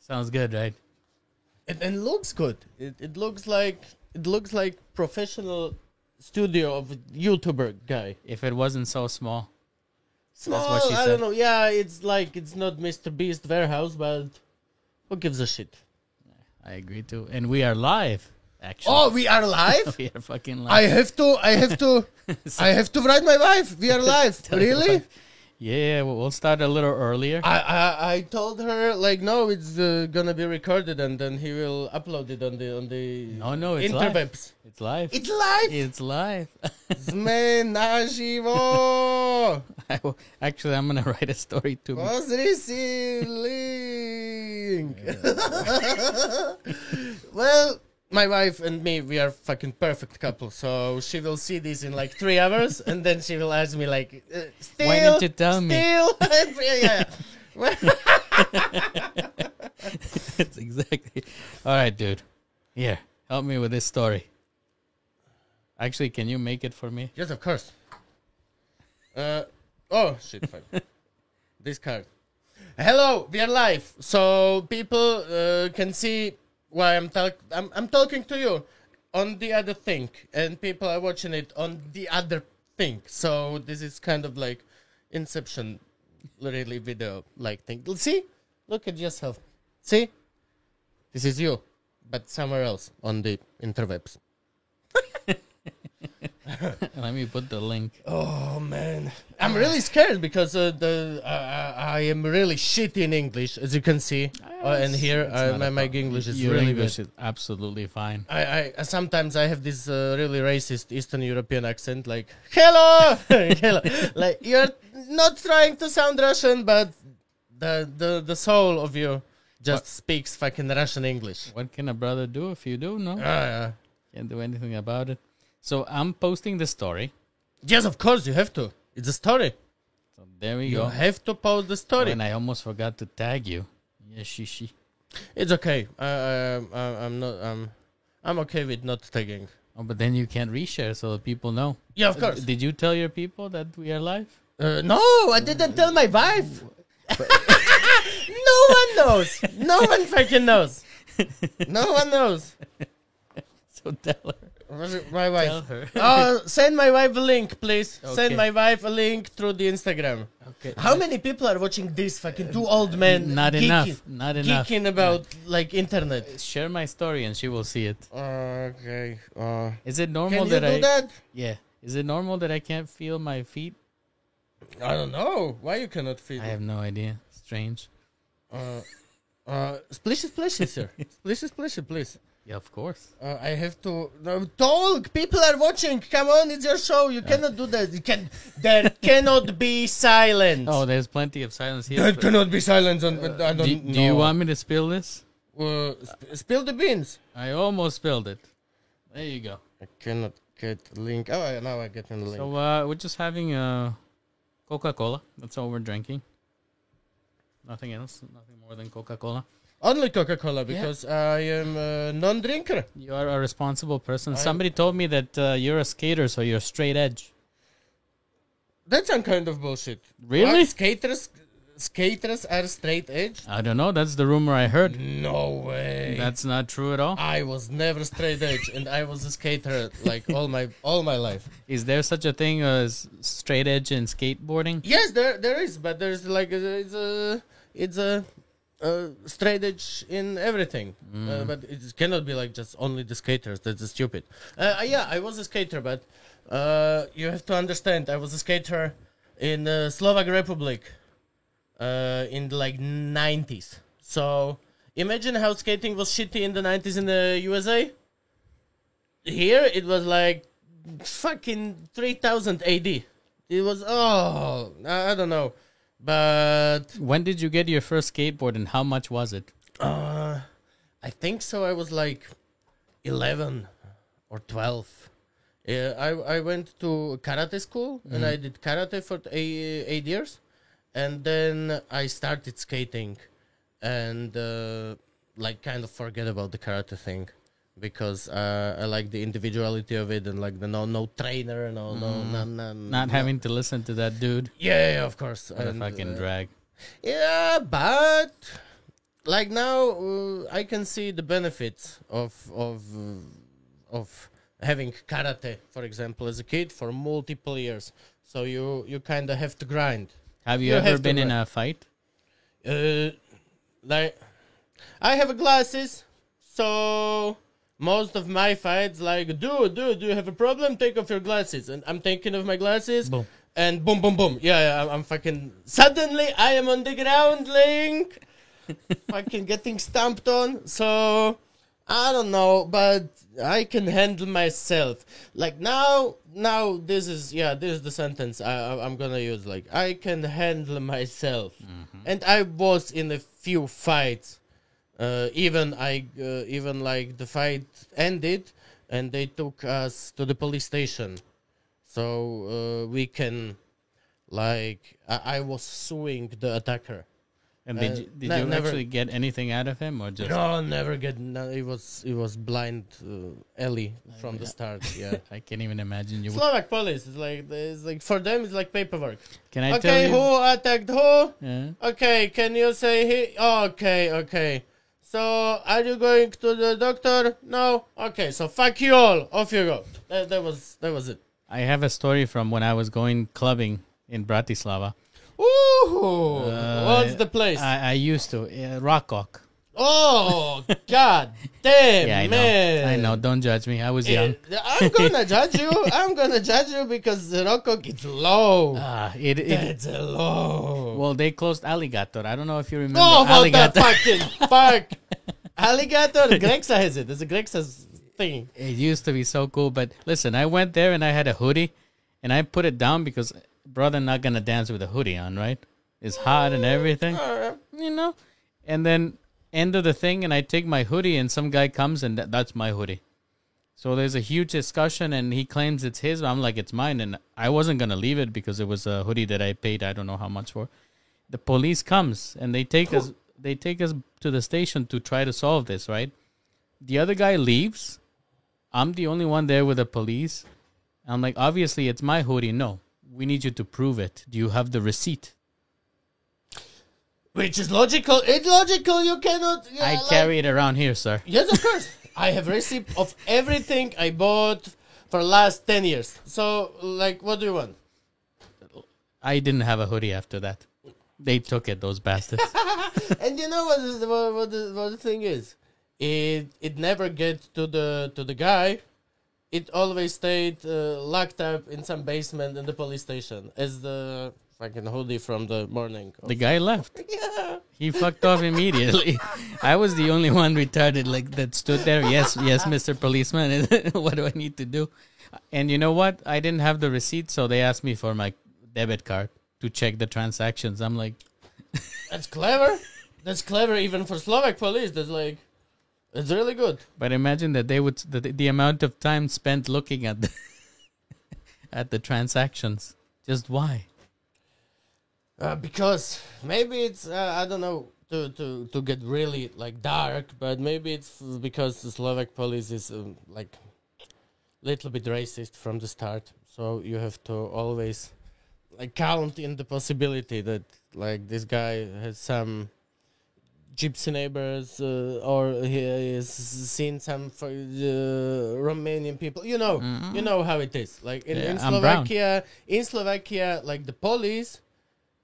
Sounds good, right? It, looks good. It, it looks like it looks like professional studio of a YouTuber guy. If it wasn't so small. Small, what she I said. don't know. Yeah, it's like it's not Mr. Beast warehouse, but who gives a shit? I agree too. And we are live, actually. Oh, we are live. we are fucking live. I have to. I have to. I have to write my wife. We are live. Tell your really? wife. Yeah, well, we'll start a little earlier. I, I I told her like no, it's uh, gonna be recorded and then he will upload it on the on the No, no, it's live. It's live. It's live. It's live. Sme naživo. I will- Actually, I'm gonna write a story too. Pozri si link. well, my wife and me, we are fucking perfect couple. So she will see this in like three hours, and then she will ask me like, uh, "Still, Why didn't you tell me?" still? yeah, yeah. That's exactly. All right, dude. Here, help me with this story. Actually, can you make it for me? Yes, of course. Uh, oh shit! Fine. this card. Hello, we are live, so people uh, can see why I'm talk. I'm, I'm talking to you on the other thing, and people are watching it on the other thing. So this is kind of like Inception, really video like thing. See, look at yourself. See, this is you, but somewhere else on the interwebs. Let me put the link. Oh man, I'm really scared because uh, the uh, I am really shit in English, as you can see. Uh, and here, uh, my, my. English is Your really English good. is absolutely fine. I, I sometimes I have this uh, really racist Eastern European accent, like hello, hello. Like you're not trying to sound Russian, but the the the soul of you just speaks fucking Russian English. What can a brother do if you do? No, Uh, can't do anything about it. So I'm posting the story. yes, of course you have to. It's a story. So there we You go. You have to post the story. And I almost forgot to tag you. Yeah, she she. It's okay. I, I, I, I'm not. I'm. I'm okay with not tagging. Oh, but then you can't reshare so people know. Yeah, of course. Did you tell your people that we are live? Uh, no, I didn't tell my wife. no one knows. No one fucking knows. No one knows. So tell her. Was it My Tell wife. her. Oh, send my wife a link, please. Send my wife a link through the Instagram. okay. How many people are watching this fucking two old men? Not geeking- enough. Not enough. Geeking about like internet. Share my story and she will see it. Okay. Uh, Is it normal that do I? that? Yeah. Is it normal that I can't feel my feet? I don't know. Why you cannot feel? I have no idea. Strange. Uh, uh, splishy, splishy, sir. splishy, splishy, please. Yeah, of course. Uh, I have to no, talk. People are watching. Come on, it's your show. You cannot do that. You can. There cannot be silence. Oh, there's plenty of silence here. there but- cannot be silence on. I don't do, know. do you want me to spill this? Uh, sp- spill the beans. I almost spilled it. There you go. I cannot get link. Oh, I- now I get the link. So uh, we're just having uh, Coca-Cola. That's all we're drinking. Nothing else. Nothing more than Coca-Cola. Only Coca Cola because I am a non-drinker. You are a responsible person. Somebody told me that uh, you're a skater, so you're straight edge. That's some kind of bullshit. Really? What? Skaters, skaters are straight edge. I don't know. That's the rumor I heard. No way. That's not true at all. I was never straight edge, and I was a skater like all my all my life. Is there such a thing as straight edge in skateboarding? Yes, there there is, but there's like a, it's a it's a, uh straight edge in everything. Uh, but it cannot be like just only the skaters. That's stupid. Uh, yeah, I was a skater, but uh, you have to understand, I was a skater in the Slovak Republic uh, in the like 90s. So imagine how skating was shitty in the 90s in the USA. Here it was like fucking 3000 AD. It was oh I don't know, but When did you get your first skateboard and how much was it? uh, I think so. I was like eleven or twelve. Yeah, I I went to karate school and I did karate for eight, eight years, and then I started skating, and uh, like kind of forget about the karate thing because uh, I like the individuality of it and like the no no trainer no no no no Not no- having to listen to that dude. yeah, yeah, of course What a fucking uh, drag. yeah, but like now uh, I can see the benefits of of uh, of having karate, for example, as a kid for multiple years. So you you kind of have to grind. Have you, You ever have been in a fight? Uh, like I have glasses, so most of my fights like, dude, dude, do you have a problem? Take off your glasses, and I'm taking off my glasses. Boom. And boom, boom, boom. Yeah, yeah I'm, I'm fucking. Suddenly, I am on the ground, Link. fucking getting stamped on. So, I don't know, but I can handle myself. Like now, now this is yeah, this is the sentence I, I I'm gonna use. Like I can handle myself, mm-hmm. and I was in a few fights. Uh, even I uh, even like the fight ended, and they took us to the police station, so uh, we can like I, I was suing the attacker. And did you, did you never- actually get anything out of him or just? No, never get. No, it was it was blind uh, Ellie from the start. Yeah. I can't even imagine you. Slovak police is like it's like for them it's like paperwork. Can I tell okay, you? who attacked who? Yeah. Okay, can you say he? Okay, okay. So are you going to the doctor? No. Okay, so fuck you all. Off you go. That, that was that was it. I have a story from when I was going clubbing in Bratislava. Ooh, Uh, what's the place? I, I used to uh, Rockok. Oh, god damn, Yeah, I know. man. I know. Don't judge me. I was young. I'm gonna judge you. I'm gonna judge you because the Rocco it's low. Ah, it, it, It's low. well, they closed Alligator. I don't know if you remember Oh, what the Alligator. fucking fuck! Alligator, Grexa has it. It's a Grexa's thing. It used to be so cool, but listen, I went there and I had a hoodie, and I put it down because brother not gonna dance with a hoodie on, right? It's hot and everything, you know. And then end of the thing, and I take my hoodie, and some guy comes and that, that's my hoodie. So there's a huge discussion, and he claims it's his. I'm like, it's mine, and I wasn't gonna leave it because it was a hoodie that I paid. I don't know how much for. The police comes and they take us. They take us to the station to try to solve this. Right. The other guy leaves. I'm the only one there with the police. I'm like, obviously, it's my hoodie. No, we need you to prove it. Do you have the receipt? Which is logical. It's logical. You cannot. yeah, I like- carry it around here, sir. Yes, of course. I have receipt of everything I bought for last ten years. So, like, what do you want? I didn't have a hoodie after that. They took it, those bastards. and you know what, is, what, what, the, what the thing is? It it never gets to the to the guy. It always stayed uh, locked up in some basement in the police station as the fucking hoodie from the morning. the guy left. yeah. He fucked off immediately. I was the only one retarded like that stood there. Yes, yes, Mr. Policeman. what do I need to do? And you know what? I didn't have the receipt, so they asked me for my debit card to check the transactions. I'm like, That's clever. That's clever even for Slovak police. That's like, it's really good. but imagine that they would the, the amount of time spent looking at the at the transactions. Just why? Uh, because maybe it's uh, I don't know to, to to get really like dark, but maybe it's because the Slovak police is um, like little bit racist from the start. So you have to always like count in the possibility that like this guy has some gypsy neighbors uh, or he has seen some for, uh, Romanian people. You know, you know how it is. Like in, Yeah, in Slovakia, in Slovakia, like the police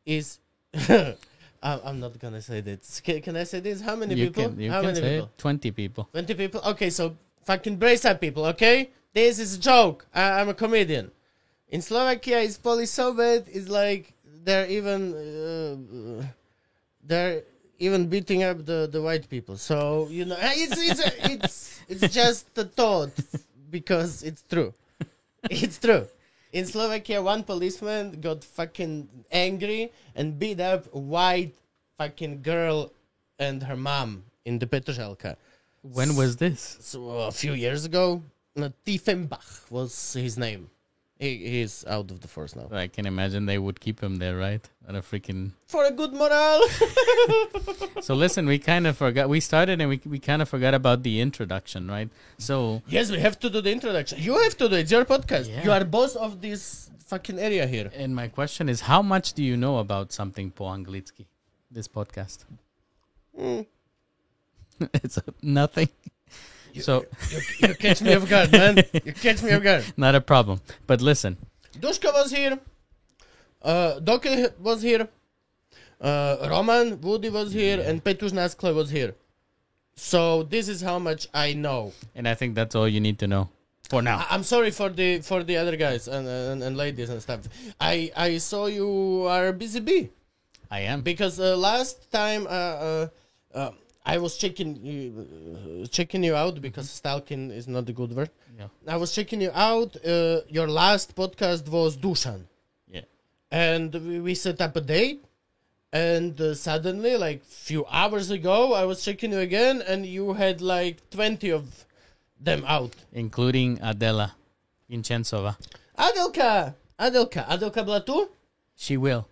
is. I- I'm not gonna say this. Can, can I say this? How many You people? can you how can many say people? twenty people. 20 people? Okay, so fucking brace up, people, okay? This is a joke. I, I'm a comedian. In Slovakia, it's police so bad, it's like they're even. Uh, they're even beating up the, the white people. So, you know, it's, it's, it's, it's just a thought because it's true. It's true. In Slovakia, one policeman got fucking angry and beat up a white fucking girl and her mom in the Petržalka. When was this? So a few years ago, Tiefenbach was his name. He, he's out of the force now. I can imagine they would keep him there, right? On a freaking. For a good morale. So listen, we kind of forgot. We started and we we kind of forgot about the introduction, right? So yes, we have to do the introduction. You have to do it. It's your podcast. Yeah. You are boss of this fucking area here. And my question is, how much do you know about something po anglicky? This podcast. Mm. it's nothing. So You, you catch me off guard, man. You catch me off guard. not a problem. But listen, Dushka was here. Uh, Doke was here. Uh, Roman, Woody was here, and Petuš Naskle was here. So this is how much I know. and I think that's all you need to know for now. I- I'm sorry for the for the other guys and, and, and ladies and stuff. I I saw you are a busy bee I am. because uh, last time uh, uh, uh, I was checking you, uh, checking you out because stalking is not a good word. Yeah. I was checking you out. Uh, your last podcast was Dushan. Yeah. and we, set up a date and uh, suddenly like few hours ago i was checking you again and you had like 20 of them out Including Adela Vinczeová. adelka adelka adelka byla tu She will.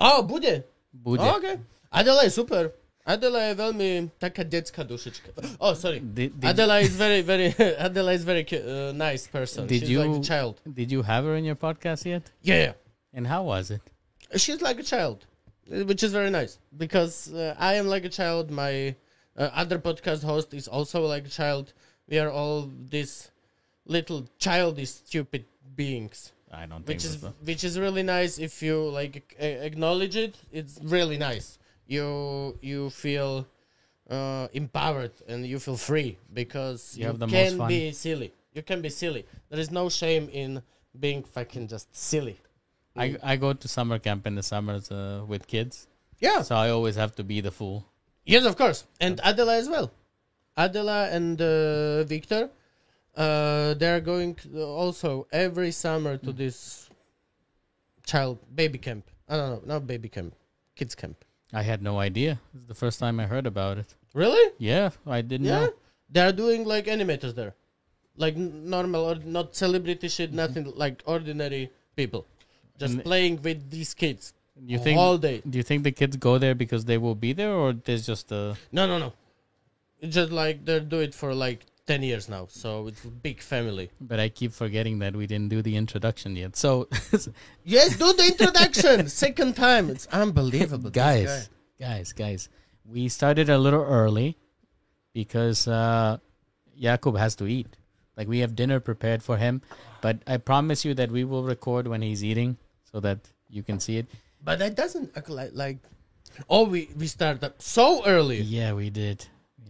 oh bude Bude. oh, okay. adela je super Adela je veľmi taká detská dušička. Oh, sorry. Did, did, Adela is very, very, Adela is very uh, nice person. Did She's like a child. did you have her in your podcast yet? Yeah, And how was it? she's like a child, which is very nice because uh, I am like a child. My uh, other podcast host is also like a child. We are all these little childish, stupid beings, I don't think which is so. which is really nice if you like acknowledge it. It's really nice. You you feel uh, empowered and you feel free because You you, have the most can be silly. You can be silly. There is no shame in being fucking just silly. I, I go to summer camp in the summers uh, with kids, Yeah. so I always have to be the fool. Yes, of course, and Adela as well. Adela and uh, Victor, uh, they are going also every summer to this child baby camp. I don't know, not baby camp, kids camp. I had no idea. It's the first time I heard about it. Really? Yeah, I didn't Yeah. know. They are doing like animators there, like n- normal or not celebrity shit, mm-hmm. nothing like ordinary people, just And- playing with these kids You think? all day. Do you think the kids go there because they will be there, or there's just a? No, no, no. It's just like they do it for like ten years now, so it's a big family. But I keep forgetting that we didn't do the introduction yet. So, Yes, do the introduction. Second time. It's unbelievable. guys, guy. guys, guys, we started a little early because uh, Jakub has to eat. Like we have dinner prepared for him, but I promise you that we will record when he's eating so that you can see it. But that doesn't like, like oh, we, we started so early. Yeah, we did.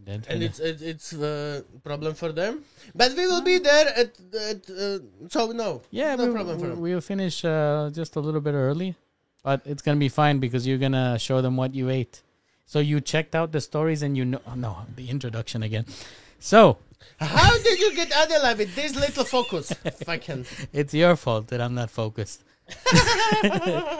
And it's it's it's a problem for them, but we will be there at at uh, so no yeah, no we, problem for we, them. we'll finish uh, just a little bit early, but it's gonna be fine because you're gonna show them what you ate. So you checked out the stories and you know. Oh, no, the introduction again. So How did you get Adela with this little focus? Fucking it's your fault that I'm not focused.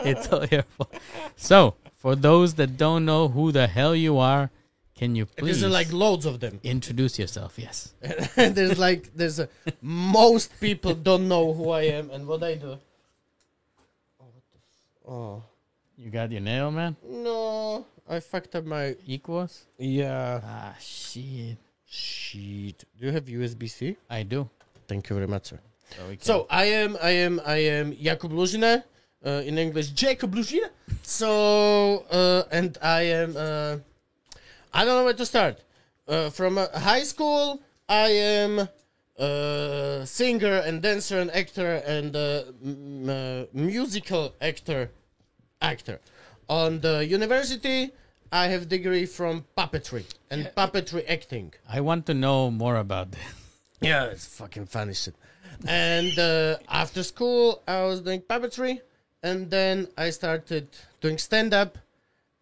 it's all your fault. So for those that don't know who the hell you are, can you please there's like loads of them. introduce yourself? Yes. there's like there's a, most people don't know who I am and what I do. Oh, what the f- oh You got your nail, man. no! I fucked up my Equals. yeah. Ah, shit. Shit. Do you have USB C? I do. Thank you very much, sir. So, So I am, I am, I am Jakub Lužina. Uh, in English, Jacob Luzina. So uh, and I am. Uh, I don't know where to start. Uh, from uh, high school, I am a singer and dancer and actor and uh, m- uh, musical actor. Actor. On the university, I have degree from puppetry and puppetry acting. I want to know more about this. Yeah, it's fucking funny shit. And uh, after school, I was doing puppetry, and then I started doing stand up.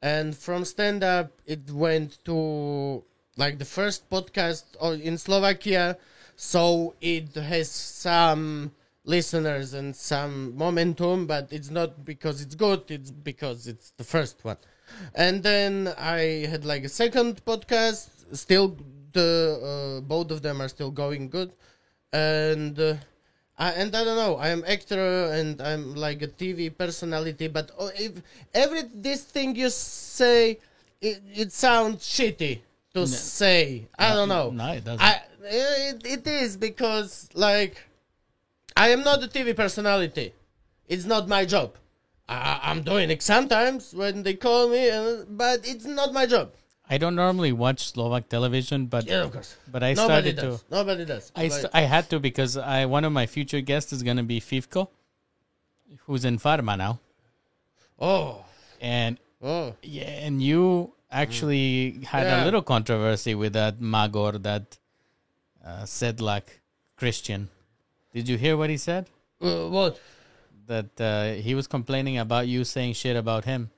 And from stand up, it went to like the first podcast in Slovakia, so it has some listeners and some momentum, but it's not because it's good, it's because it's the first one. And then I had like a second podcast, still the uh, both of them are still going good. And uh, I, and I don't know I'm actor and I'm like a TV personality but oh, if every this thing you say it, it sounds shitty to say. I don't know. No, it doesn't. I it, it is because like I am not a TV personality. It's not my job. I, I'm doing it sometimes when they call me uh, but it's not my job I don't normally watch Slovak television, but Yeah, of course. but I Nobody started to. does. Nobody does. I, Like- st- I had to because I one of my future guests is gonna be Fivko, who's in Farma now, oh, and oh. yeah, and you actually had Yeah. a little controversy with that Magor, that uh, Sedlak Christian. Did you hear what he said? Uh, what? That uh, he was complaining about you saying shit about him.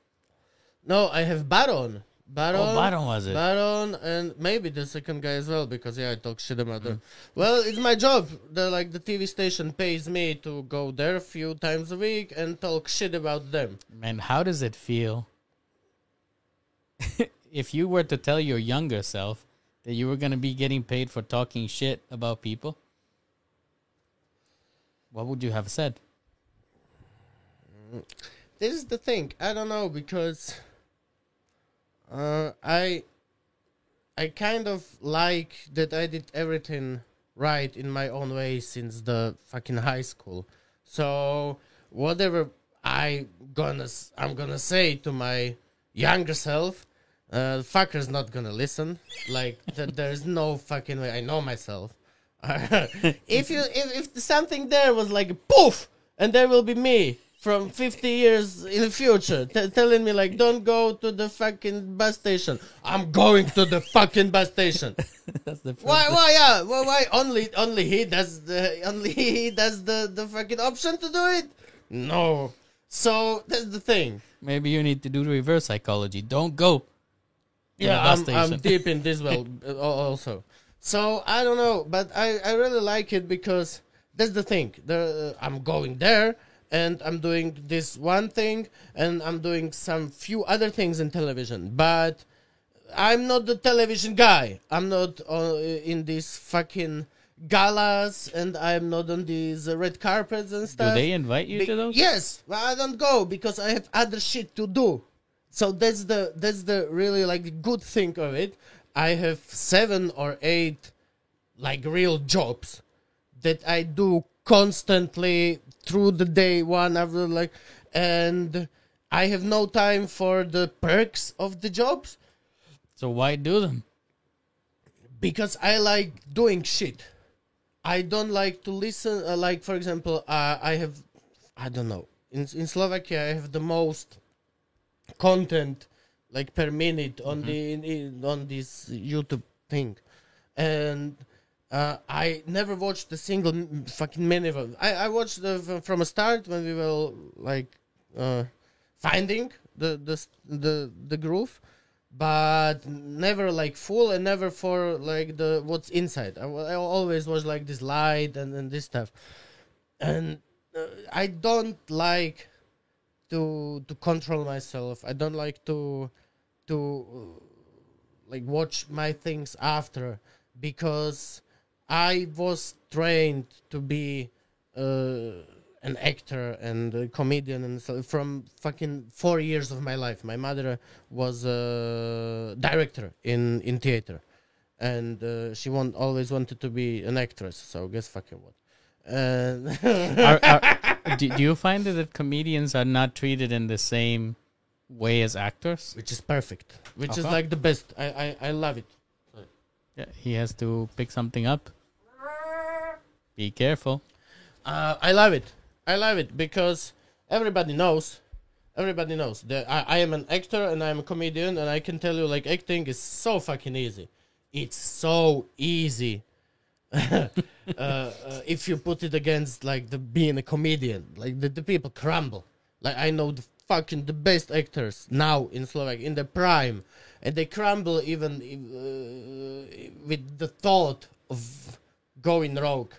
No, I have Baron. Baron. Oh, Baron was it? Baron and maybe the second guy as well because yeah, I talk shit about them. Mm-hmm. Well, it's my job. The like the TV station pays me to go there a few times a week and talk shit about them. Man, how does it feel if you were to tell your younger self that you were going to be getting paid for talking shit about people? What would you have said? This is the thing. I don't know because uh, I I kind of like that I did everything right in my own way since the fucking high school. So whatever I gonna I'm gonna say to my younger self, uh, fucker's not gonna listen. Like th- there's no fucking way. I know myself. if you if, if something there was like poof, and there will be me from 50 years in the future t- telling me like don't go to the fucking bus station. I'm going to the fucking bus station. That's the why why yeah why, why only only he does the only he does the the fucking option to do it? No. So that's the thing. Maybe you need to do the reverse psychology. Don't go. yeah bus I'm, I'm deep in this well uh, also. So i don't know but i i really like it because that's the thing. The uh, i'm going there and i'm doing this one thing and i'm doing some few other things in television but i'm not the television guy i'm not uh, in these fucking galas and i'm not on these uh, red carpets and stuff. Do they invite you be- to those? Yes, but I don't go because I have other shit to do. So that's the that's the really like good thing of it. I have seven or eight like real jobs that I do constantly through the day, one after like, and I have no time for the perks of the jobs So why do them? because I like doing shit. I don't like to listen. Uh, like for example, uh, I have, I don't know, in in Slovakia I have the most content like per minute on the in, in, on this YouTube thing, and uh, I never watched a single fucking minute of. it. I I watched the, from a start when we were like uh, finding the the the the groove but never like full and never for like the what's inside. I, I always was like this light and, and this stuff, and uh, I don't like to to control myself. I don't like to to like watch my things after because I was trained to be uh, an actor and a comedian and so from fucking four years of my life. My mother was a director in in theater, and uh, she want, always wanted to be an actress. So guess fucking what. And Are, are, do, do you find that, that comedians are not treated in the same way as actors? which is perfect. Which is like the best. I I, I love it. Yeah, he has to pick something up. Be careful. Uh, I love it. I love it because everybody knows. Everybody knows that I, I am an actor and I'm a comedian, and I can tell you, like, acting is so fucking easy. It's so easy. uh, uh, if you put it against like the being a comedian, like the, the people crumble. Like I know the fucking the best actors now in Slovak in the prime, and they crumble even uh, with the thought of going rogue,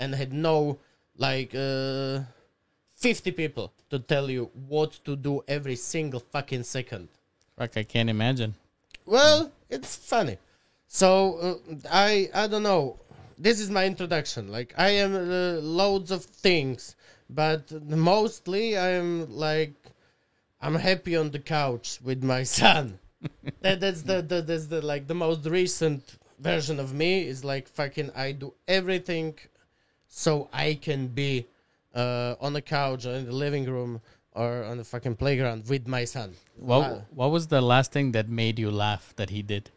and had no like uh, fifty people to tell you what to do every single fucking second. Fuck, I can't imagine. Well, it's funny. So uh, I I don't know. This is my introduction. Like I am uh, loads of things, but mostly I am like I'm happy on the couch with my son. that, that's the, the that's the like the most recent version of me is like fucking I do everything so I can be uh, on the couch or in the living room or on the fucking playground with my son. What What was the last thing that made you laugh that he did?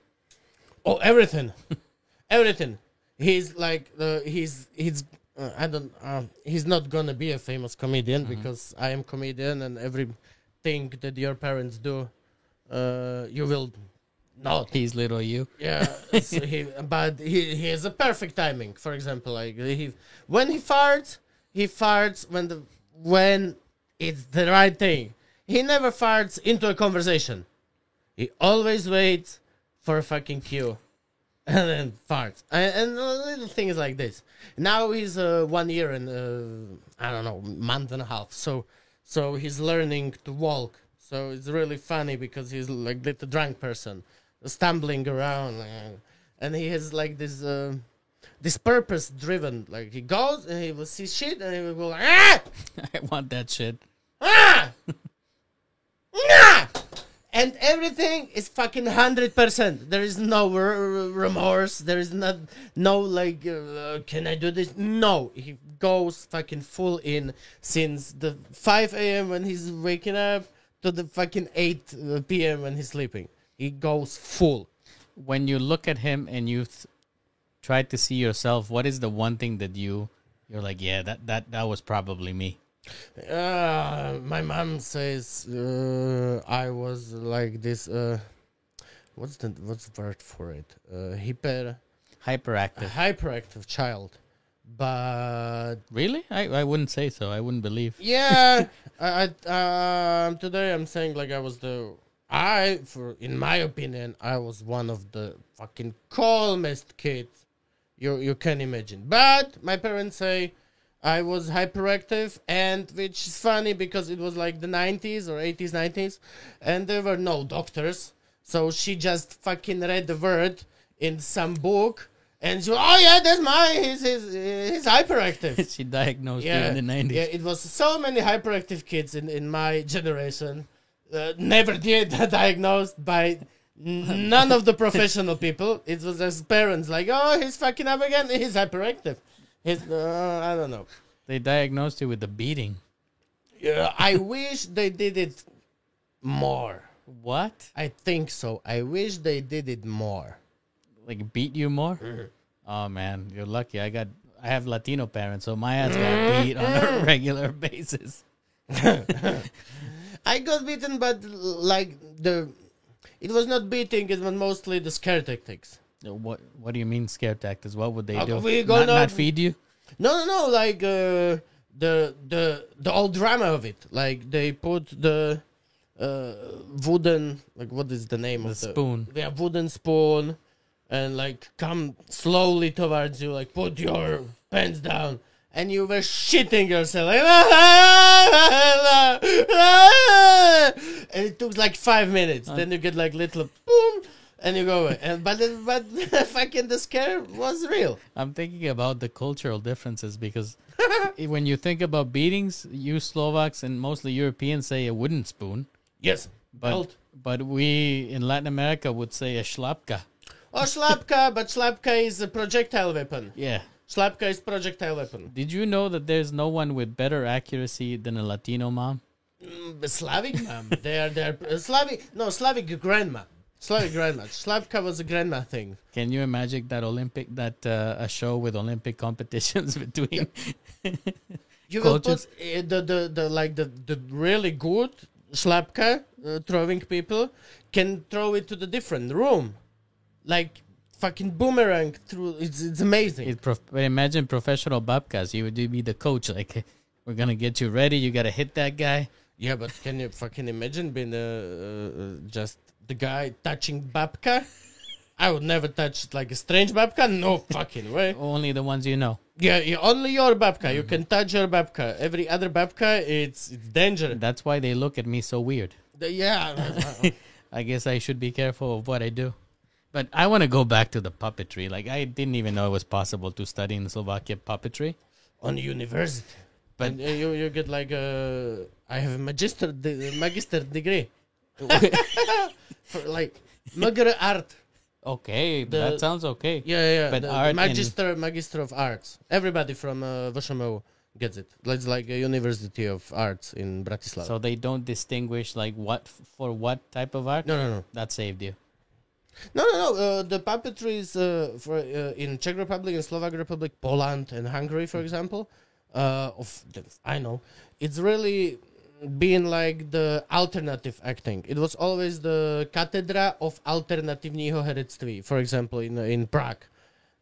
Oh, everything, everything. He's like uh, he's he's uh, I don't uh, he's not gonna be a famous comedian because I am comedian and everything that your parents do, uh, you will not. He's little you. Yeah, so he, but he he has a perfect timing. For example, like he when he farts, he farts when the when it's the right thing. He never farts into a conversation. He always waits for a fucking cue, and then farts. And, and little things like this. Now he's uh, one year and uh, I don't know month and a half. So so he's learning to walk. So it's really funny because he's like little drunk person, stumbling around, uh, and he has like this uh, this purpose driven. Like he goes and he will see shit and he will go like, ah I want that shit. ah ah, and everything is fucking hundred percent. There is no r- remorse. There is not no like, uh, can I do this? No, he goes fucking full in since the five a.m. when he's waking up to the fucking eight uh, p.m. when he's sleeping. He goes full. When you look at him and you th- try to see yourself, what is the one thing that you you're like, yeah, that that that was probably me. Uh, my mom says uh, I was like this. Uh, what's the what's the word for it? Uh, hyper Hyperactive. hyperactive child. But Really? I, I wouldn't say so. I wouldn't believe. yeah, I, I um today I'm saying like I was the I for in my opinion I was one of the fucking calmest kids you you can imagine. But my parents say I was hyperactive and which is funny because it was like the 90s or 80s 90s and there were no doctors. So she just fucking read the word in some book and she oh yeah that's my he's he's, he's hyperactive. she diagnosed you in the 90s. Yeah, it was so many hyperactive kids in, in my generation. Uh, never did diagnosed by none of the professional people. It was just parents like, oh, he's fucking up again. He's hyperactive. He's, uh, I don't know. They diagnosed you with the beating. Yeah, I wish they did it more. What? I think so. I wish they did it more. Like beat you more? Mm-hmm. Oh man, you're lucky. I got I have Latino parents, so my ass got beat on a regular basis. I got beaten, but like the, it was not beating. It was mostly the scare tactics. What What do you mean scare tactics? What would they Uh, do? we not, gonna- not feed you? No, no, no. Like uh, the the the old drama of it. Like they put the uh, wooden like what is the name The of the spoon. Yeah, wooden spoon, and like come slowly towards you. Like put your pants down, and you were shitting yourself. And it took like five minutes. Then you get like little boom. And you go away, and but the- but fucking the scare was real. I'm thinking about the cultural differences because when you think about beatings, you Slovaks and mostly Europeans say a wooden spoon, Yes, but belt. but we in Latin America would say a šlapka. Oh, Slapka, but Slapka is a projectile weapon. Yeah. Slapka is projectile weapon. Did you know that there's no one with better accuracy than a Latino mom? Mm, Slavic mom. they are they are uh, Slavic. No, Slavic grandma. Slavic grandma. Slapka was a grandma thing. Can you imagine that Olympic that uh, a show with Olympic competitions between? You will put uh, the, the the like the the really good Slapka uh, throwing people can throw it to the different room, like fucking boomerang through. It's it's amazing. It prof- imagine professional babkas. You would be the coach. Like, we're gonna get you ready. You gotta hit that guy. Yeah, but can you fucking imagine being uh, uh, just the guy touching babka? I would never touch like a strange babka. No fucking way. Only the ones you know. Yeah, yeah only your babka. You can touch your babka. Every other babka, it's it's danger. That's why they look at me so weird. The- yeah. I guess I should be careful of what I do. But I want to go back to the puppetry. Like I didn't even know it was possible to study in Slovakia puppetry. On university. But- But you you get like a I have a magister de- magister degree for like magre art. Okay, The- that sounds okay. Yeah, yeah. But the, art in- magister magister of arts. Everybody from uh, gets it. It's like a University of Arts in Bratislava. So they don't distinguish like what for what type of art. no, no, no. That saved you. No, no, no. Uh, the puppetry is uh, for uh, in Czech Republic and Slovak Republic, Poland and Hungary, for example. Uh, of I know, it's really been like the alternative acting. It was always the Katedra of alternatívního herectví, for example, in in Prague.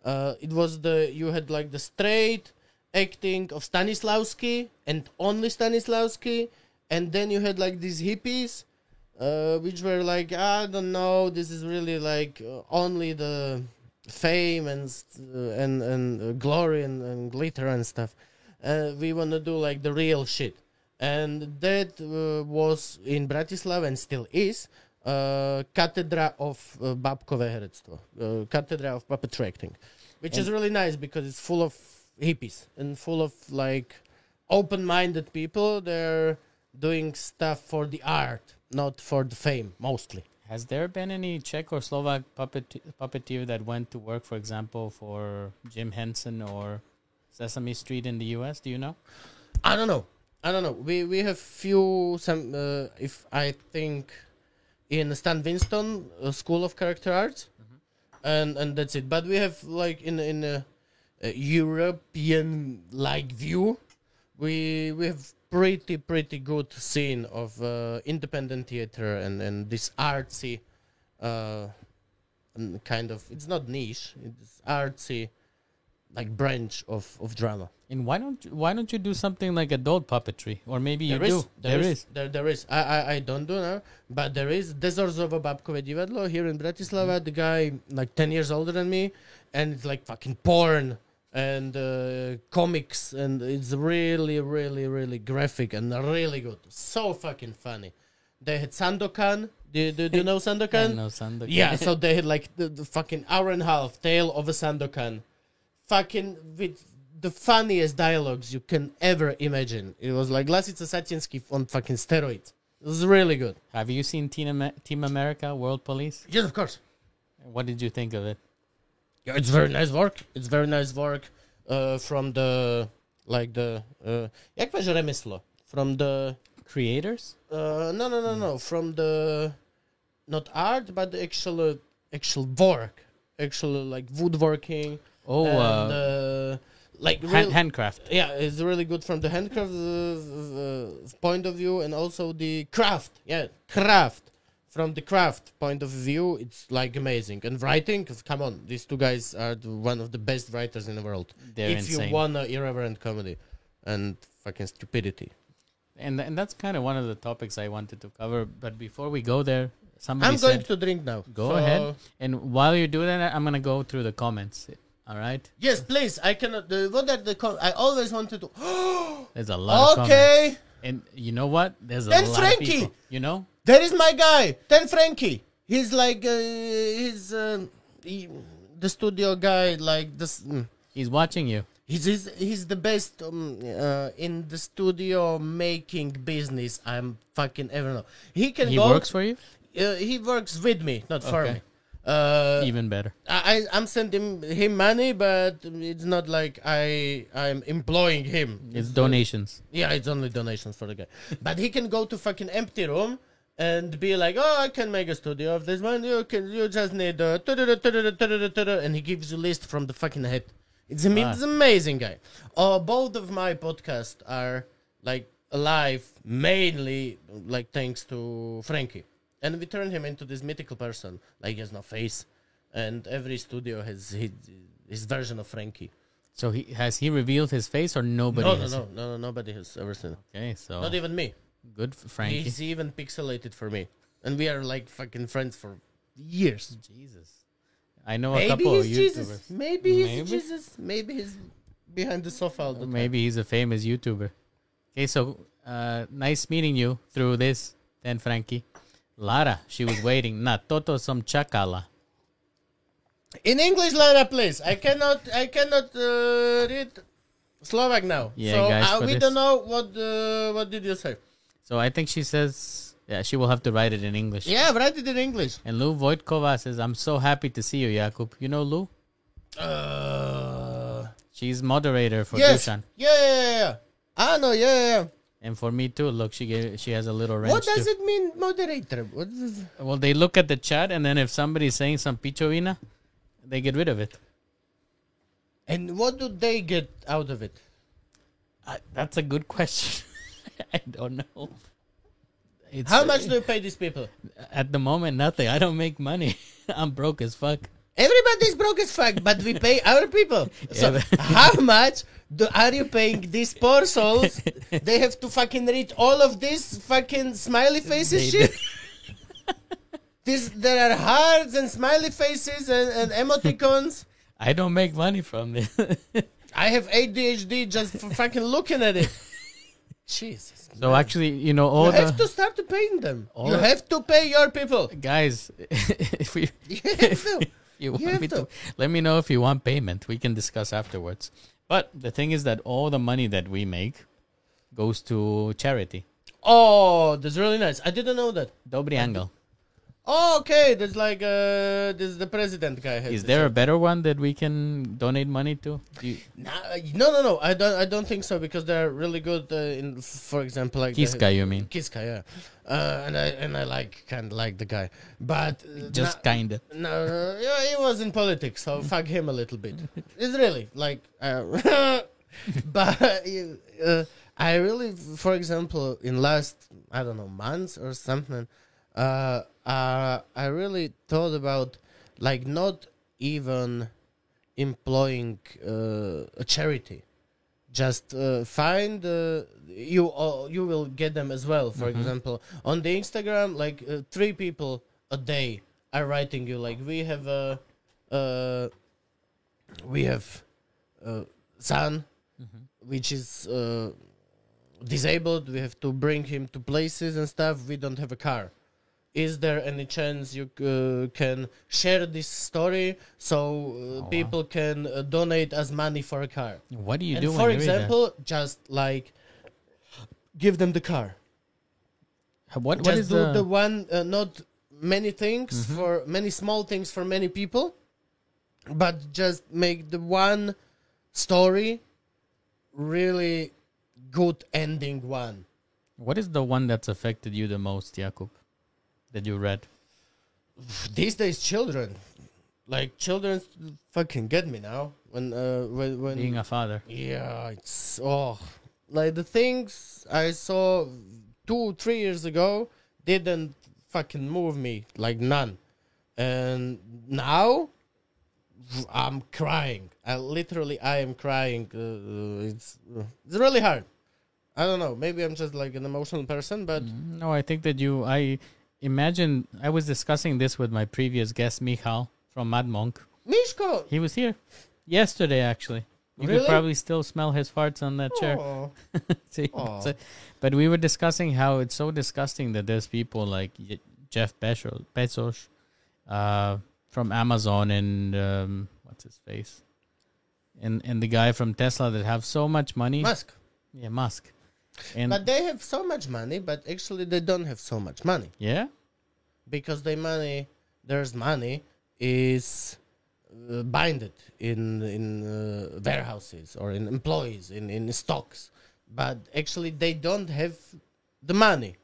Uh, it was the you had like the straight acting of Stanislavski and only Stanislavski, and then you had like these hippies uh, which were like, I don't know, this is really like uh, only the fame and uh, and and uh, glory and, and glitter and stuff. Uh, we want to do like the real shit, and that uh, was in Bratislava and still is. Uh, Katedra of uh, Babkové herectvo, uh, Katedra of acting, which is really nice because it's full of hippies and full of like open-minded people. They're doing stuff for the art, not for the fame, mostly. Has there been any Czech or Slovak puppet puppeteer that went to work, for example, for Jim Henson or Sesame Street in the U.S.? Do you know? I don't know. I don't know. We we have few some. Uh, if I think in Stan Winston uh, School of Character Arts, and and that's it. But we have like in in a, a European like view, we we have pretty pretty good scene of uh, independent theater and and this artsy, uh, kind of it's not niche. It's artsy, like branch of of drama. And why don't you, why don't you do something like adult puppetry, or maybe you There is, do? there is. There, there is. I, I, I don't do now, but there is Dezorzovo Babkové divadlo here in Bratislava. The guy, like 10 years older than me, and it's like fucking porn and uh, comics, and it's really, really, really graphic and really good. So fucking funny. They had Sandokan. Do, do, do you know Sandokan? I know Sandokan. Yeah, so they had like the, the fucking hour and a half tale of a Sandokan. Fucking with the funniest dialogues you can ever imagine. It was like Lasica Satinsky on fucking steroids. It was really good. Have you seen Team, Amer- Team America, World Police? Yes, of course. What did you think of it? Yeah, it's very nice work. It's very nice work uh, from the like the uh, jak máš remeslo? From the Creators? uh, no no no no from the not art but the actual actual work actual like woodworking Oh, and, uh, uh, like hand, real, handcraft. yeah it's really good from the handcraft uh, uh, point of view and also the craft yeah craft from the craft point of view it's like amazing and writing come on these two guys are the, one of the best writers in the world They're if insane. you want a irreverent comedy and fucking stupidity and and that's kind of one of the topics I wanted to cover. But before we go there, somebody i'm going said, to drink now "Go So- ahead." And while you're doing that, I'm gonna go through the comments. All right, yes please i cannot uh, what are the com- i always wanted to there's a lot of okay and you know what? There's a Then lot Frankie! of people. You know, There is my guy, Ten Frankie. He's like uh, he's uh, he, the studio guy. Like this, mm. he's watching you. he's, he's he's the best um, uh, in the studio making business. I'm fucking ever know. He can He go. works for you. uh, he works with me, not for me. Uh, Even better. I, I'm sending him money, but it's not like I I'm employing him. It's donations. yeah, it's only donations for the guy. But he can go to fucking empty room and be like, "Oh, I can make a studio of this one. You can, you just need uh, and he gives you list from the fucking head. It's, it's amazing guy. Uh, both of my podcasts are like alive mainly like thanks to Frankie, and we turned him into this mythical person. Like he has no face, and every studio has his, his version of Frankie. So he has he revealed his face or nobody? No, no, has? no, no, no, nobody has ever seen. Okay, so Not even me. Good for Frankie. He's even pixelated for me, and we are like fucking friends for years. Jesus, I know a Maybe couple of YouTubers. Jesus. Maybe he's Maybe. Jesus. Maybe he's behind the sofa all the time. Maybe he's a famous YouTuber. Okay, so uh, nice meeting you through this, then Frankie. Lara, she was waiting. Na toto som chakala. In English, Lara, please. I cannot. I cannot uh, read Slovak now. Yeah, so guys, uh, we this- don't know what. Uh, what did you say? So I think she says, yeah, she will have to write it in English. Yeah, write it in English. And Lou Voitkova says, I'm so happy to see you, Jakub. You know Lou? Uh, She's moderator for yes. Dushan. Yeah, yeah, yeah, yeah. Ah, no, yeah, yeah. yeah. And for me too. Look, she gave she has a little wrench. What does too. it mean, moderator? What is, Well, they look at the chat, and then if somebody's saying some pichovina, they get rid of it. and what do they get out of it? Uh, that's a good question. I don't know. It's, How much uh, do you pay these people? At the moment, nothing. I don't make money. I'm broke as fuck. Everybody's broke as fuck, but we pay our people. So Yeah, how much do, are you paying these poor souls? they have to fucking read all of this fucking smiley faces They shit. This there are hearts and smiley faces and, and emoticons. I don't make money from this. I have ADHD just for fucking looking at it. Jesus. so actually, you know, you all have to start to paying them. all you the- have to pay your people. guys, if we You have to. you You want have me to. to, let me know if you want payment. We can discuss afterwards. But the thing is that all the money that we make goes to charity. Oh, that's really nice. I didn't know that. Dobrý anjel. Oh, okay. There's like uh, this the president guy. Is the there a better one that we can donate money to? Do you, Nah, no, no, no. I don't. I don't think so because they're really good. Uh, in, for example, like the- Kiska, you mean? Kiska, yeah. Uh, and I and I like kind of like the guy, but uh, Just na- kinda. no, no, yeah, he was in politics, so fuck him a little bit. It's really like, uh, but uh, I really, for example, in last I don't know months or something, uh, uh, I really thought about like not even employing uh, a charity. Just uh, find uh, you. Uh, you will get them as well. For example, on the Instagram, like uh, three people a day are writing you like we have a, uh, we have son, which is uh, disabled. We have to bring him to places and stuff. We don't have a car. Is there any chance you uh, can share this story so uh, wow. people can uh, donate as money for a car? What do you do? for example, just like give them the car. what, what is the, the one, uh, not many things Mm-hmm. for many small things for many people, but just make the one story really good ending one. what is the one that's affected you the most, Jakub? That you read? These days, children, like children, fucking get me now. When uh, when when Being a father. Yeah, it's oh, like the things I saw two, three years ago didn't fucking move me like none, and now I'm crying. I literally I am crying. Uh, it's uh, it's really hard. I don't know. Maybe I'm just like an emotional person, but No, I think that you. I imagine I was discussing this with my previous guest, Michal from Mad Monk. Mishko. He was here yesterday, actually. You could probably still smell his farts on that chair. See, but we were discussing how it's so disgusting that there's people like Jeff Bezos, Bezos uh, from Amazon and um, what's his face, and and the guy from Tesla that have so much money. Musk. Yeah, Musk. And But they have so much money, but actually they don't have so much money. yeah, because their money, there's money is uh, binded in in uh, warehouses or in employees in in stocks, but actually they don't have the money.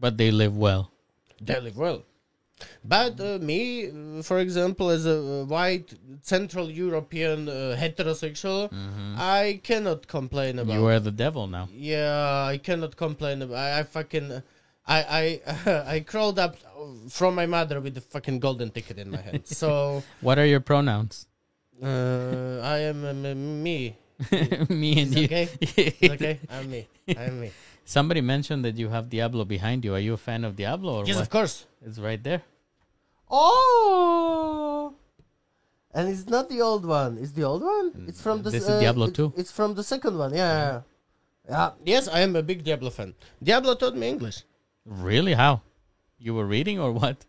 but they live well. They live well. But uh, me, for example, as a white Central European uh, heterosexual, I cannot complain about. You are the devil now. Yeah, I cannot complain. About, I, I fucking, I, I, I crawled up from my mother with the fucking golden ticket in my hand. So, What are your pronouns? uh, I am um, me. Me and It's you. okay? It's okay, I'm me. I'm me. Somebody mentioned that you have Diablo behind you. Are you a fan of Diablo or Yes, what? of course. It's right there. Oh, and it's not the old one. It's the old one. Mm, it's from the. This is uh, Diablo it- 2. It's from the second one. Yeah. yeah. Yeah. Yes, I am a big Diablo fan. Diablo taught me English. Really? How? You were reading or what?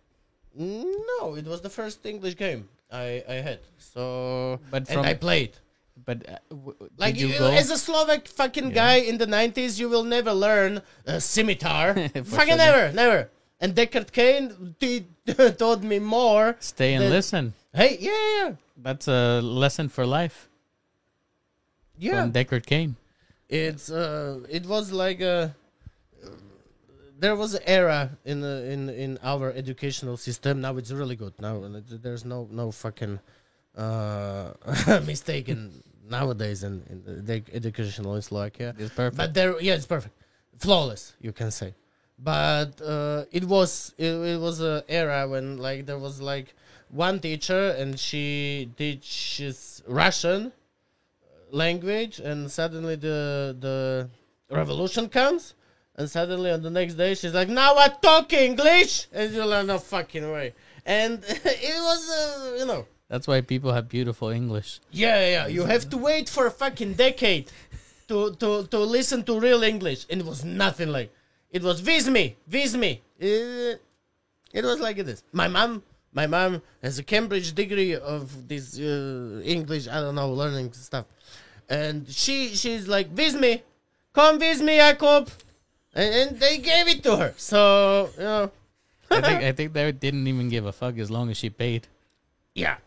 No, it was the first English game I, I had. So, But and I played. But uh, w- Like you you, as a Slovak fucking Yeah. guy in the nineties, you will never learn uh, scimitar. Fucking sure. never, never. And Deckard Cain t- taught me more. Stay and the- listen. Hey, yeah, yeah, That's a lesson for life yeah. from Deckard Cain. It's uh, it was like a. There was an era in the, in in our educational system. Now it's really good. Now uh, there's no no fucking uh, mistake in nowadays in, in the educational in Slovakia. It's perfect. But there, yeah, it's perfect, flawless. You can say, but uh, it was it, it was a era when like there was like one teacher and she teaches Russian language, and suddenly the the revolution comes, and suddenly on the next day she's like, "Now I talk English," and you're like, "No fucking way." And it was, uh, you know, That's why people have beautiful English. yeah, yeah. You have to wait for a fucking decade to to to listen to real English, and it was nothing like. It was Vismi, Vismi. Uh, it was like this. My mom, my mom has a Cambridge degree of this uh, English. I don't know, learning stuff, and she she's like Vismi, come Vismi, Jakob, and, and they gave it to her. So you know, I think I think they didn't even give a fuck as long as she paid. yeah.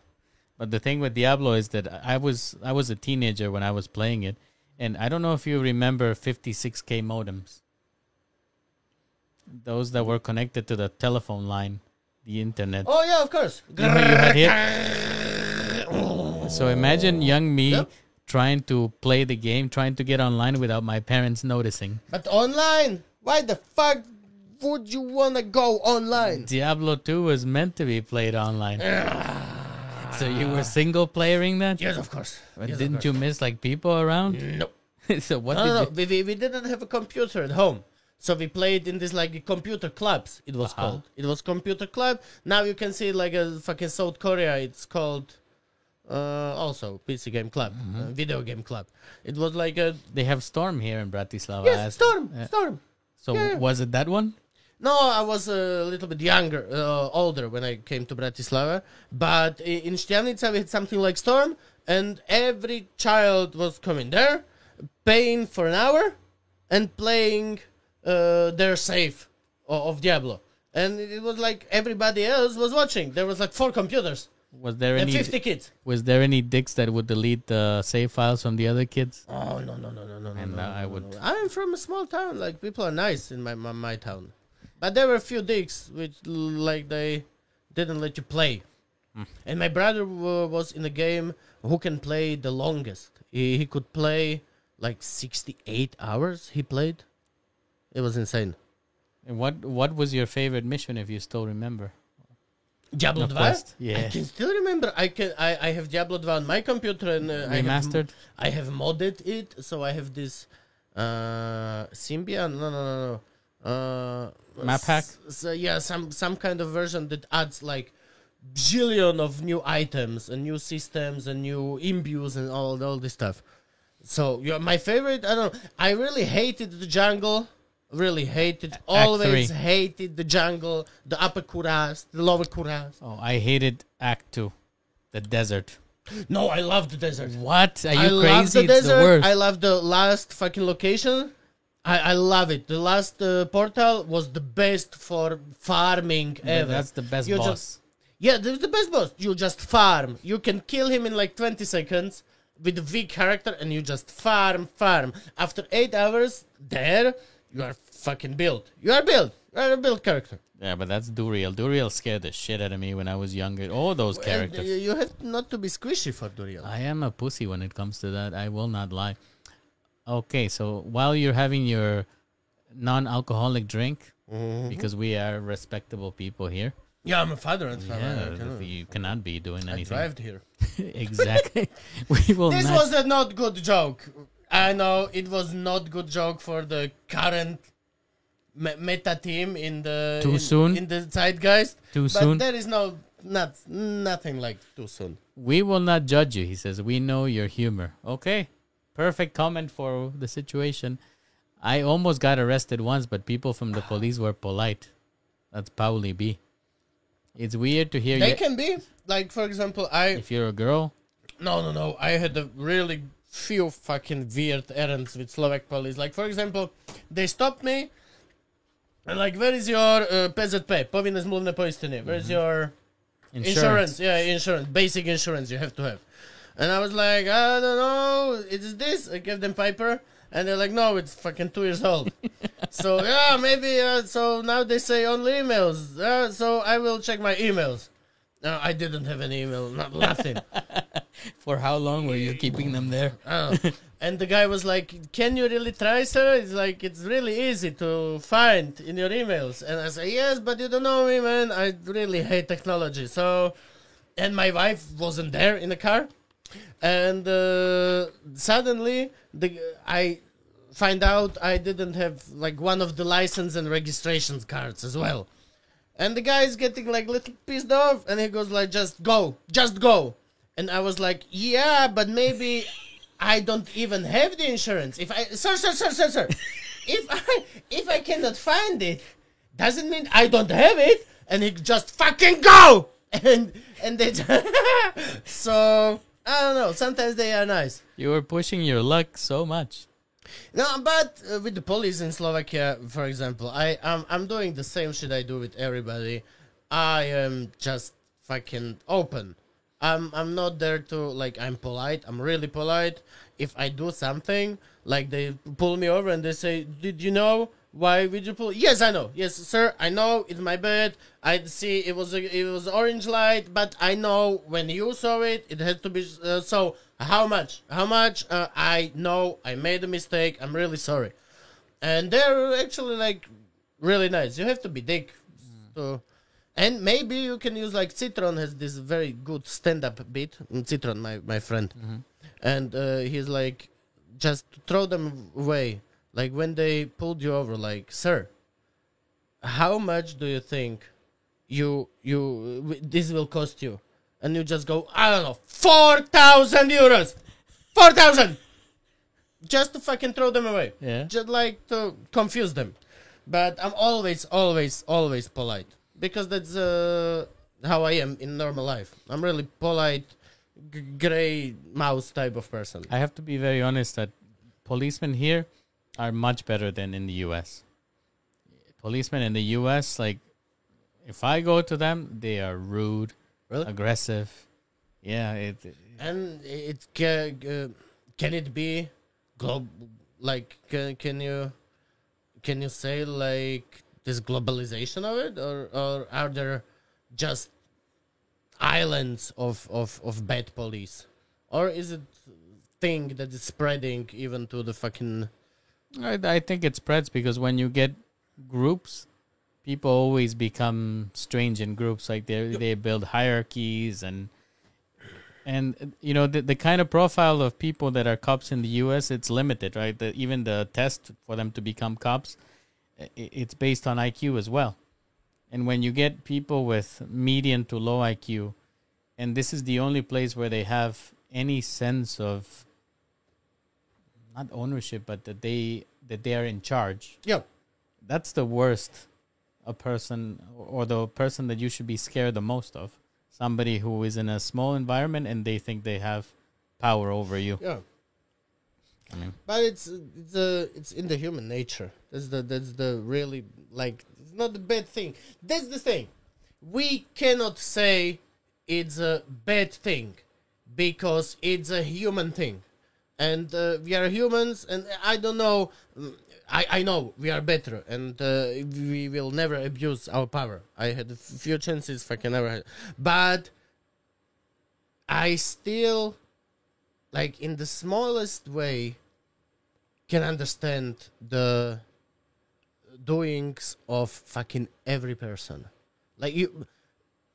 But the thing with Diablo is that I was I was a teenager when I was playing it, and I don't know if you remember 56k modems. Those that were connected to the telephone line, the internet. Oh yeah, of course. You know, you had. So imagine young me Yep. trying to play the game, trying to get online without my parents noticing. But online, why the fuck would you wanna go online? Diablo 2 was meant to be played online. So you were single playering that? Yes, of course. But Yes, didn't course. you miss like people around? No. so what No, no, no. We, we, we didn't have a computer at home. So we played in this like computer clubs. It was Uh-huh. called. It was computer club. Now you can see like a fucking South Korea. It's called uh, also PC game club, Mm-hmm. uh, video game club. It was like a They have Storm here in Bratislava. yes, storm, uh, storm. So Yeah. was it that one? No, I was a little bit younger, uh, older when I came to Bratislava. But in Štiavnica we had something like Storm, and every child was coming there, paying for an hour, and playing uh, their save of Diablo. And it was like everybody else was watching. There was like four computers Was there and any 50 kids. was there any dicks that would delete the save files from the other kids? Oh no no no no no no! And, no, uh, I no, would- no. I'm from a small town. Like people are nice in my my, my town, but there were a few dicks which like they didn't let you play. Hmm. And my brother w- was in a game who can play the longest. He he could play like 68 hours. He played. It was insane. And what what was your favorite mission if you still remember? Diablo The 2? Quest, I can still remember. I can. I, I have Diablo 2 on my computer and uh, I have, Remastered? I have modded it, so I have this uh Symbian. No, no, no, no. Uh, Map hack? So yeah, some some kind of version that adds like bajillion of new items and new systems and new imbues and all all this stuff. So yeah, my favorite. I don't. I really hated the jungle. Really hated. Always three. hated the jungle. The upper Kurast, the lower Kurast. Oh, I hated Act 2. The desert. No, I love the desert. What? Are I you love crazy? the it's desert. I love the last fucking location. I, I love it. The last uh, portal was the best for farming But ever. That's the best You boss. just- yeah, that's the best boss. You just farm. You can kill him in like 20 seconds with a V character and you just farm, farm. After 8 hours, there, you are fucking built. You are built. You are a built character. Yeah, but that's Duriel. Duriel scared the shit out of me when I was younger. All those characters. you have not to be squishy for Duriel. I am a pussy when it comes to that. I will not lie. Okay, so while you're having your non-alcoholic drink, Mm-hmm. because we are respectable people here, Yeah, I'm a father and father. yeah, I, cannot- you cannot be doing anything. I anything. drived here. exactly. we will This not. was a not good joke. I know it was not good joke for the current me- meta team in the Too in, soon? in the zeitgeist. Too but soon? there is no not nothing like too soon. We will not judge you. He says we know your humor. Okay, perfect comment for the situation. I almost got arrested once, but people from the police were polite. That's Pauli B. It's weird to hear They you. can be like, for example, I If you're a girl, no no no. I had a really few fucking weird errands with Slovak police. Like, for example, they stopped me. And like, where is your uh, PZP? Povinné zmluvné poistenie. Where is your insurance. insurance. yeah insurance basic insurance you have to have and i was like i don't know it is this i gave them paper And they're like, no, it's fucking two years old. so yeah, maybe. Uh, so now they say only emails. Uh, so I will check my emails. No, I didn't have any email, not nothing. For how long were you keeping them there? Oh. and the guy was like, "Can you really try, sir? It's like it's really easy to find in your emails." And I say, "Yes, but you don't know me, man. I really hate technology." So, and my wife wasn't there in the car, and uh, suddenly the I find out I didn't have like one of the license and registration cards as well. And the guy is getting like little pissed off, and he goes like, "Just go, just go." And I was like, "Yeah, but maybe I don't even have the insurance. If I, sir, sir, sir, sir, sir, if I if I cannot find it, doesn't mean I don't have it." And he just fucking go, and and they, so I don't know. Sometimes they are nice. You were pushing your luck so much. No, but uh, with the police in Slovakia, for example, I am I'm doing the same shit I do with everybody. I am just fucking open. I'm I'm not there to like I'm polite. I'm really polite. If I do something, like they pull me over and they say, "Did you know why would you pull?" Yes, I know. Yes, sir, I know. It's my bad. I see it was a, it was orange light, but I know when you saw it, it had to be uh, so. How much? How much? Uh, I know I made a mistake. I'm really sorry. And they're actually like really nice. You have to be dick. So, and maybe you can use like Citron has this very good stand-up bit. Mm, Citron, my my friend, and uh, he's like, just throw them away. Like when they pulled you over, like, sir, how much do you think you you w- this will cost you? And you just go, I don't know, four thousand euros, four thousand, just to fucking throw them away Yeah. just like to confuse them. But I'm always, always, always polite because that's uh, how I am in normal life. I'm really polite, g- gray mouse type of person. I have to be very honest that policemen here are much better than in the US. Policemen in the US, like, if I go to them, they are rude, Really? aggressive. Yeah, it, And it can, uh, can it be global? like can, can you can you say like this globalization of it or or are there just islands of of of bad police or is it thing that is spreading even to the fucking I, I think it spreads because when you get groups, people always become strange in groups. Like they they build hierarchies and and you know the the kind of profile of people that are cops in the U.S. It's limited, right? The, even the test for them to become cops, it's based on IQ as well. And when you get people with median to low IQ, and this is the only place where they have any sense of not ownership, but that they that they are in charge. yeah That's the worst a person or the person that you should be scared the most of. Somebody who is in a small environment and they think they have power over you. yeah. I mean, but it's it's uh, it's in the human nature. That's the that's the really like it's not a bad thing. That's the thing. We cannot say it's a bad thing because it's a human thing and uh, we are humans and i don't know I, I know we are better and uh, we will never abuse our power. I had a few chances fucking never had. But i still like in the smallest way can understand the doings of fucking every person. Like you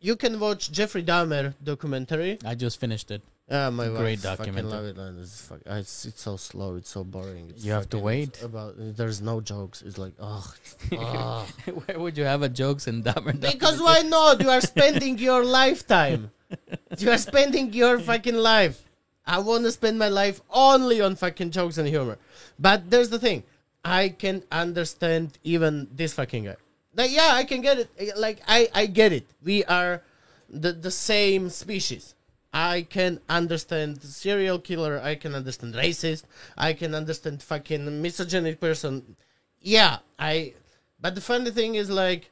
you can watch jeffrey dahmer documentary. I just finished it. Ah, my Great wife fucking documentary. love it. It's, fuck, it's, it's so slow. It's so boring. It's You have to wait. About there's no jokes. It's like oh, Where would you have a jokes in Dahmer? because why not? You are spending your lifetime. You are spending your fucking life. I want to spend my life only on fucking jokes and humor. But there's the thing. I can understand even this fucking guy. Like, yeah, I can get it. Like, I, I get it. We are the, the same species. I can understand serial killer. I can understand racist. I can understand fucking misogynic person. Yeah, I. But the funny thing is, like,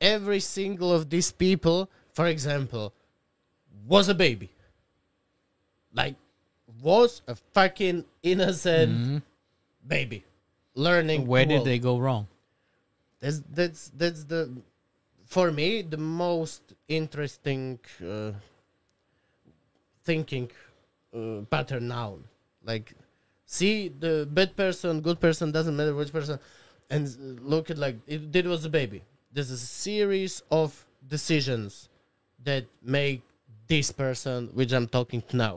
every single of these people, for example, was a baby. Like, was a fucking innocent baby, learning. Where did world. they go wrong? That's that's that's the for me the most interesting uh, thinking uh, pattern now. Like, see the bad person, good person doesn't matter which person, and look at like it, it was a baby. There's a series of decisions that make this person, which I'm talking to now,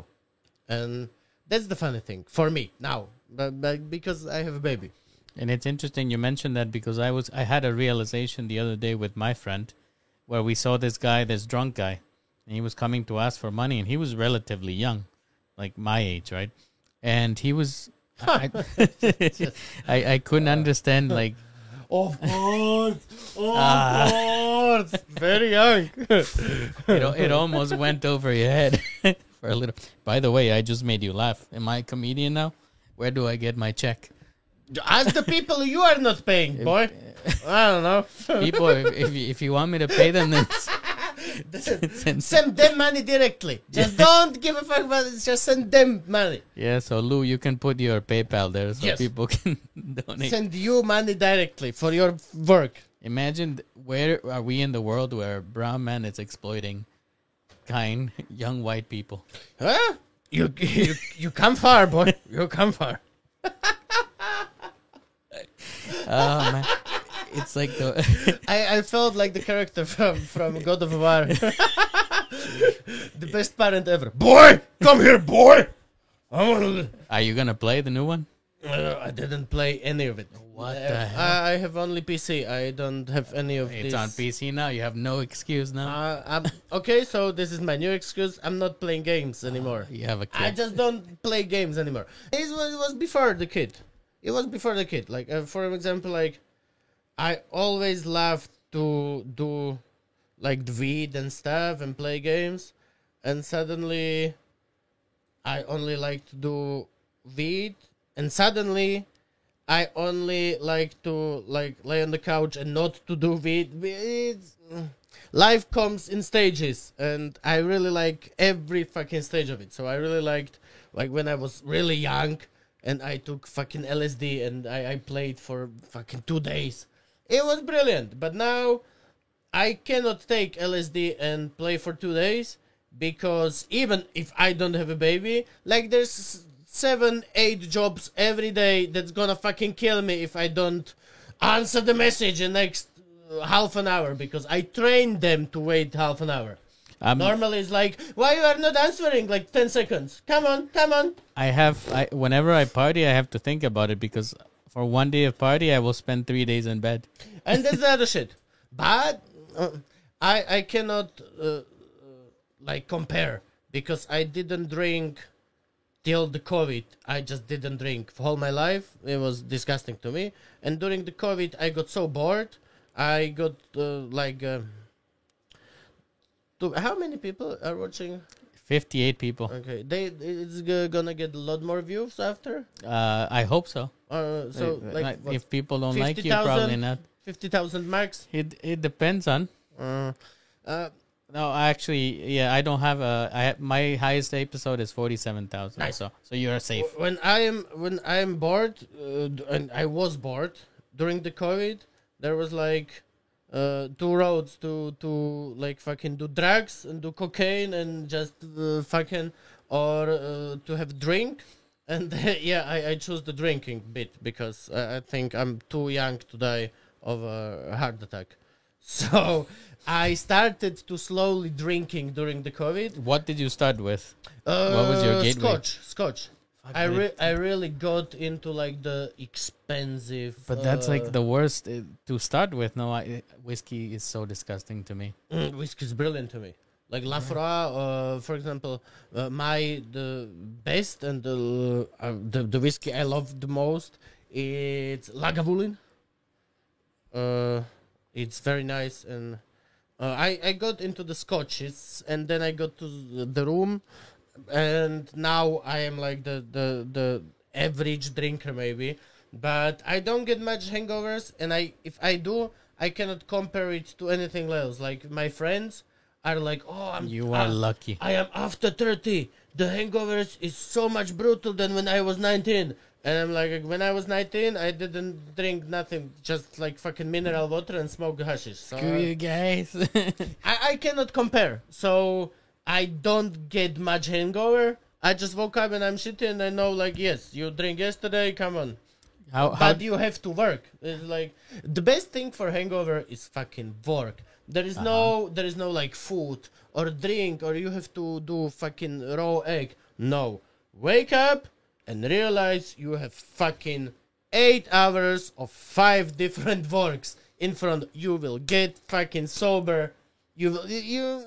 and that's the funny thing for me now, but, but because I have a baby. And it's interesting you mentioned that because I was I had a realization the other day with my friend where we saw this guy, this drunk guy, and he was coming to ask for money and he was relatively young, like my age, right? And he was I, I, I couldn't understand like Of course, of Ah. course, very young. it, it almost went over your head for a little. By the way, I just made you laugh. Am I a comedian now? Where do I get my check? Ask the people you are not paying, boy. I don't know. People, if, if, you- if you want me to pay them, then send, Send them money directly. Just don't give a fuck about it. Just send them money. Yeah, so Lou, you can put your PayPal there so Yes. people can donate. Send you money directly for your work. Imagine th- where are we in the world where brown man is exploiting kind young white people? Huh? You you you come far, boy. You come far. Oh man, it's like the I, I felt like the character from, from God of War. the best parent ever. Boy, come here, boy. I wanna- Are you gonna play the new one? Uh, I didn't play any of it. What Uh, the hell? I, I have only PC. I don't have any of it. It's on PC now. You have no excuse now. Uh, I'm, okay, so this is my new excuse. I'm not playing games anymore. you have a kid. I just don't play games anymore. It was, it was before the kid. It was before the kid. Like uh, for example, like I always loved to do like weed and stuff and play games, and suddenly I only like to do weed, and suddenly I only like to like lay on the couch and not to do weed. It's, life comes in stages, and I really like every fucking stage of it. So I really liked like when I was really young, and I took fucking LSD and I, I played for fucking two days. It was brilliant, but now I cannot take LSD and play for two days because even if I don't have a baby, like there's seven, eight jobs every day that's gonna fucking kill me if I don't answer the message in next uh, half an hour because I trained them to wait half an hour. Um, Normally it's like, why you are not answering? Like ten seconds. Come on, come on. I have. I whenever I party, I have to think about it because for one day of party, I will spend three days in bed. and that's the other shit. But uh, I I cannot uh, uh, like compare because I didn't drink till the COVID. I just didn't drink for all my life. It was disgusting to me. And during the COVID, I got so bored. I got uh, like. Uh, how many people are watching? Fifty-eight people. Okay, they it's g- gonna get a lot more views after. Uh, I hope so. Uh, so Uh, like what, if people don't like you, 50,000? probably not. fifty thousand marks. It it depends on. Uh, uh, No, actually, yeah, I don't have a. I have, my highest episode is forty-seven thousand. Nice. So so you are safe. when I am when I am bored, uh, d- and I was bored during the COVID, there was like uh, two roads to to like fucking do drugs and do cocaine and just uh, fucking or uh, to have drink. And yeah, I, I choose the drinking bit because I, I think I'm too young to die of a heart attack. So I started to slowly drinking during the COVID. What did you start with? Uh, What was your gateway? Scotch, Scotch. I re- I really got into like the expensive. But that's uh, like the worst uh, to start with. No, I, whiskey is so disgusting to me. mm, whiskey is brilliant to me. Like Laphroaig, uh, for example, uh, my the best and the, uh, the the whiskey I love the most it's Lagavulin. Uh, it's very nice and uh, I I got into the scotches and then I got to the room and now I am like the the the average drinker maybe, but I don't get much hangovers and I if I do I cannot compare it to anything else. Like my friends are like, oh, I'm You are ah, lucky. I am after 30. The hangovers is so much brutal than when I was 19. And I'm like, when I was 19, I didn't drink nothing, just like fucking mineral water and smoke hashish. So Screw you guys. I, I cannot compare. So I don't get much hangover. I just woke up and I'm shitty and I know like yes, you drink yesterday, come on. how how But you have to work. It's like the best thing for hangover is fucking work. There is no uh-huh. there is no like food or drink or you have to do fucking raw egg. No. Wake up and realize you have fucking eight hours of five different works in front. You will get fucking sober. You will you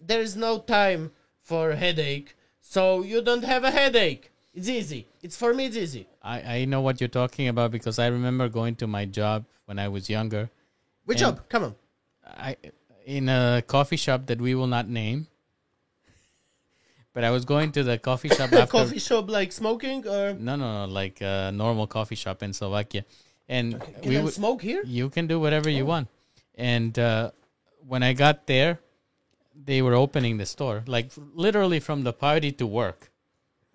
there is no time for headache. So you don't have a headache. It's easy. It's for me it's easy. I I know what you're talking about because I remember going to my job when I was younger. Which job? Come on. I in a coffee shop that we will not name. But I was going to the coffee shop after coffee shop like smoking or No, no, no, like a normal coffee shop in Slovakia. And can we I would smoke here? you can do whatever you want. And uh, when I got there, they were opening the store, like literally from the party to work.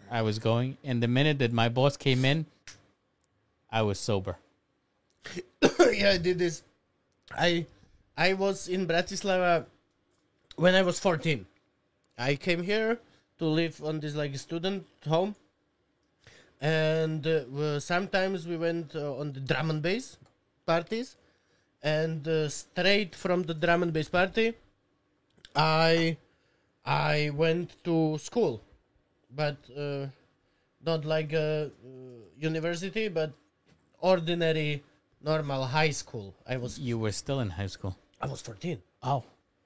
I was going, and the minute that my boss came in, I was sober. yeah, I did this. I I was in Bratislava when I was 14. I came here to live on this like student home. And uh, sometimes we went uh, on the drum and bass parties and uh, straight from the drum and bass party I I went to school but uh, not like a uh, university but ordinary normal high school i was You were still in high school. i was 14 Oh,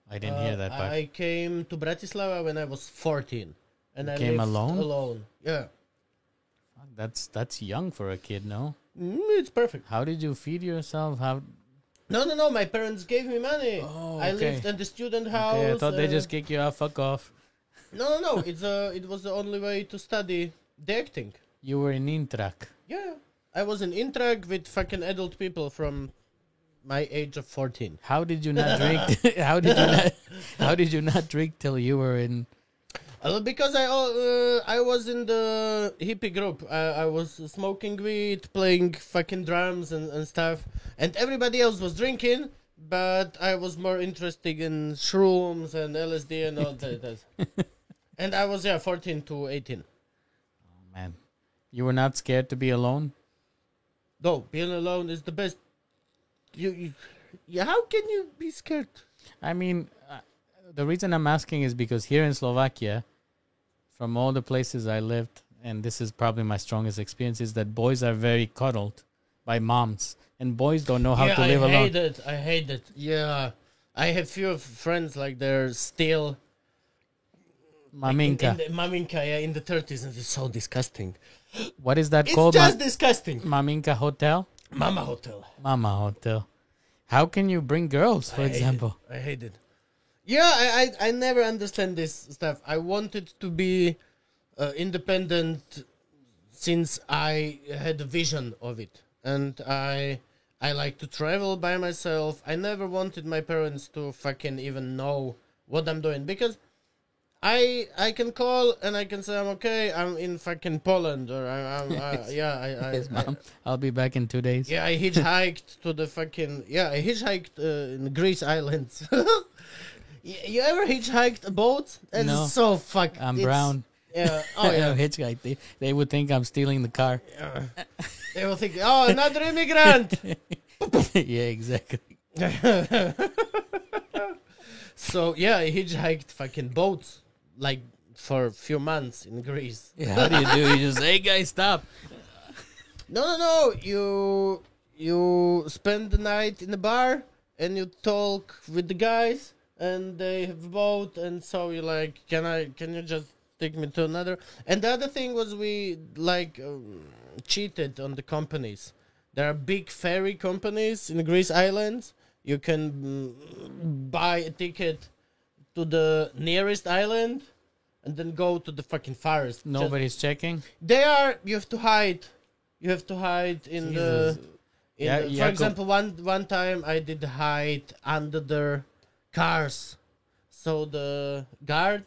I didn't hear that Uh, part. i came to bratislava when i was 14 and i came lived alone? alone yeah That's that's young for a kid, no? Mm, it's perfect How did you feed yourself? How? No no no my parents gave me money Oh, i okay. lived in the student house Okay, I thought they uh, just kick you out. Fuck off. no no no it's uh, it was the only way to study the acting You were in Intrak. yeah i was in interact with fucking adult people from my age of 14 How did you not drink? how did you not? How did you not drink till you were in? Uh, because I uh, I was in the hippie group. I, I was smoking weed, playing fucking drums and, and stuff, and everybody else was drinking. But I was more interested in shrooms and LSD and all that. and I was yeah, fourteen to eighteen. Oh Man, you were not scared to be alone. No, being alone is the best. You, you yeah. How can you be scared? I mean, the reason I'm asking is because here in Slovakia, from all the places I lived, and this is probably my strongest experience, is that boys are very cuddled by moms, and boys don't know how yeah, to live I alone. I hate it. I hate it. Yeah, I have few friends like they're still in, Maminka, in the, maminka, yeah, in the thirties, and it's so disgusting. what is that It's called? It's just Ma- disgusting. Maminka Hotel, Mama Hotel. Mama Hotel. How can you bring girls, for I example? I hate it. Yeah, I, I I never understand this stuff. I wanted to be uh, independent since I had a vision of it, and I I like to travel by myself. I never wanted my parents to fucking even know what I'm doing because I I can call and I can say I'm okay. I'm in fucking Poland or I, I'm uh, yeah I, I, Yes, I mom. I'll be back in two days. yeah, I hitchhiked to the fucking yeah. I hitchhiked uh, in Greece islands. You ever hitchhiked a boat? It's No. so fuck. I'm it's- brown. Yeah. Oh yeah. hitchhike. They, they would think I'm stealing the car. Yeah. they will think, oh, another immigrant. yeah, exactly. so yeah, I hitchhiked fucking boats like for a few months in Greece. Yeah, how do you do? You just hey guys, stop. No, no, no. You you spend the night in the bar and you talk with the guys, and they have boat, and so you like, can I? Can you just take me to another? And the other thing was we like um, cheated on the companies. There are big ferry companies in the Greece islands. You can mm, buy a ticket to the nearest island. And then go to the fucking forest. Just- Nobody's checking. they are. You have to hide. You have to hide in the. In Yeah, the- yeah, for go- example, one one time I did hide under the cars, so the guard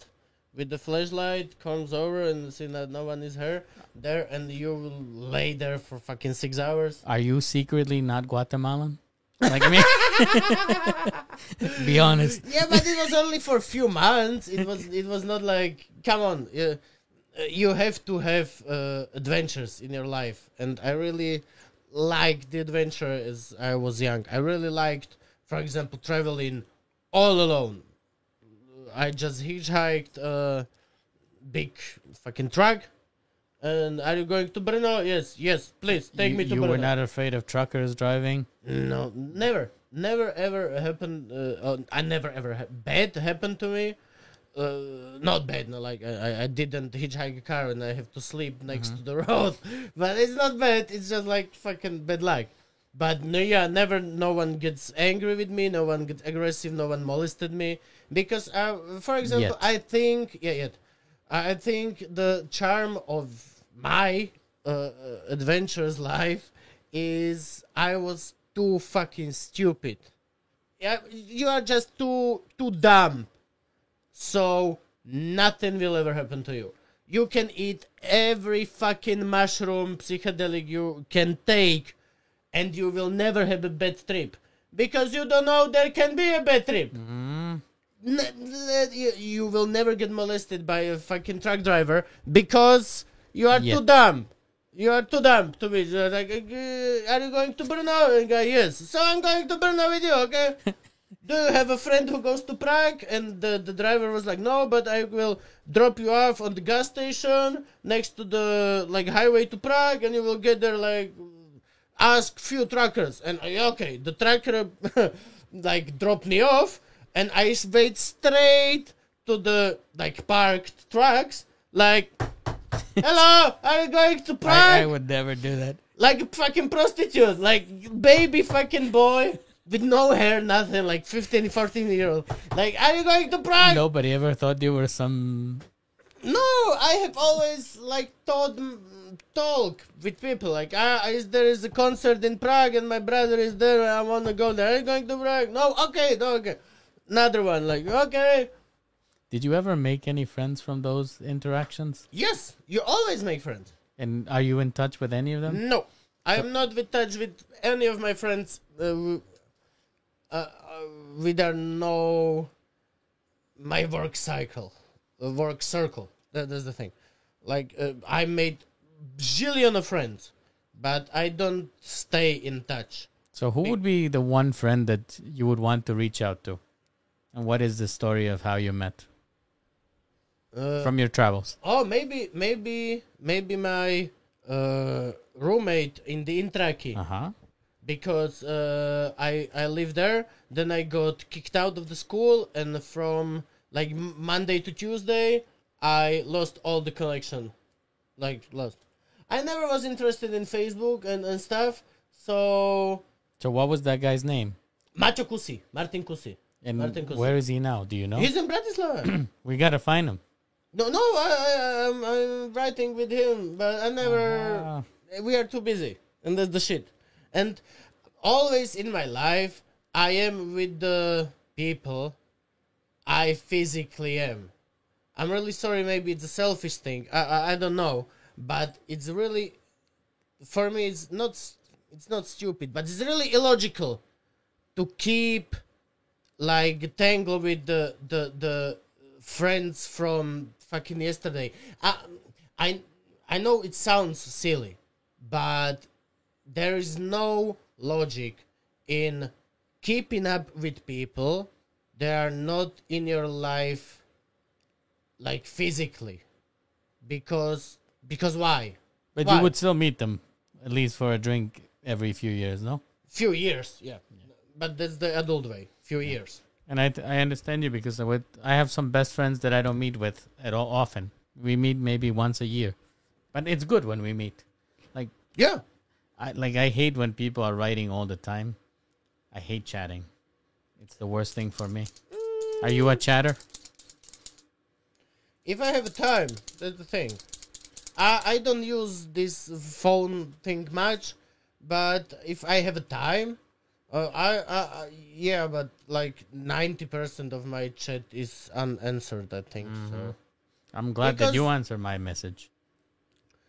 with the flashlight, comes over and see that no one is here there, and you will lay there for fucking six hours. Are you secretly not Guatemalan? Like me? Be honest. Yeah, but it was only for a few months. It was it was not like come on. You, you have to have uh, adventures in your life, and I really liked the adventure as I was young. I really liked, for example, traveling all alone. I just hitchhiked a big fucking truck. And are you going to Brno? Yes, yes. Please take you, me to you Brno. were not afraid of truckers driving? No, never, never ever happened. Uh, uh, I never ever ha- bad happened to me. Uh, not bad, no, like I, I- I didn't hitchhike a car and I have to sleep next to the road, but it's not bad. It's just like fucking bad luck. But no, yeah, never. No one gets angry with me. No one gets aggressive. No one molested me because, uh, for example, Yet. I think yeah, yet I think the charm of my uh, uh, adventurous life is I was too fucking stupid. Yeah, you are just too too dumb. So nothing will ever happen to you. You can eat every fucking mushroom psychedelic you can take, and you will never have a bad trip because you don't know there can be a bad trip. N- you, will never get molested by a fucking truck driver because you are Yeah. too dumb. You are too dumb to be uh, like, uh, are you going to Brno? And guy, yes. So I'm going to Brno with you, okay? Do you have a friend who goes to Prague? And the, the driver was like, no, but I will drop you off on the gas station next to the like highway to Prague, and you will get there like ask few truckers and okay the trucker like dropped me off and i went straight to the like parked trucks like hello are you going to prague I, I would never do that. like a fucking prostitute like baby fucking boy with no hair nothing like 15 14 year old like are you going to prague Nobody ever thought you were some. no, I have always like taught mm, talk with people. Like, ah, is there is a concert in Prague and my brother is there. and I want to go there. Are you going to Prague? No, okay, no, okay. Another one, like, okay, Did you ever make any friends from those interactions? yes, you always make friends. And are you in touch with any of them? No, I am not in touch with any of my friends. Uh, uh, uh, with are no my work cycle, work circle. That, that's the thing. Like uh, I made zillion of friends, but I don't stay in touch. So, who would be the one friend that you would want to reach out to? And what is the story of how you met Uh, from your travels? oh, maybe, maybe, maybe my uh, roommate in the Intraki. Uh huh. because uh, I I lived there. Then I got kicked out of the school, and from like Monday to Tuesday, I lost all the connection, like lost. I never was interested in Facebook and, and stuff. So So, what was that guy's name? Macho Kusi, Martin Kusi. And Martin Kusi. where is he now? Do you know? He's in Bratislava. we gotta find him. no, no, I, I, I'm, I'm writing with him, but I never. Ah. we are too busy and that's the shit and always in my life i am with the people i physically am i'm really sorry maybe it's a selfish thing i i, I don't know but it's really for me it's not it's not stupid but it's really illogical to keep like tangle with the the the friends from fucking yesterday. I I I know it sounds silly, but there is no logic in keeping up with people that are not in your life like physically because because why But Why? you would still meet them at least for a drink every few years, no? few years yeah but that's the adult way few years And I I understand you because I would I have some best friends that I don't meet with at all often. We meet maybe once a year, but it's good when we meet. Like yeah I like I hate when people are writing all the time. I hate chatting. It's the worst thing for me. Are you a chatter? if I have a time, that's the thing. I I don't use this phone thing much, but if I have a time, uh, I, I, I yeah, but like ninety percent of my chat is unanswered. I think so. I'm glad that you answer my message.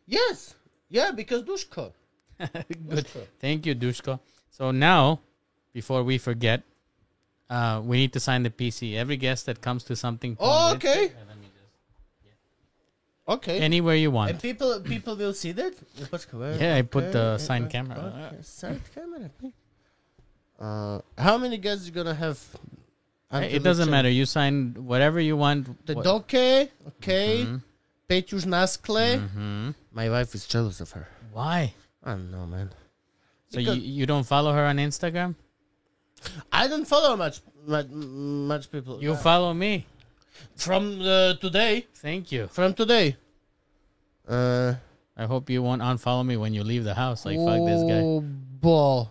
Yes. Yeah, because Dushko. Good. Thank you, Dushko. So now, before we forget, uh, we need to sign the PC. Every guest that comes to something. Oh, okay. Let me just- Okay. Anywhere you want. and people people will see that? Yeah, I put the sign camera. Side camera. Uh, how many guests you gonna have? It doesn't matter. You sign whatever you want. The doke, okay. Mhm. Peťuš Naskle. Mhm. My wife is jealous of her. Why? I don't know, man. So you, Because- you don't follow her on Instagram? I don't follow much much, much people. You follow me. From uh, today. Thank you. From today. Uh, I hope you won't unfollow me when you leave the house. Like fuck this guy. Bo.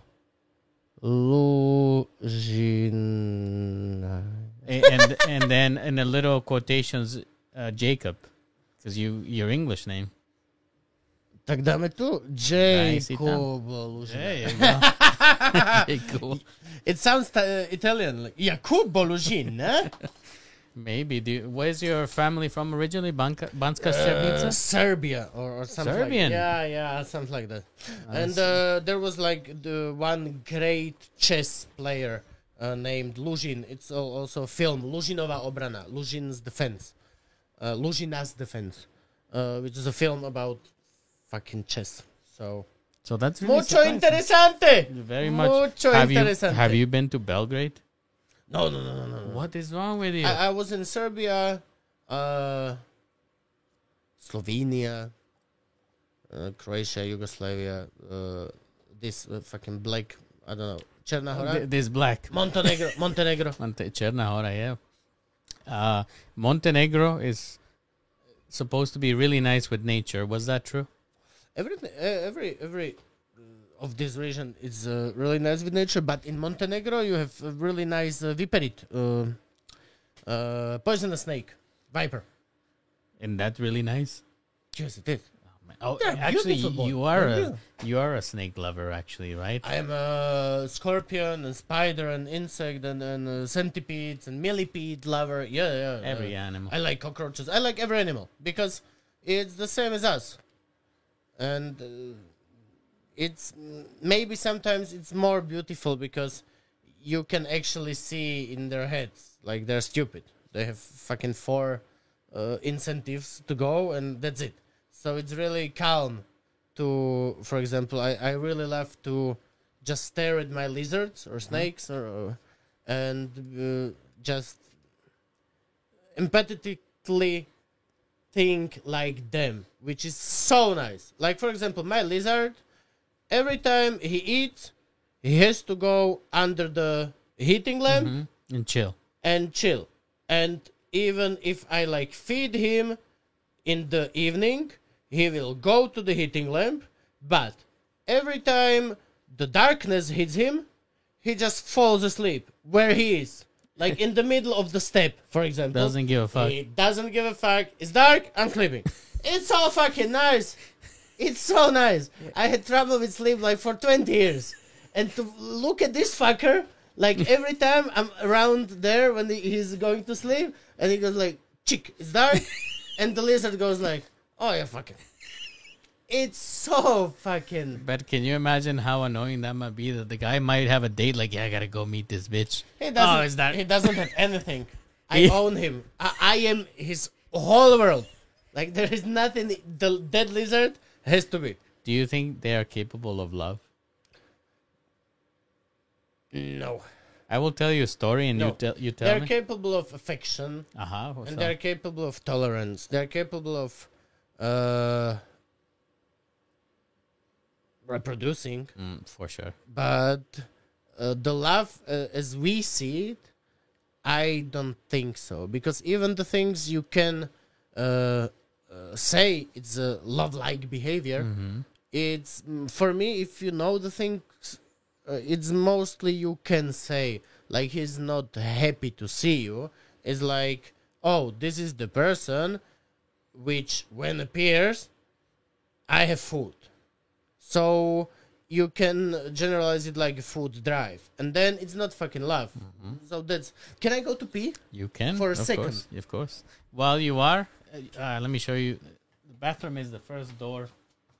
Lužina. A- and and then in the little quotations, uh, Jacob, because you your English name. Tak dáme tu Daj si tam. Jacob Lužina. There you go. Jacob. It sounds uh, Italian. Like Jacobo Lužina. Maybe. Do you, where's your family from originally? Banka, Banska uh? Serbia or, or something Serbian? like yeah yeah something like that I and uh, there was like the one great chess player uh, named Luzhin it's al- also a film Luzhinova obrana Luzhin's defense uh, Luzhina's defense uh, which is a film about fucking chess so So that's really mucho surprising. interesante Very much. Mucho have you have you been to Belgrade? No no no no no, no. What is wrong with you? I, I was in Serbia, uh, Slovenia, uh, Croatia, Yugoslavia, uh, this uh, fucking black, I don't know, Černá Hora, Th- this black. Montenegro, Montenegro. Monte Černá Hora, yeah. Uh, Montenegro is supposed to be really nice with nature. Was that true? Everything, uh, every every of this region is uh, really nice with nature, but in Montenegro you have a really nice uh, viperit, uh, uh, poisonous snake, viper. And that's really nice. Yes, it is. Oh. Oh, They're actually, you are They're a you are a snake lover, actually, right? I am a scorpion and spider and insect and, and uh, centipedes and millipede lover. Yeah, yeah. Every uh, animal. I like cockroaches. I like every animal because it's the same as us, and uh, it's maybe sometimes it's more beautiful because you can actually see in their heads like they're stupid. They have fucking four uh, incentives to go, and that's it. So it's really calm. To, for example, I, I really love to just stare at my lizards or snakes or, or and uh, just empathetically think like them, which is so nice. Like for example, my lizard, every time he eats, he has to go under the heating lamp Mhm. And chill. and chill. And even if I like feed him in the evening, he will go to the heating lamp. But every time the darkness hits him, he just falls asleep where he is. Like in the middle of the step, for example. Doesn't give a fuck. He doesn't give a fuck. It's dark, I'm sleeping. it's so fucking nice. It's so nice. I had trouble with sleep like for 20 years. And to look at this fucker, like every time I'm around there when he's going to sleep, and he goes like, chick, it's dark. and the lizard goes like, oh yeah, fucking. It's so fucking. But can you imagine how annoying that might be? That the guy might have a date, like, yeah, I gotta go meet this bitch. He doesn't, oh, is that? he doesn't have anything. I own him. I, I am his whole world. Like there is nothing the dead lizard has to be. Do you think they are capable of love? No. I will tell you a story, and you tell you tell They're me. capable of affection uh huh. and they're capable of tolerance. They're capable of uh reproducing, mm, for sure. but uh, the love uh, as we see it, I don't think so. Because even the things you can uh, say it's a love-like behavior, Mm-hmm. it's mm, for me. If you know the things, uh, it's mostly you can say like he's not happy to see you. It's like, oh, this is the person, which when appears, I have food. So you can generalize it like a food drive, and then it's not fucking love. So that's. Can I go to pee? You can For a of second. course, of course. While you are, Uh, let me show you. The bathroom is the first door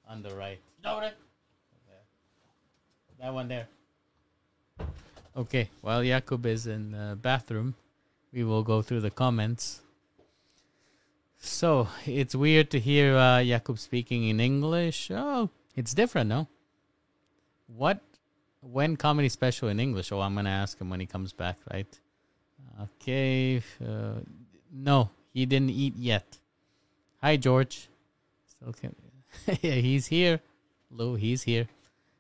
on the right. Dobre. That one there. Okay, while Jakub is in the bathroom, we will go through the comments. So, it's weird to hear uh, Jakub speaking in English. Oh, it's different, no? What, when comedy special in English? Oh, I'm going to ask him when he comes back, right? Okay, uh, no, he didn't eat yet. Hi, George. Still can yeah, he's here. Lou, he's here.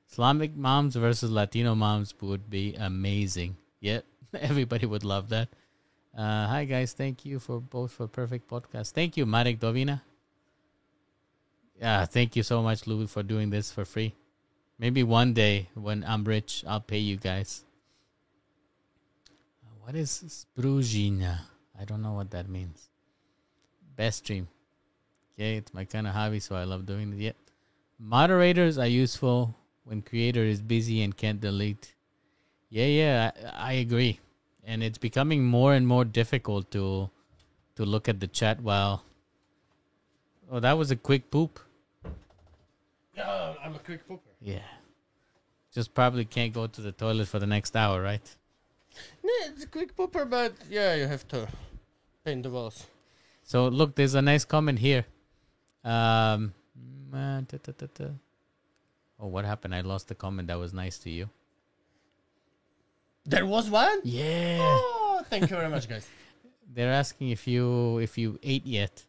Islamic moms versus Latino moms would be amazing. Yep, everybody would love that. Uh, hi guys, thank you for both for perfect podcast. Thank you, Marek Dovina. Yeah, thank you so much, Lou, for doing this for free. Maybe one day when I'm rich, I'll pay you guys. Uh, What is spruzina? I don't know what that means. Best stream. Okay, it's my kind of hobby, so I love doing it. Yeah. Moderators are useful when creator is busy and can't delete. Yeah, yeah, I, I agree. And it's becoming more and more difficult to to look at the chat while Oh, that was a quick poop. Yeah, I'm a quick pooper. Yeah. Just probably can't go to the toilet for the next hour, right? Yeah, it's a quick pooper, but yeah, you have to paint the walls. So look, there's a nice comment here. Um, uh, ta- ta- ta. oh, what happened? I lost the comment that was nice to you. There was one. Yeah. Oh, thank you very much, guys. They're asking if you if you ate yet.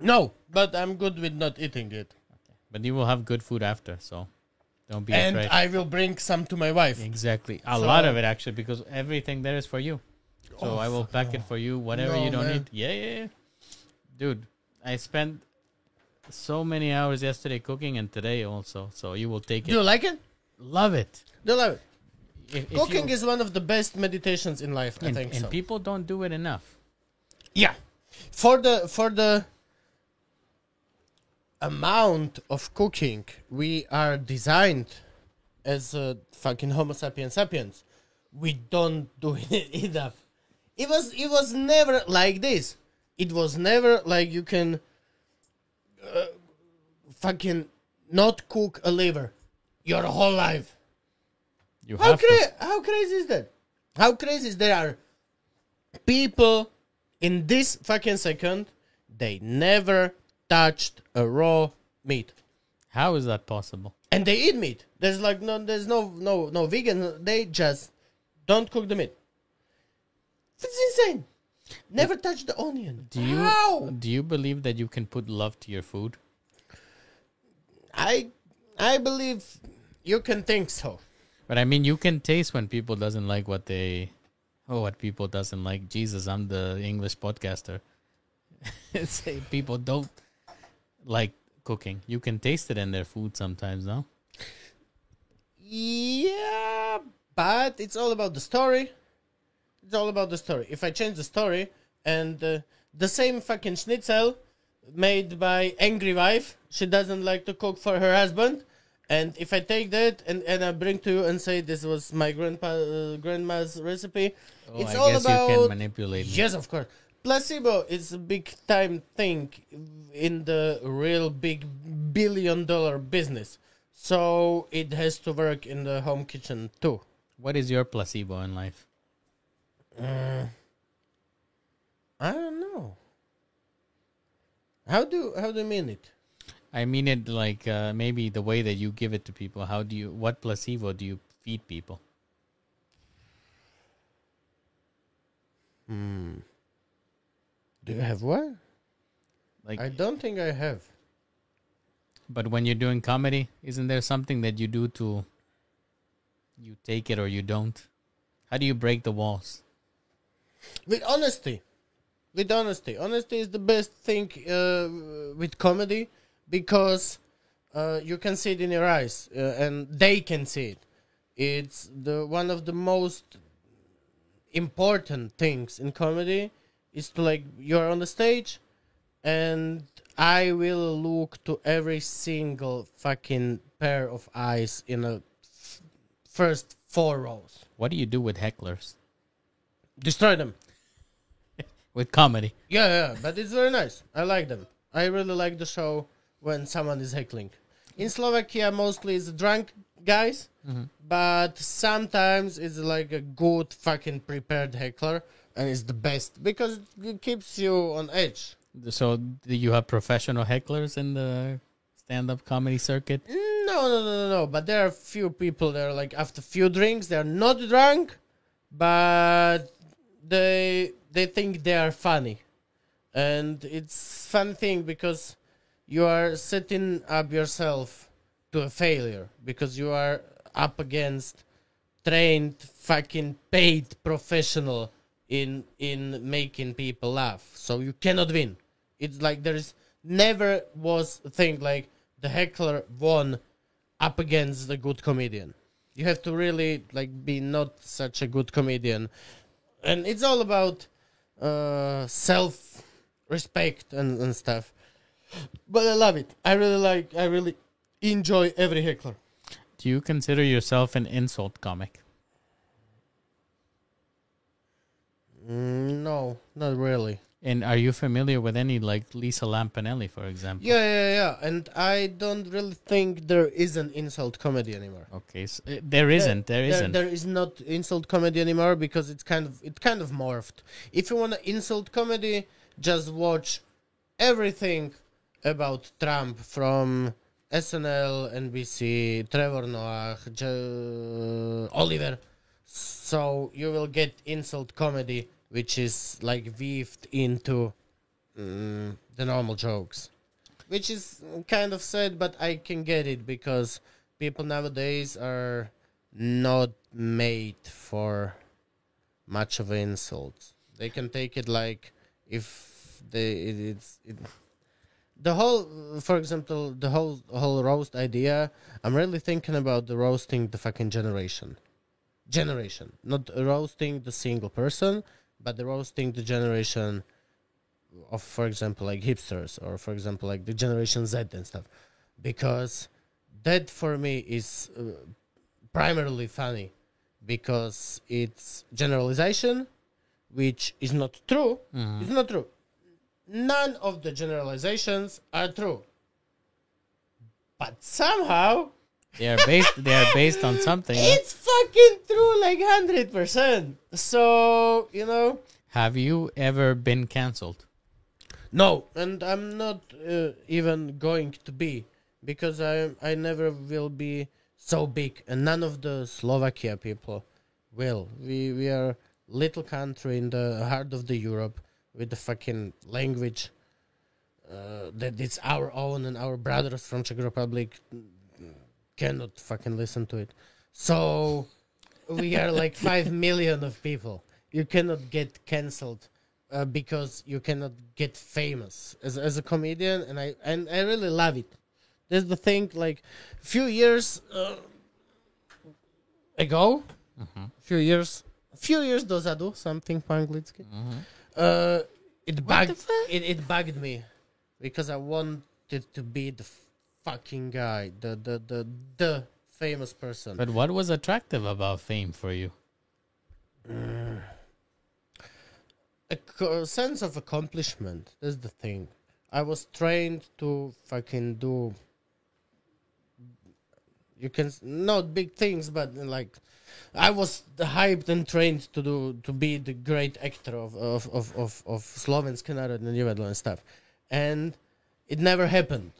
No, but I'm good with not eating it, Okay. But you will have good food after, so don't be and afraid. I will bring some to my wife. exactly. A So- lot of it actually because everything there is for you. So Oh, I will pack no. it for you whatever No, you don't man. eat. Yeah, yeah, yeah. Dude, I spent so many hours yesterday cooking and today also. So you will take it. Do you like it? Love it. Do you love it? If, if Cooking you- is one of the best meditations in life. I and, think and so. people don't do it enough. Yeah, for the for the amount of cooking we are designed as a fucking Homo sapiens sapiens, we don't do it enough. It was it was never like this. It was never like you can uh, fucking not cook a liver your whole life. You How have to. cra- how crazy is that? How crazy is there are people in this fucking second they never touched a raw meat How is that possible? and they eat meat. There's like no there's no no no vegan. They just don't cook the meat. It's insane. Never touch the onion. Do you How? do you believe that you can put love to your food? I I believe you can think so. But I mean, you can taste when people doesn't like what they, oh, what people doesn't like. Jesus, I'm the English podcaster. Say people don't like cooking. You can taste it in their food sometimes, no? Yeah, but it's all about the story. It's all about the story. If I change the story and uh, the same fucking schnitzel made by angry wife, she doesn't like to cook for her husband. And if I take that and, and I bring to you and say this was my grandpa uh, grandma's recipe, Oh, it's I all guess about you can manipulate. me. Yes, of course. Placebo is a big time thing in the real big billion dollar business. So it has to work in the home kitchen too. What is your placebo in life? I don't know. How do how do you mean it? I mean it like uh, maybe the way that you give it to people. How do you? What placebo do you feed people? Do you have one? Like, I don't think I have. but when you're doing comedy, isn't there something that you do to? You take it or you don't. How do you break the walls? With honesty. With honesty. Honesty is the best thing uh, with comedy because uh, you can see it in your eyes uh, and they can see it. It's the one of the most important things in comedy is to like you're on the stage and I will look to every single fucking pair of eyes in f- first four rows. What do you do with hecklers? Destroy them. with comedy. Yeah, yeah, but it's very nice. I like them. I really like the show when someone is heckling. In Slovakia, mostly it's drunk guys, mm-hmm. but sometimes it's like a good fucking prepared heckler, and it's the best because it keeps you on edge. So do you have professional hecklers in the stand-up comedy circuit? No, no, no, no, no. But there are few people that are like after few drinks, they're not drunk, but they they think they are funny, and it's fun thing because you are setting up yourself to a failure because you are up against trained fucking paid professional in in making people laugh. So you cannot win. It's like there is never was a thing like the heckler won up against the good comedian. You have to really like be not such a good comedian and it's all about uh self respect and, and stuff but i love it i really like i really enjoy every heckler Do you consider yourself an insult comic? Mm, no, not really. And are you familiar with any like Lisa Lampanelli, for example? Yeah, yeah, yeah. And I don't really think there is an insult comedy anymore. Okay, so, uh, there isn't. There There, isn't. there is not insult comedy anymore because it's kind of it kind of morphed. If you want to insult comedy, just watch everything about Trump from SNL, NBC, Trevor Noah, J- Oliver. So you will get insult comedy, which is like weaved into mm, the normal jokes, which is kind of sad, but I can get it because people nowadays are not made for much of insults. They can take it like if they it, it's it, the whole for example the whole whole roast idea i'm really thinking about the roasting the fucking generation generation not roasting the single person but the roasting the generation of for example like hipsters or for example like the generation z and stuff. Because that for me is uh, primarily funny. Because it's generalization which is not true. It's not true. None of the generalizations are true. But somehow they are based. they are based on something. it's fucking true like 100% so you know Have you ever been canceled? no and i'm not uh, even going to be because i i never will be so big and none of the slovakia people will we we are little country in the heart of the europe with the fucking language uh, that it's our own and our brothers from czech republic cannot fucking listen to it. So we are like 5 million of people. You cannot get cancelled uh, because you cannot get famous. As, as a comedian and i and i really love it. There's the thing like few years uh, ago a few years few years dozadu something po anglicky uh, it bugged it, it bugged me because i wanted to be the fucking guy the the the, the famous person But what was attractive about fame for you? a co- sense of accomplishment. That's the thing. I was trained to fucking do. You can not big things, but like, I was hyped and trained to do to be the great actor of of of of, of Slovenské národné divadlo and stuff, and it never happened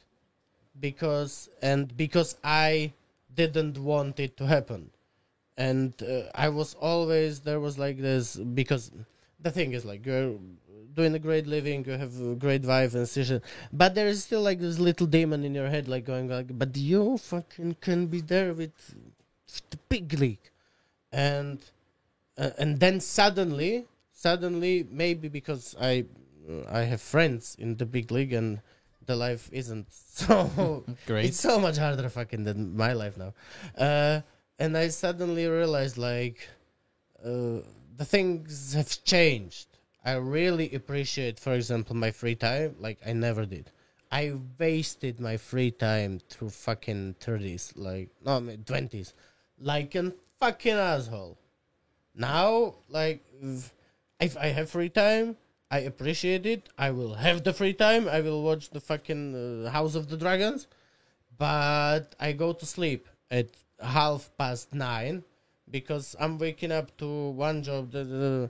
because and because I didn't want it to happen. And uh, I was always there was like this because the thing is like you're doing a great living, you have a great wife and decision, but there is still like this little demon in your head like going like, but you fucking can be there with the big league, and uh, and then suddenly suddenly maybe because I I have friends in the big league and the life isn't so Great. it's so much harder fucking than my life now. Uh, and I suddenly realized like uh, the things have changed. I really appreciate, for example, my free time like I never did. I wasted my free time through fucking thirties, like no twenties, like a fucking asshole. Now, like if I have free time, I appreciate it. I will have the free time. I will watch the fucking uh, House of the Dragons, but I go to sleep at half past nine because I'm waking up to one job, da- da- da,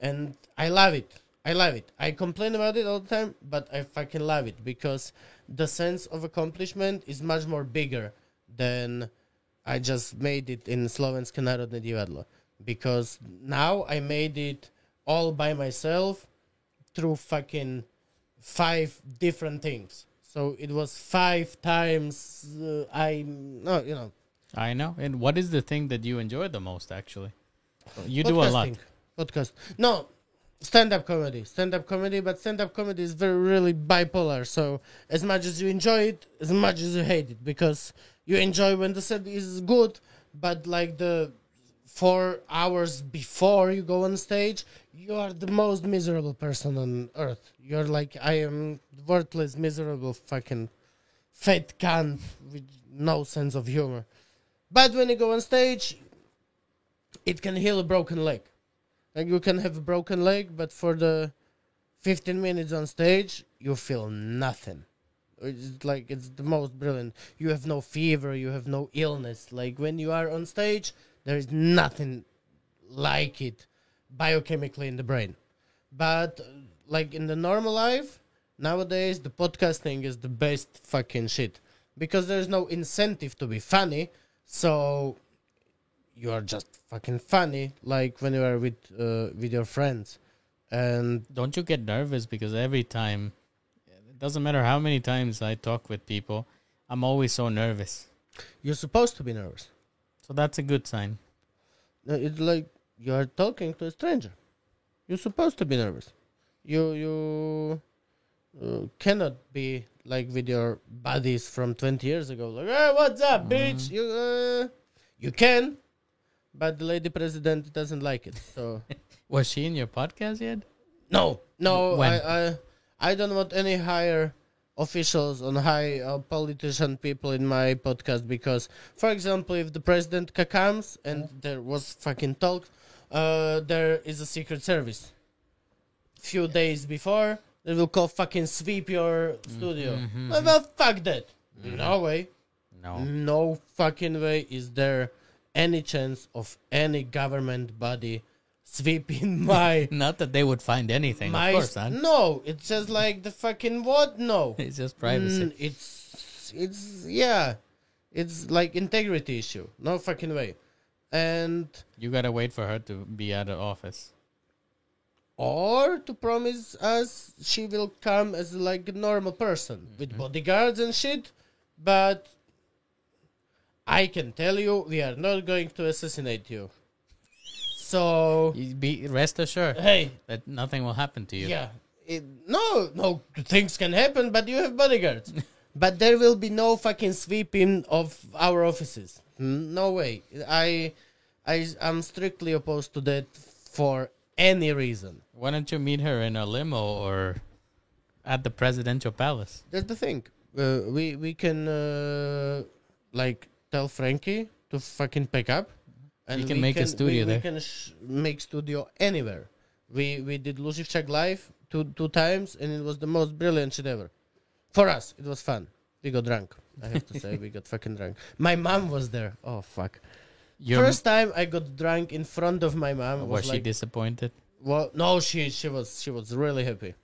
and I love it. I love it. I complain about it all the time, but I fucking love it because the sense of accomplishment is much more bigger than I just made it in Slovenské národné divadlo. Because now I made it all by myself through fucking five different things. So it was five times uh, I no you know I know. And what is the thing that you enjoy the most? Actually, you do a lot. Podcast. No, stand up comedy. Stand up comedy, but stand up comedy is very really bipolar. So as much as you enjoy it, as much as you hate it, because you enjoy when the set is good, but like the four hours before you go on stage, you are the most miserable person on earth. You're like I am worthless, miserable, fucking fat cunt with no sense of humor. But when you go on stage, it can heal a broken leg. Like you can have a broken leg, but for the 15 minutes on stage, you feel nothing. It's like it's the most brilliant. You have no fever, you have no illness. Like when you are on stage, there is nothing like it biochemically in the brain. But uh, like in the normal life, nowadays the podcasting is the best fucking shit because there's no incentive to be funny. So you are just fucking funny, like when you are with uh, with your friends, and Don't you get nervous because every time, it doesn't matter how many times I talk with people, I'm always so nervous. you're supposed to be nervous. So that's a good sign. It's like you are talking to a stranger. You're supposed to be nervous. You you uh, cannot be like with your buddies from 20 years ago. Like, hey, what's up, bitch? You uh, you can, but the lady president doesn't like it. So Was she in your podcast yet? no, no, When? I I I don't want any higher officials on high uh, politician people in my podcast because, for example, if the president comes and there was fucking talk, uh, there is a secret service. Few days before, they will call fucking sweep your studio. Well, well, fuck that. No way. No. No fucking way is there any chance of any government body sweeping my Not that they would find anything, my of course, huh? no. It's just like the fucking what? No. It's just privacy. Mm, it's it's yeah, it's like integrity issue. No fucking way. And You gotta wait for her to be out of office. or to promise us she will come as like a normal person with Mm-hmm. bodyguards and shit, but I can tell you we are not going to assassinate you. So You be rest assured hey, that nothing will happen to you. Yeah. It, no, no, things can happen, but you have bodyguards. but there will be no fucking sweeping of our offices. No way. I, I, I'm strictly opposed to that for any reason. Why don't you meet her in a limo or at the presidential palace? That's the thing. Uh, we we can uh, like tell Frankie to fucking pick up, He we can make a studio we, there. We can sh- make studio anywhere. We we did Luživčák live two two times, and it was the most brilliant shit ever. For us, it was fun. We got drunk. I have to say, we got fucking drunk. My mom was there. Oh fuck! Your, First time I got drunk in front of my mom was was, she like, disappointed? well, no, she she was she was really happy.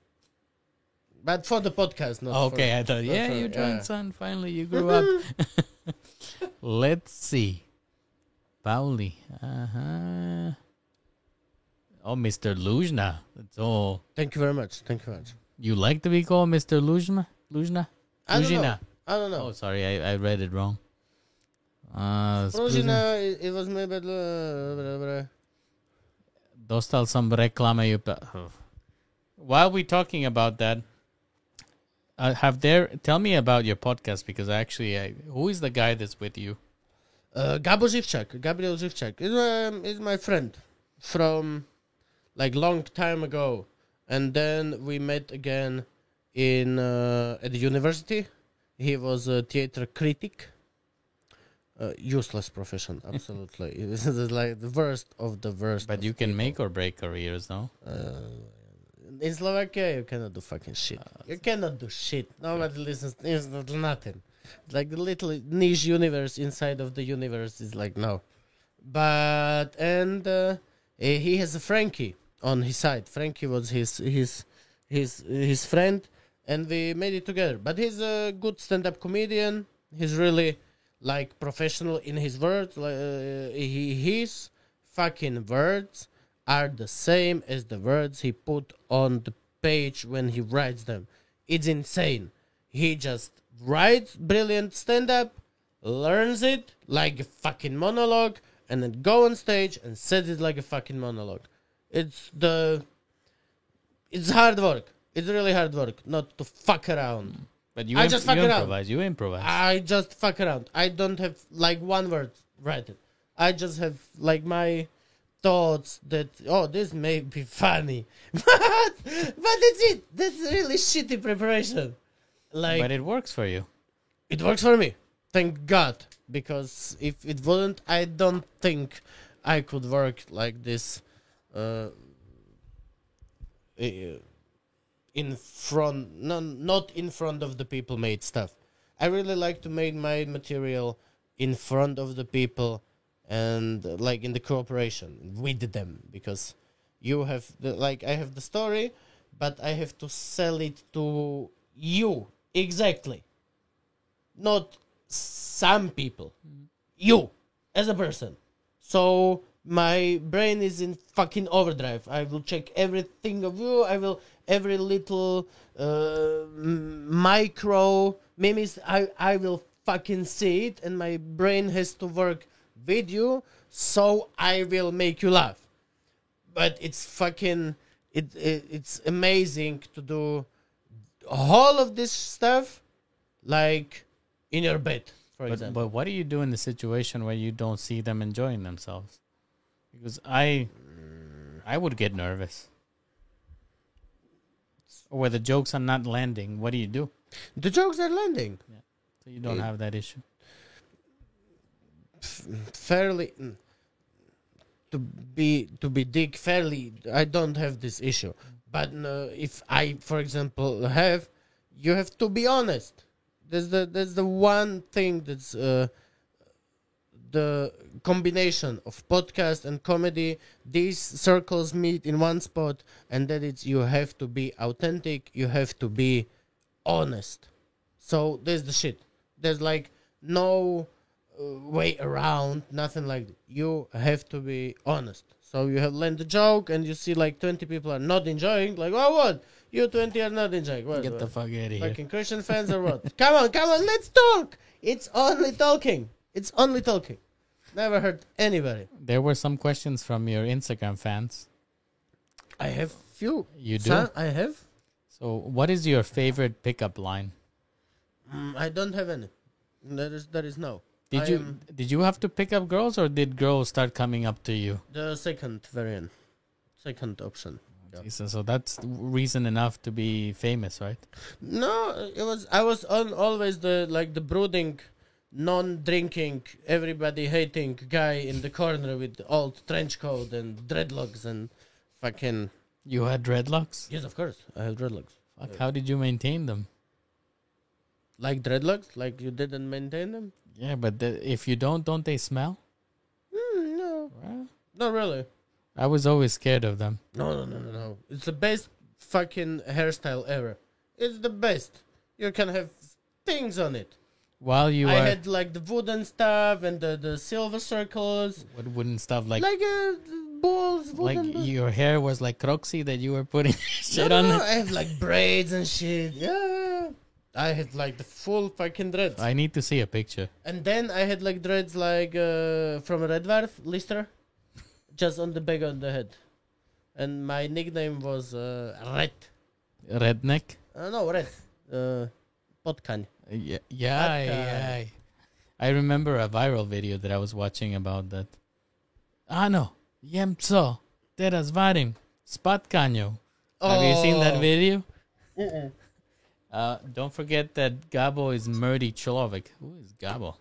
But for the podcast, not for- okay, I thought, yeah, for- you drunk, yeah. son. Finally, you grew up. Let's see. Pauli. Uh huh. Oh, Mr. Luzna. That's all. Thank you very much. Thank you very much. You like to be called Mr. Luzna? Luzna? I don't know. I don't know. Oh, sorry, I, I read it wrong. Uh, Prozina, it, it was maybe. Uh. Dostal sam reklame. While we're talking about that, uh, have there tell me about your podcast because actually, I, who is the guy that's with you? Uh, Gabo Živčák, Gabriel Živčák is um, is my friend from like long time ago, and then we met again in uh, at the university. He was a theater critic. Uh, useless profession, absolutely. this is like the worst of the worst. But you can people. make or break careers, no? Uh, In Slovakia, you cannot do fucking shit. you cannot do shit. Nobody listens. Not nothing. Like the little niche universe inside of the universe is like no. But and uh, eh, he has a Frankie on his side. Frankie was his his his his friend, and we made it together. But he's a good stand-up comedian. He's really like professional in his words. Like uh, he his fucking words are the same as the words he put on the page when he writes them. It's insane. He just writes brilliant stand-up, learns it like a fucking monologue, and then go on stage and says it like a fucking monologue. It's the it's hard work. It's really hard work not to fuck around. But you, I imp- just you fuck around. improvise. You improvise. I just fuck around. I don't have like one word written. I just have like my thoughts that oh this may be funny, but but that's it. That's really shitty preparation. Like but it works for you. it works for me. Thank God. Because if it wouldn't, I don't think I could work like this uh, in front, no, not in front of the people made stuff. I really like to make my material in front of the people and uh, like in the cooperation with them because you have the like I have the story, but I have to sell it to you exactly not some people. You as a person. So my brain is in fucking overdrive. I will check everything of you. I will every little uh, micro memes. I I will fucking see it, and my brain has to work with you. So I will make you laugh. But it's fucking it, it it's amazing to do all of this stuff like in your bed, for But, example. but what do you do in the situation where you don't see them enjoying themselves? Because I, I would get nervous. Or where the jokes are not landing. What do you do? the jokes are landing So you don't It- have that issue. fairly. mm, To be to be dick fairly, I don't have this issue. But uh, if I, for example, have, you have to be honest. There's the there's the one thing that's uh, the combination of podcast and comedy. These circles meet in one spot, and that is you have to be authentic. You have to be honest. So there's the shit. There's like no uh, way around. Nothing like that. you have to be honest. So you have land the joke, and you see like twenty people are not enjoying. Like, oh what? You twenty are not enjoying. What? Get the fuck out of here. Fucking Christian fans or what? come on, come on, let's talk. It's only talking. It's only talking. Never hurt anybody. There were some questions from your Instagram fans. I have few. You do? Some- I have. So, what is your favorite pickup line? Mm, I don't have any. There is there is no. Did I you did you have to pick up girls or did girls start coming up to you? the second variant, second option. Oh, yeah. Jesus, So that's reason enough to be famous, right? No, it was I was on always the like the brooding, non-drinking, everybody hating guy in the corner with old trench coat and dreadlocks and fucking You had dreadlocks. yes, of course I had dreadlocks. Fuck, how did you maintain them? Like dreadlocks, like you didn't maintain them. Yeah, but the, if you don't, don't they smell? Mm, no, not really. I was always scared of them. No, no, no, no, no. It's the best fucking hairstyle ever. It's the best. You can have things on it. While you I are had like the wooden stuff and the, the silver circles, what wooden stuff like like, uh, balls, like balls. your hair was like croxy that you were putting shit no, on no, it. no, I have like braids and shit. Yeah, I had like the full fucking dreads, I need to see a picture. and then I had like dreads like uh, from Red Dwarf Lister, just on the back of the head, and my nickname was uh, Red. Redneck. Uh, no, Red. Uh, Potkan. Uh, Yeah, yeah, guy. yeah. I remember a viral video that I was watching about that. Ano, jem co, teraz varím s patkaňou. Have you seen that Oh. video? Mm-mm. Uh, don't forget that Gabo is Murdy Človek. Who is Gabo?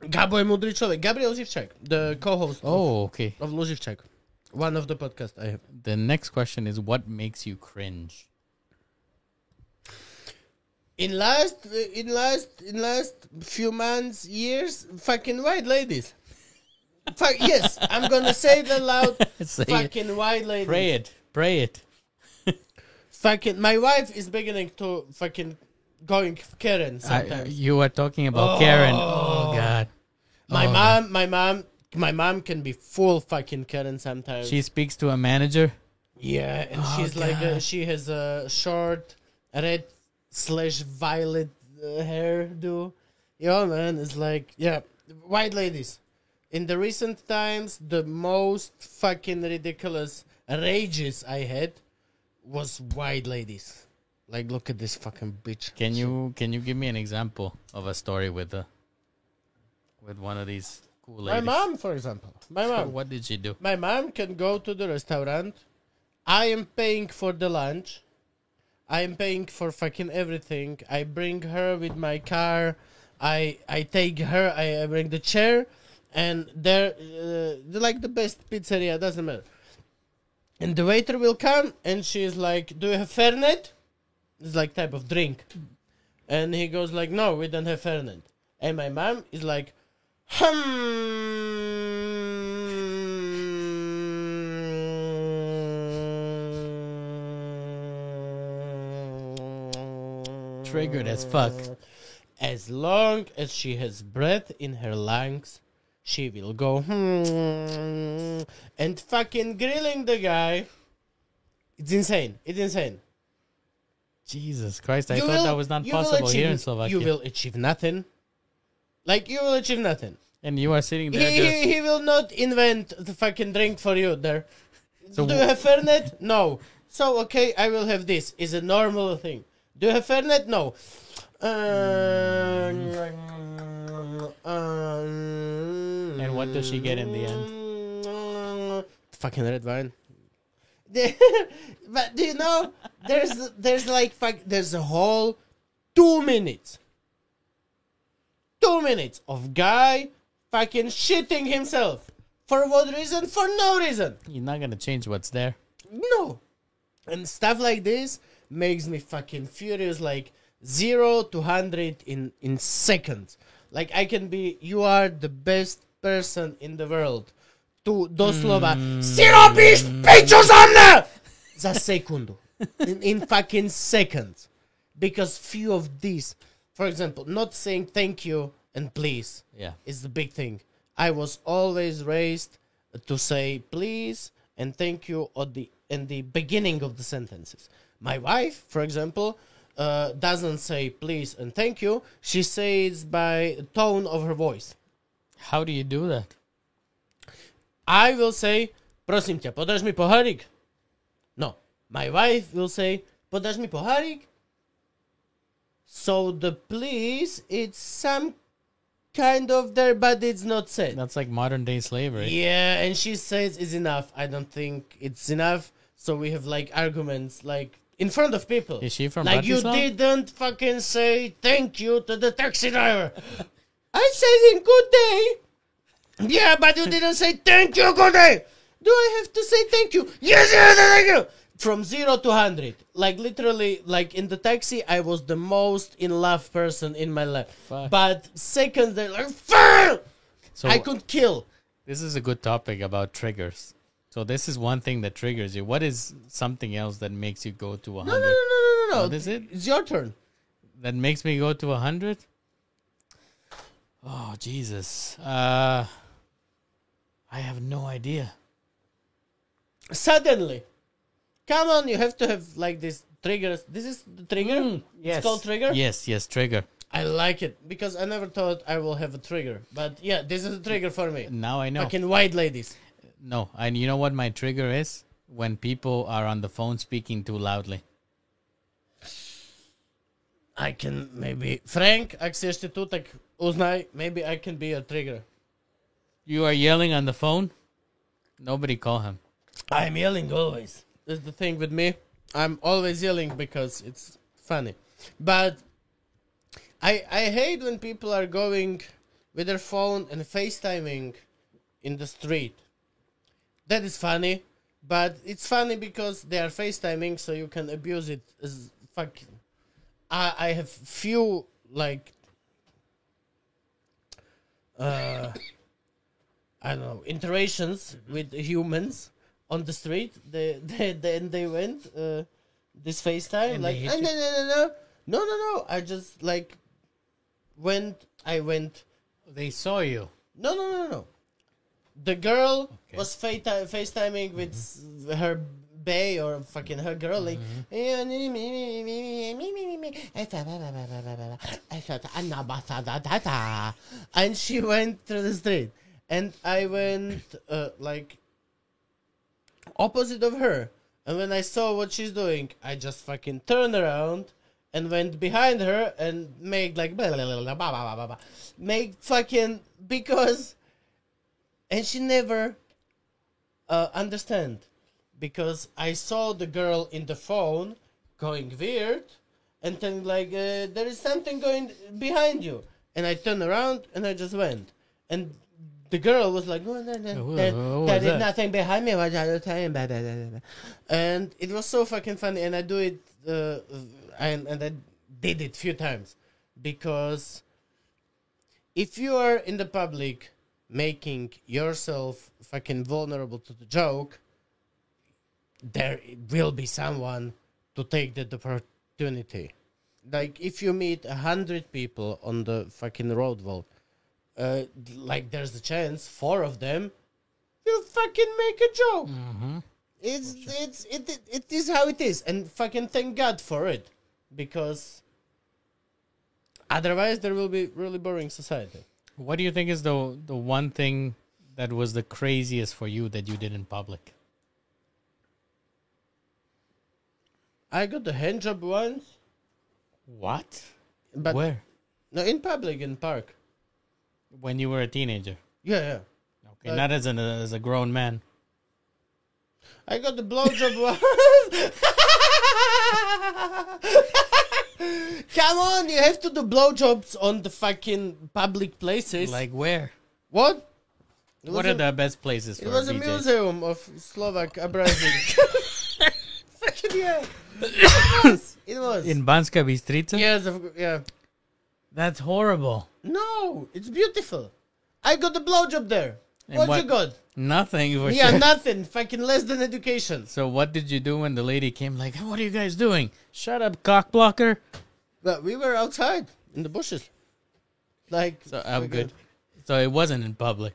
Gabo je múdry človek. Gabriel Živčák, the co-host of, Oh, okay. of Luživčák. One of the podcasts I have. The next question is what makes you cringe? In last, in last, in last few months, years, fucking white ladies. Fuck yes, I'm gonna say it loud. Say it. fucking white ladies. Pray it. Pray it. Fucking, my wife is beginning to fucking going Karen I, sometimes. you are talking about Karen. Oh God. my Oh, mom, my mom, my mom can be full fucking Karen sometimes. She speaks to a manager. yeah, and Oh, she's like, uh, God. she has a short red slash violet uh, hairdo. Yeah, man, it's like, yeah, white ladies. In the recent times, the most fucking ridiculous rages I had was white ladies. Like, look at this fucking bitch. Can you can you give me an example of a story with the with one of these cool ladies? My mom, for example. My mom. What did she do? My mom can go to the restaurant. I am paying for the lunch. I am paying for fucking everything. I bring her with my car. I I take her. I, I bring the chair, and they're, uh, they're like the best pizzeria. Doesn't matter. And the waiter will come, and she's like, "Do you have Fernet?" It's like type of drink, and he goes like, "No, we don't have Fernet." And my mom is like, Hmm. Triggered as fuck. As long as she has breath in her lungs, she will go hmm, and fucking grilling the guy. It's insane. It's insane. Jesus Christ! I You thought will- that was not possible here in Slovakia. You will achieve nothing. Like you will achieve nothing. and you are sitting there he, just he will not invent the fucking drink for you there. So Do you have Fernet? No. So okay, I will have this. Is a normal thing. Do you have Fernet? No. Uh, um, And what does she get in the end? Mm, fucking red wine. but do you know there's there's like fuck there's a whole two minutes two minutes of guy fucking shitting himself for what reason for no reason you're not gonna change what's there. no and stuff like this makes me fucking furious like zero to hundred in in seconds like i can be you are the best person in the world tu doslova si robisz pięciu za mnie za sekundu in, in fucking seconds because few of these for example not saying thank you and please Yeah. is the big thing. I was always raised to say please and thank you at the in the beginning of the sentences. My wife, for example, uh, doesn't say please and thank you. She says by tone of her voice. How do you do that? I will say, prosím ťa, podáš mi pohárik? No. My wife will say, podáš mi pohárik? So the please, it's some kind of there, but it's not said. That's like modern day slavery. Yeah, and she says it's enough. I don't think it's enough. So we have like arguments like in front of people. Is she from like you didn't fucking say thank you to the taxi driver. I said in good day. Yeah, but you didn't say thank you, good day. Do I have to say thank you? Yes, yes, thank you. From zero to hundred, like literally, like in the taxi, I was the most in love person in my life. Fuck. But seconds, they're like, "Fuck!" So I could kill. this is a good topic about triggers. So this is one thing that triggers you. What is something else that makes you go to a No, no, no, no, no, no. What is it? It's your turn. That makes me go to a hundred? Oh Jesus. Uh I have no idea. Suddenly. Come on, you have to have like this triggers. This is the trigger? It's called trigger? Yes, yes, trigger. I like it because I never thought I will have a trigger. But yeah, this is a trigger for me. Now I know. Fucking white ladies. No, and you know what my trigger is? When people are on the phone speaking too loudly. I can maybe... Frank, ak si ešte tu, tak uznaj, maybe I can be a trigger. You are yelling on the phone? Nobody call him. I'm yelling always. That's the thing with me. I'm always yelling because it's funny. But I I hate when people are going with their phone and FaceTiming in the street. that is funny, but it's funny because they are FaceTiming, so you can abuse it as fuck. I I have few like uh I don't know interactions with humans on the street. They they then they went uh this FaceTime And like they "Ah, no no no no no no no I just like went I went They saw you. no, no, no, no. The girl Okay. was fata- FaceTiming with s- her bae or fucking her girl, like, and she went through the street, and I went uh, like opposite of her, and when I saw what she's doing, I just fucking turned around and went behind her and made like blah, blah, blah, blah, blah, blah, blah, blah. make fucking because and she never uh, understand because I saw the girl in the phone going weird and then like uh, there is something going behind you. And I turned around and I just went. And the girl was like oh, no, no, there, there is that? nothing behind me. And it was so fucking funny. And I do it uh, and, and I did it few times because if you are in the public making yourself fucking vulnerable to the joke, there will be someone to take that opportunity. Like if you meet a hundred people on the fucking road wall, uh, like there's a chance four of them will fucking make a joke. Mm-hmm. It's it's it, it it is how it is, and fucking thank God for it, because otherwise there will be really boring society. What do you think is the the one thing that was the craziest for you that you did in public? I got a hand job once, What? but Where? no, in public in park. When you were a teenager. Yeah, yeah. Okay, Uh, not as an as a grown man. I got the blowjob once. Come on, you have to do blowjobs on the fucking public places. Like where? what? It What was are a- the best places for It was a DJs? museum of Slovak uprising. Fucking yeah. It was. It was. In Banska Bystrica? yes, yeah. That's horrible. No, it's beautiful. I got the blowjob there. And what, what- you got? Nothing Yeah, sure. nothing. Fucking less than education. So what did you do when the lady came like, what are you guys doing? Shut up, cock blocker. But we were outside in the bushes. Like So I'm fucking- good. So it wasn't in public.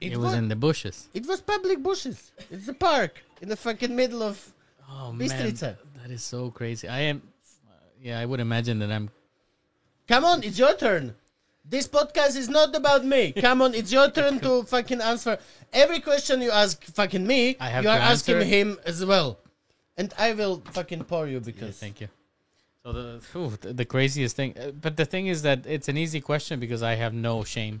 It, It, was was in the bushes. It was public bushes. It's a park in the fucking middle of. Oh man, that is so crazy. I am, yeah, I would imagine that I'm. Come on, it's your turn. This podcast is not about me. Come on, it's your turn to fucking answer every question you ask fucking me. I have you are asking answer him as well, and I will fucking pour you Yeah, because thank you. So the phew, the, the craziest thing, uh, but the thing is that it's an easy question because I have no shame.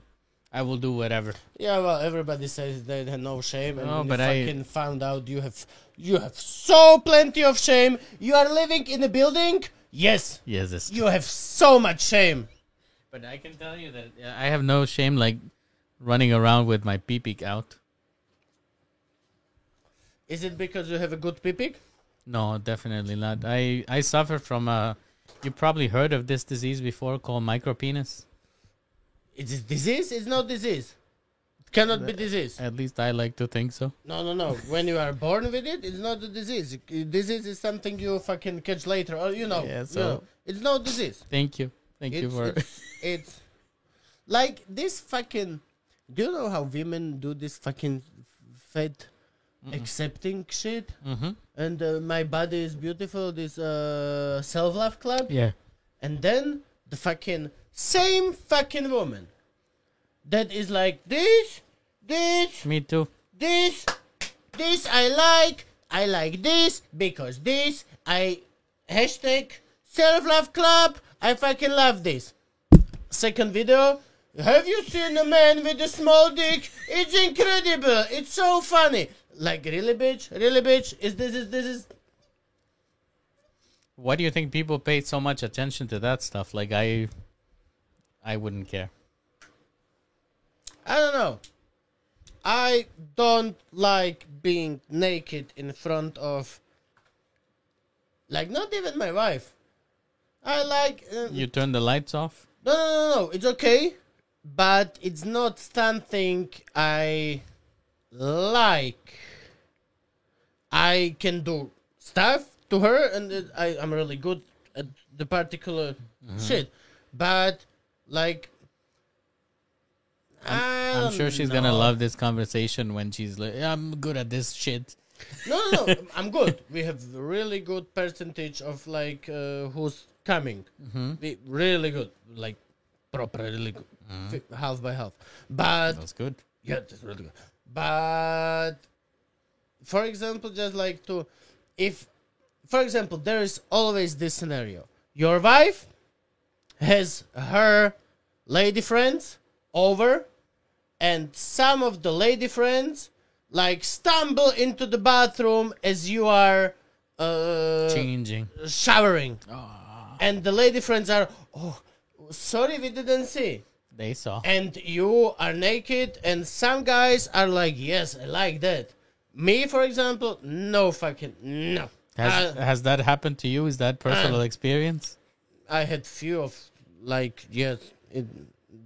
I will do whatever. yeah, well, everybody says they have no shame, and No, but you I- fucking found out you have you have so plenty of shame. You are living in a building. Yes, Yes, it's you have so much shame. But I can tell you that uh, I have no shame like running around with my pee peek out. Is it because you have a good pipik? No, definitely not. I I suffer from a. You probably heard of this disease before called micropenis. Is it disease? It's not disease. It cannot be disease. At least I like to think so. No, no, no. When you are born with it, it's not a disease. Disease is something you fucking catch later, or you know. Yeah, you know. it's no disease. Thank you. Thank you It's, for. it's, it's like this fucking. Do you know how women do this fucking fat accepting shit? mm-hmm. And uh, my body is beautiful. This uh, self love club. Yeah. And then the fucking same fucking woman that is like this, this, Me too. this, this I like, I like this because this I hashtag self love club. I fucking love this. Second video. Have you seen a man with a small dick? It's incredible. It's so funny. Like really, bitch? Really, bitch? Is this is this is Why do you think people pay so much attention to that stuff? Like I, I wouldn't care. I don't know. I don't like being naked in front of, like, not even my wife. I like. Uh, You turn the lights off. no, no, no, no. It's okay, but it's not something I like. I can do stuff to her, and I, I'm really good at the particular shit. But like, I I'm sure she's gonna love this conversation when she's like, "I'm good at this shit." No, no, no. I'm good. We have really good percentage of like uh, who's coming. We really good, like proper, really good, Fi- half by half. But That's good. yeah, that's really good. But for example, just like to, if, for example, there is always this scenario: your wife has her lady friends over, and some of the lady friends like stumble into the bathroom as you are uh, Changing. showering, and the lady friends are oh. Sorry, we didn't see They saw. and you are naked and some guys are like yes i like that me for example no fucking no Has Uh, has that happened to you? Is that personal uh, experience? I had few of like yes it,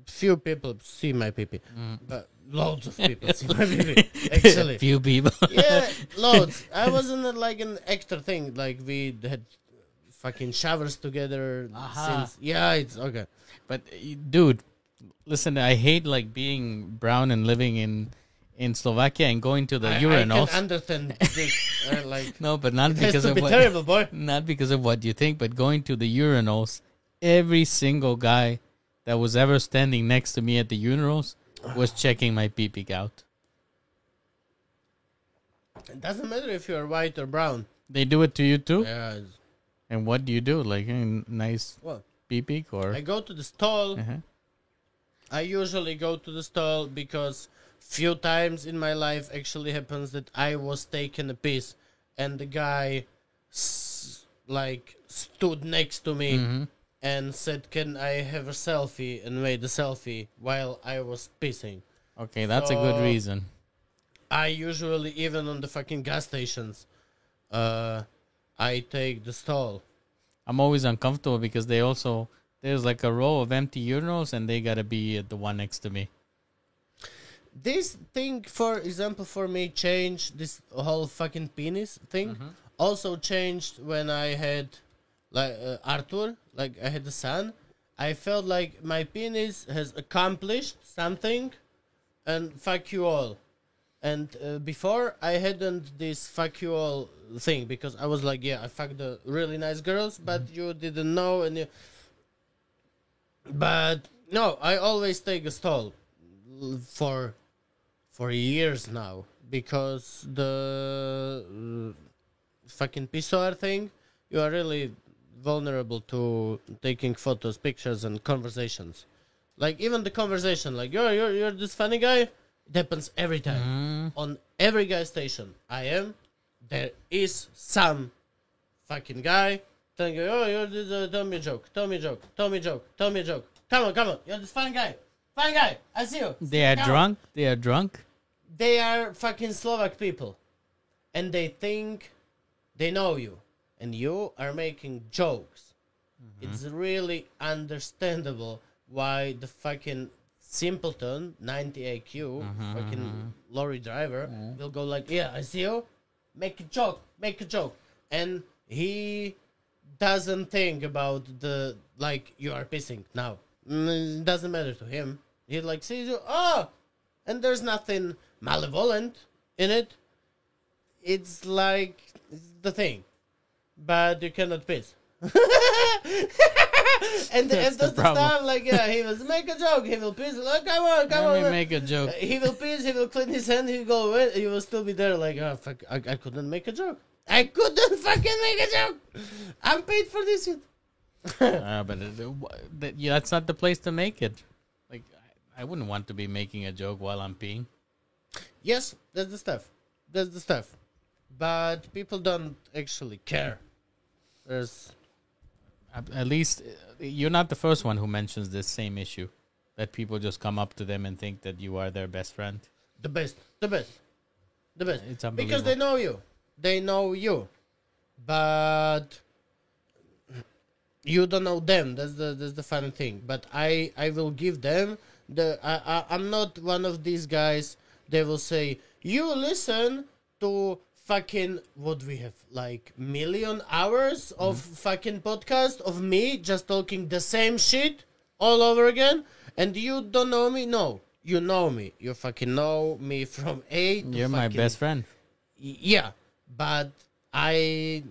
few people see my pee but loads of people see my pee actually. Few people. yeah loads. I wasn't uh, like an extra thing. Like we had fucking showers together Aha. since yeah it's okay. But uh, dude, listen, I hate like being brown and living in in Slovakia and going to the I, I urinals. can understand this uh, like no, but not because of be what terrible boy not because of what you think, but going to the urinals. Every single guy that was ever standing next to me at the urinals was checking my pee pee out. It doesn't matter if you're white or brown. They do it to you too. Yeah. And what do you do? Like a nice pee peek or? I go to the stall. Uh-huh. I usually go to the stall because few times in my life actually happens that I was taking a piss and the guy s- like stood next to me Mhm. and said, "Can I have a selfie?" and made a selfie while I was pissing. Okay, that's a good reason. I usually even on the fucking gas stations, uh, I take the stall. I'm always uncomfortable because they also there's like a row of empty urinals and they gotta be at the one next to me. This thing for example for me changed this whole fucking penis thing. Also changed when i had like uh, arthur like i had a son. I felt like my penis has accomplished something and fuck you all. And uh, before i hadn't this fuck you all thing because i was like yeah i fucked the really nice girls but you didn't know and you but no i always take a stall for for years now because the uh, fucking pissoir thing you are really vulnerable to taking photos pictures and conversations like even the conversation like you're you're, you're this funny guy it happens every time on every guy station i am there is some fucking guy telling you, oh, you're this, uh, tell me a joke, tell me a joke, tell me a joke, tell me a joke. Come on, come on, you're this funny guy, fine guy. I see you. They are Come on." drunk. They are drunk. They are fucking Slovak people, and they think they know you, and you are making jokes. Mm-hmm. It's really understandable why the fucking simpleton 90 IQ mm-hmm, fucking mm-hmm. lorry driver will go like, yeah, I see you. Make a joke, make a joke, and he doesn't think about the like you are pissing now. Mm, It doesn't matter to him. He like sees you, oh, and there's nothing malevolent in it. It's like the thing, but you cannot piss. and, and That's the the, stuff like yeah, he was make a joke. He will piss. Like come on, come Let on. me make a joke. He will piss. He will clean his hand. He will go away. He will still be there. Like oh fuck, I, I couldn't make a joke. I couldn't fucking make a joke. I'm paid for this shit. Uh, but it, uh, wh- that, yeah, that's not the place to make it. Like, I, I wouldn't want to be making a joke while I'm peeing. Yes, that's the stuff. That's the stuff. But people don't actually care. There's At, least uh, you're not the first one who mentions this same issue. That people just come up to them and think that you are their best friend. the best, the best, the best. It's because they know you, they know you, but you don't know them. That's the that's the funny thing. But I I will give them the I, I I'm not one of these guys. They will say you listen to fucking what we have like million hours of mm-hmm. fucking podcast of me just talking the same shit all over again, and you don't know me. No, you know me. You fucking know me from A. You're my best friend. Yeah but i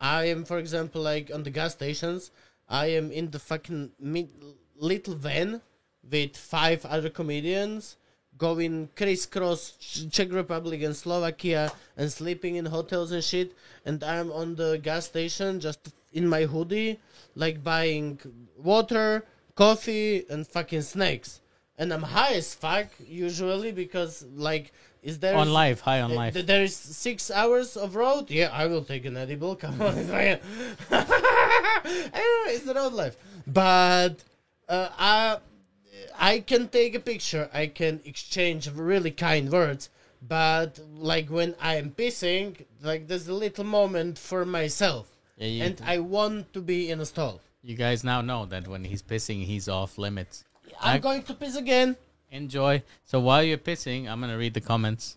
i am for example like on the gas stations i am in the fucking mid, little van with five other comedians going crisscross czech republic and slovakia and sleeping in hotels and shit and i'm on the gas station just in my hoodie like buying water coffee and fucking snacks and i'm high as fuck usually because like is there On life, high on life. there is six hours of road. Yeah, I will take an edible. Come on, it's fine. it's the road life. But uh, I, I can take a picture. I can exchange really kind words. But like when I am pissing, like there's a little moment for myself, Yeah, you, and I want to be in a stall. you guys now know that when he's pissing, he's off limits. I'm I- going to piss again. Enjoy. So while you're pissing, I'm gonna read the comments.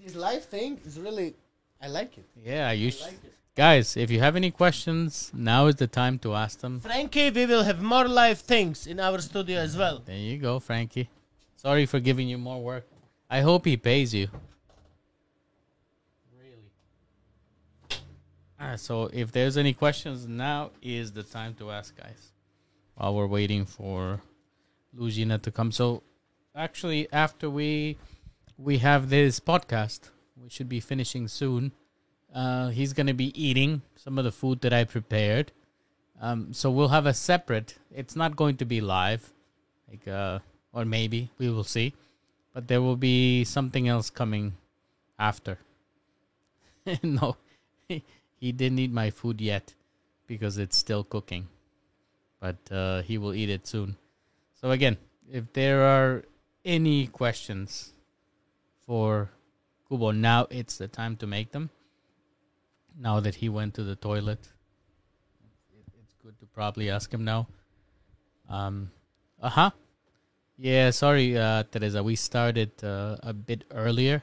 This live thing is really, I like it. Yeah, you I like it. Guys. If you have any questions, now is the time to ask them. Frankie, we will have more live things in our studio as well. There you go, Frankie. Sorry for giving you more work. I hope he pays you. Really. So if there's any questions, now is the time to ask, guys. While we're waiting for Lužina to come. So actually, after we we have this podcast, we should be finishing soon. Uh, he's gonna be eating some of the food that I prepared. Um, so we'll have a separate. It's not going to be live, like uh, or maybe we will see, but there will be something else coming after. no, he, he didn't eat my food yet because it's still cooking, but uh, he will eat it soon. So again, if there are any questions for Kubo, now it's the time to make them. Now that he went to the toilet, it- it's good to probably ask him now. Um, uh huh. Yeah, sorry, uh, Teresa. We started uh, a bit earlier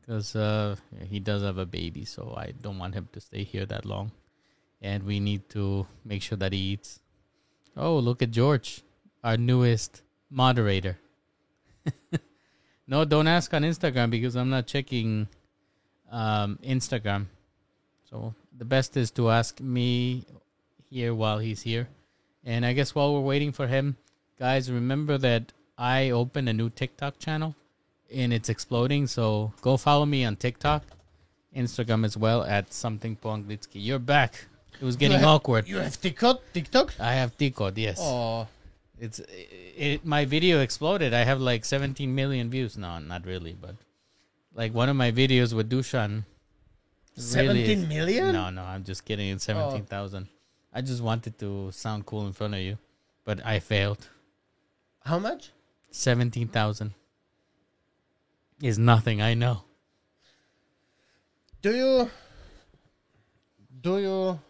because uh, he does have a baby, so I don't want him to stay here that long, and we need to make sure that he eats. Oh, look at George, our newest moderator. no, don't ask on Instagram because I'm not checking um, Instagram. So the best is to ask me here while he's here. And I guess while we're waiting for him, guys, remember that I opened a new TikTok channel and it's exploding. So go follow me on TikTok, Instagram as well at something Ponglitsky. You're back. It was getting You have- awkward. You have TikTok? TikTok? I have TikTok. yes. Oh, It's it, my video exploded. I have like 17 million views. No, not really, but like one of my videos with Dushan. Really 17? No, no, I'm just kidding. It's 17,000. I just wanted to sound cool in front of you, but I failed. How much? 17,000 is nothing, I know. Do you do you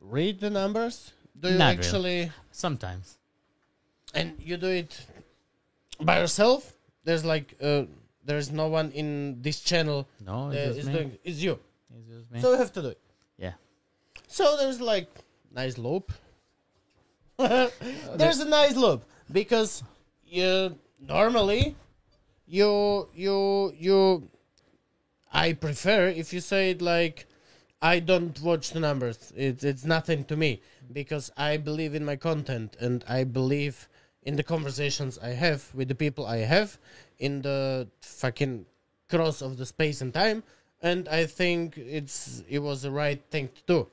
read the numbers? Do you Not really. actually Sometimes. and you do it by yourself? There's like uh, there's no one in this channel No, uh, it's just me. doing it's you. It's just me. So you have to do it. yeah. So there's like nice loop. there's a nice loop because you normally you you you I prefer if you say it like I don't watch the numbers. It's it's nothing to me because I believe in my content and I believe in the conversations I have with the people I have in the fucking cross of the space and time and I think it's it was the right thing to do.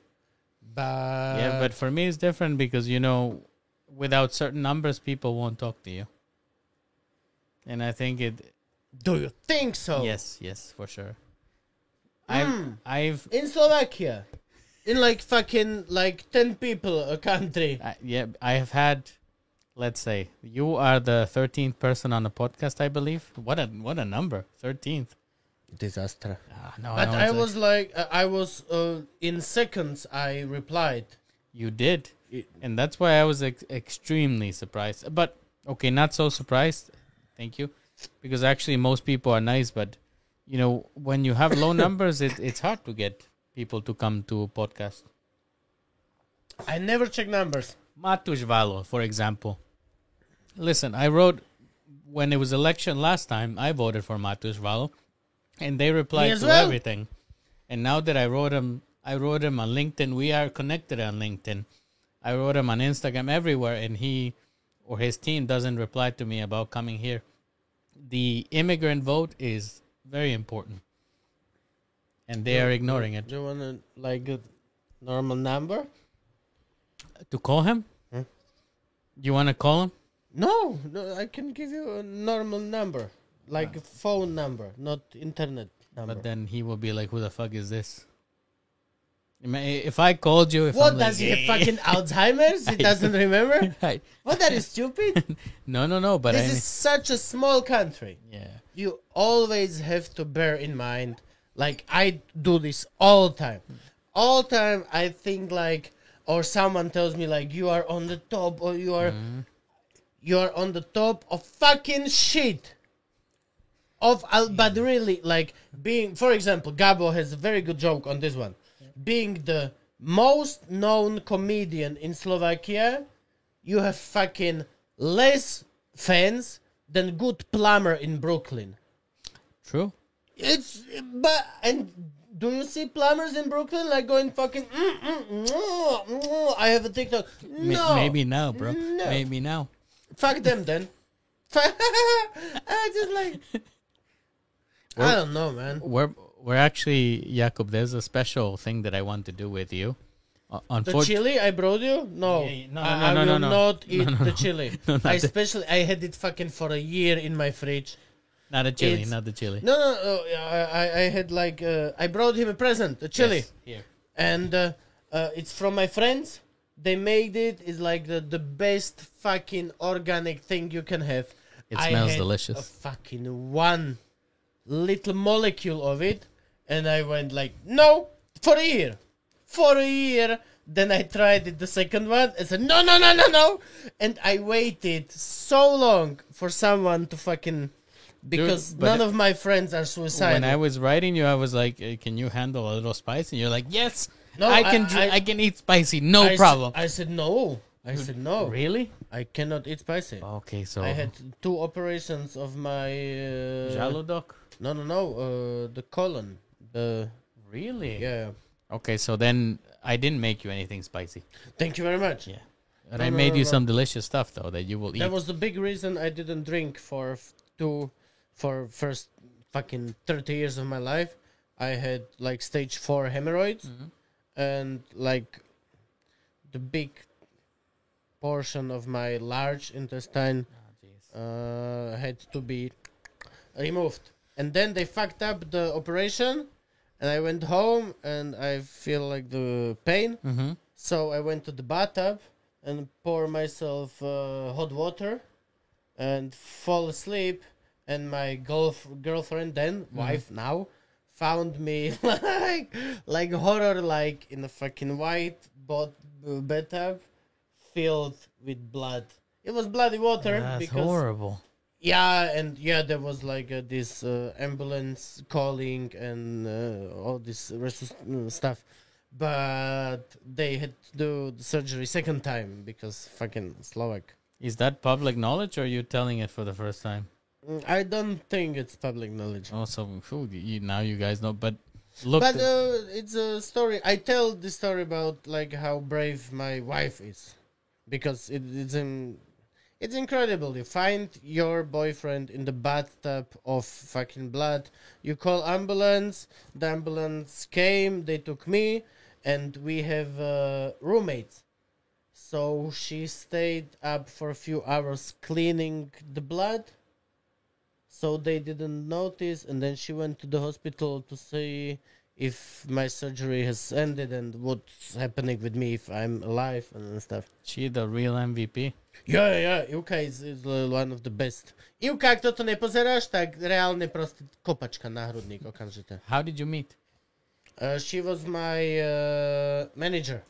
But yeah, but for me it's different because you know, without certain numbers, people won't talk to you. And I think it. do you think so? Yes, yes, for sure. Hmm. I've I've In Slovakia, in like fucking like ten people a country. I, yeah, I have had let's say you are the 13th person on the podcast, I believe. What a what a number, 13th. Disaster. Ah, no, But no, I it's like- was like, uh, I was uh, in seconds. I replied. you did, It- and that's why I was ex- extremely surprised. But okay, not so surprised. Thank you, because actually most people are nice, but you know when you have low numbers, it, it's hard to get people to come to a podcast. I never check numbers. Matúš Vallo, for example. Listen, I wrote when it was election last time. I voted for Matúš Vallo, and they replied to well. everything. And now that I wrote him, I wrote him on LinkedIn. We are connected on LinkedIn. I wrote him on Instagram everywhere, and he or his team doesn't reply to me about coming here. The immigrant vote is very important, and they are ignoring it. Do you want to like a normal number? To call him, Hmm? you want to call him? No, no. I can give you a normal number, like a phone number, not internet number. But then he will be like, "Who the fuck is this?" I mean, If I called you, if what I'm does like, he have fucking Alzheimer's? He doesn't remember. I- What? That is stupid. no, no, no. But this I, is such a small country. yeah, You always have to bear in mind, like I do this all the time. Hmm. All the time, I think like, or someone tells me like, you are on the top, or you are, hmm. You are on the top of fucking shit. Of al- but really like being, for example, Gabo has a very good joke on this one. Being the most known comedian in Slovakia, you have fucking less fans than good plumber in Brooklyn. true. It's but and do you see plumbers in Brooklyn like going fucking? Mm, mm, mm, mm, I have a TikTok. No, maybe now, bro. No. Maybe now. Fuck them then. I just like. I don't know, man. We're we're actually Jakub. There's a special thing that I want to do with you. Uh, The unfortunately, chili I brought you? No, Yeah, yeah, no, I, no, I no, will no, no. not No, eat no, the chili. No, not I especially I had it fucking for a year in my fridge. not a chili, it's- not the chili. No, no, no I, I, I had like uh, I brought him a present, the chili. Yes, here. and uh, uh, it's from my friends. They made it. It's like the, the best fucking organic thing you can have. It I smells had delicious. A fucking one little molecule of it, and I went like, no, for a year, for a year. Then I tried it the second one. I said, no, no, no, no, no, and I waited so long for someone to fucking. Because but none of my friends are suicidal. When I was writing you, I was like, uh, "Can you handle a little spice?" And you're like, "Yes, No, I I- can. dr- I- I, can eat spicy, no I said- problem." I said no. I said no. Really? I cannot eat spicy. Okay, so I had two operations of my. Uh, žalúdok. No, no, no. Uh, the colon. The Really? yeah. Okay, so then I didn't make you anything spicy. Thank you very much. Yeah. And No, I no, made no, you some delicious stuff though that you will eat. That was the big reason I didn't drink for f- two, for first fucking thirty years of my life. I had like stage four hemorrhoids, Mm-hmm. And like the big portion of my large intestine jeez. uh, had to be removed. And then they fucked up the operation, and I went home and I feel like the pain. Mm-hmm. So I went to the bathtub and pour myself uh, hot water and fall asleep. And my golf girlfriend, then wife now, found me like like horror, like in a fucking white bot- bathtub filled with blood. It was bloody water That's because horrible. yeah, and yeah, there was like uh, this uh, ambulance calling and uh, all this resus- uh, stuff, but they had to do the surgery second time because fucking Slovak. Is that public knowledge or are you telling it for the first time? Mm, I don't think it's public knowledge. Also, phew, you, now you guys know. But look, But uh, it's a story. I tell the story about like how brave my wife is, because it, it's in, it's incredible. You find your boyfriend in the bathtub of fucking blood. You call ambulance. The ambulance came. They took me, and we have uh, roommates. So she stayed up for a few hours cleaning the blood so they didn't notice and then she went to the hospital to see if my surgery has ended and what's happening with me if i'm alive and stuff she the real MVP. Jo, jo, jo, Ivka is, is one of the best. Ivka, ak toto nepozeráš, tak reálne proste kopačka na hrudník okamžite. How did you meet? Uh, she was my uh, manager.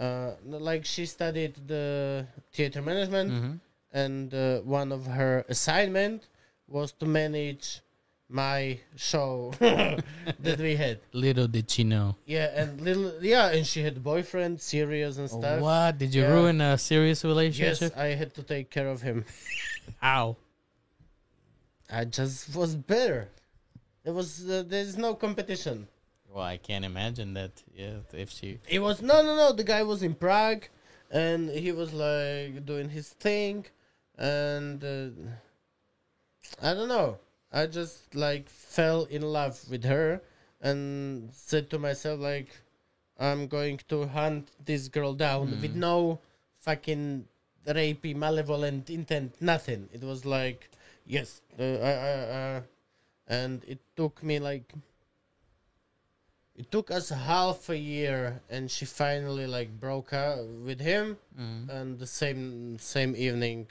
Uh, like she studied the theater management, Mm-hmm. and uh, one of her assignment was to manage my show that we had. Little did she know. Yeah, and little yeah, and she had boyfriend, serious and stuff. What? Did you Yeah. ruin a serious relationship? Yes? I had to take care of him. How? I just was better. There was uh, there's no competition. Well, I can't imagine that. Yeah, if she. It was no no no. The guy was in Prague, and he was like doing his thing, and uh, I don't know. I just like fell in love with her, and said to myself like, I'm going to hunt this girl down with no fucking rapey, malevolent intent. Nothing. It was like, yes, uh, I, I, uh, and it took me like it took us half a year and she finally like broke up with him Mm. and the same same evening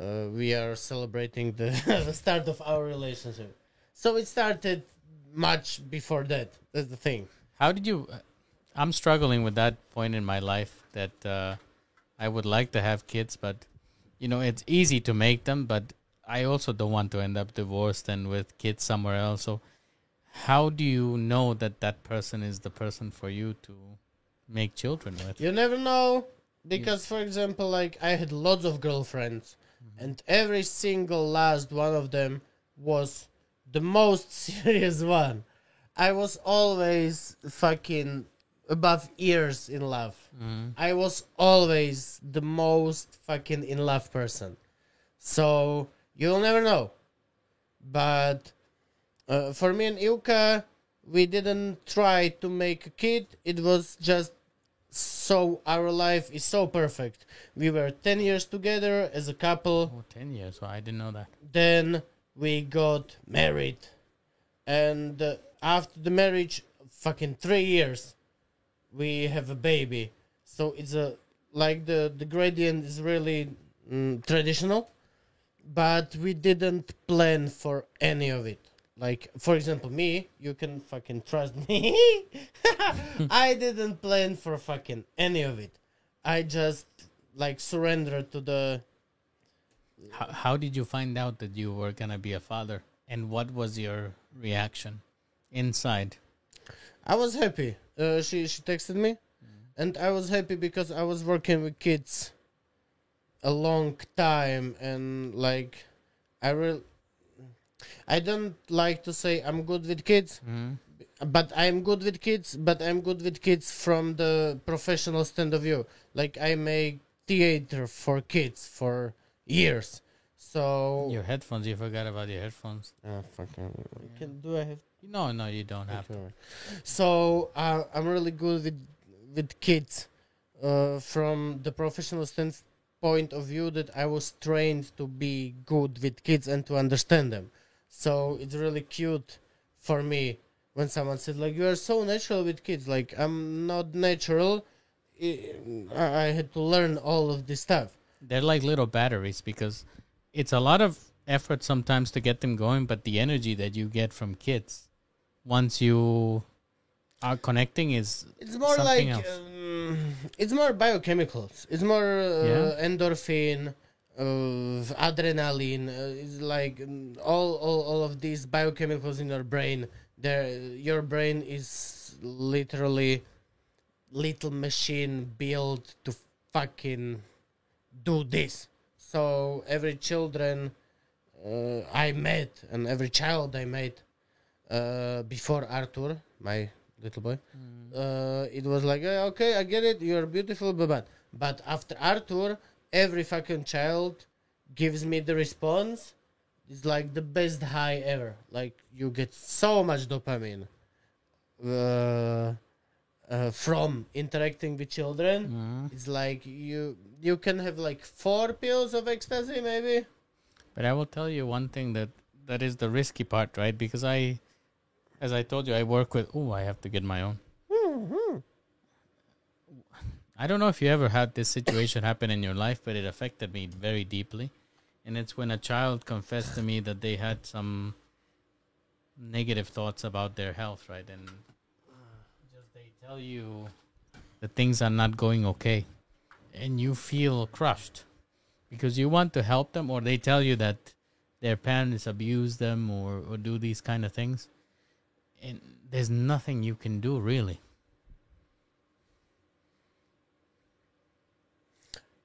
uh, we are celebrating the, the start of our relationship so it started much before that that's the thing How did you? I'm struggling with that point in my life that uh, I would like to have kids, but you know it's easy to make them, but I also don't want to end up divorced and with kids somewhere else. So, how do you know that that person is the person for you to make children with? you never know because for example like i had lots of girlfriends and every single last one of them was the most serious one. I was always fucking above ears in love. Mm. i was always the most fucking in love person. So you'll never know. But uh, for me and Ilka, we didn't try to make a kid. It was just so our life is so perfect. We were 10 years together as a couple. Oh, 10 years. Well, I didn't know that. Then we got married. And uh, after the marriage, fucking three years, we have a baby. So it's a like the the gradient is really mm, traditional, but we didn't plan for any of it. Like for example, me, you can fucking trust me. I didn't plan for fucking any of it. I just like surrendered to the How, how did you find out that you were gonna be a father, and what was your reaction inside? I was happy. Uh, she she texted me, and I was happy because I was working with kids a long time, and like I real I don't like to say I'm good with kids, Mm. but I'm good with kids. But I'm good with kids from the professional stand of view. Like I make theater for kids for years. So Your headphones. You forgot about your headphones. Ah, fucking, can do I have No, no, you don't have. Okay. So uh, I'm really good with with kids uh, from the professional standpoint of view that I was trained to be good with kids and to understand them. So it's really cute for me when someone said like you are so natural with kids. Like I'm not natural. I, I had to learn all of this stuff. They're like little batteries because it's a lot of effort sometimes to get them going, but the energy that you get from kids once you are connecting is It's more Something like else. um, it's more biochemicals. It's more uh, Yeah. endorphin, uh, adrenaline. Uh, like um, all, all all of these biochemicals in your brain. There, your brain is literally little machine built to fucking do this. So every children uh, I met and every child I met uh, before Arthur, my little boy, uh, it was like, "Eh, okay, I get it, you're beautiful, but but after Arthur, every fucking child gives me the response. It's like the best high ever. Like you get so much dopamine uh, uh, from interacting with children. Mhm. It's like you you can have like four pills of ecstasy, maybe. But I will tell you one thing that that is the risky part, right? Because I, as I told you, I work with. Oh, I have to get my own. I don't know if you ever had this situation happen in your life, but it affected me very deeply. And it's when a child confessed to me that they had some negative thoughts about their health, right? And just they tell you that things are not going okay, and you feel crushed because you want to help them, or they tell you that their parents abuse them or, or do these kind of things, and there's nothing you can do really.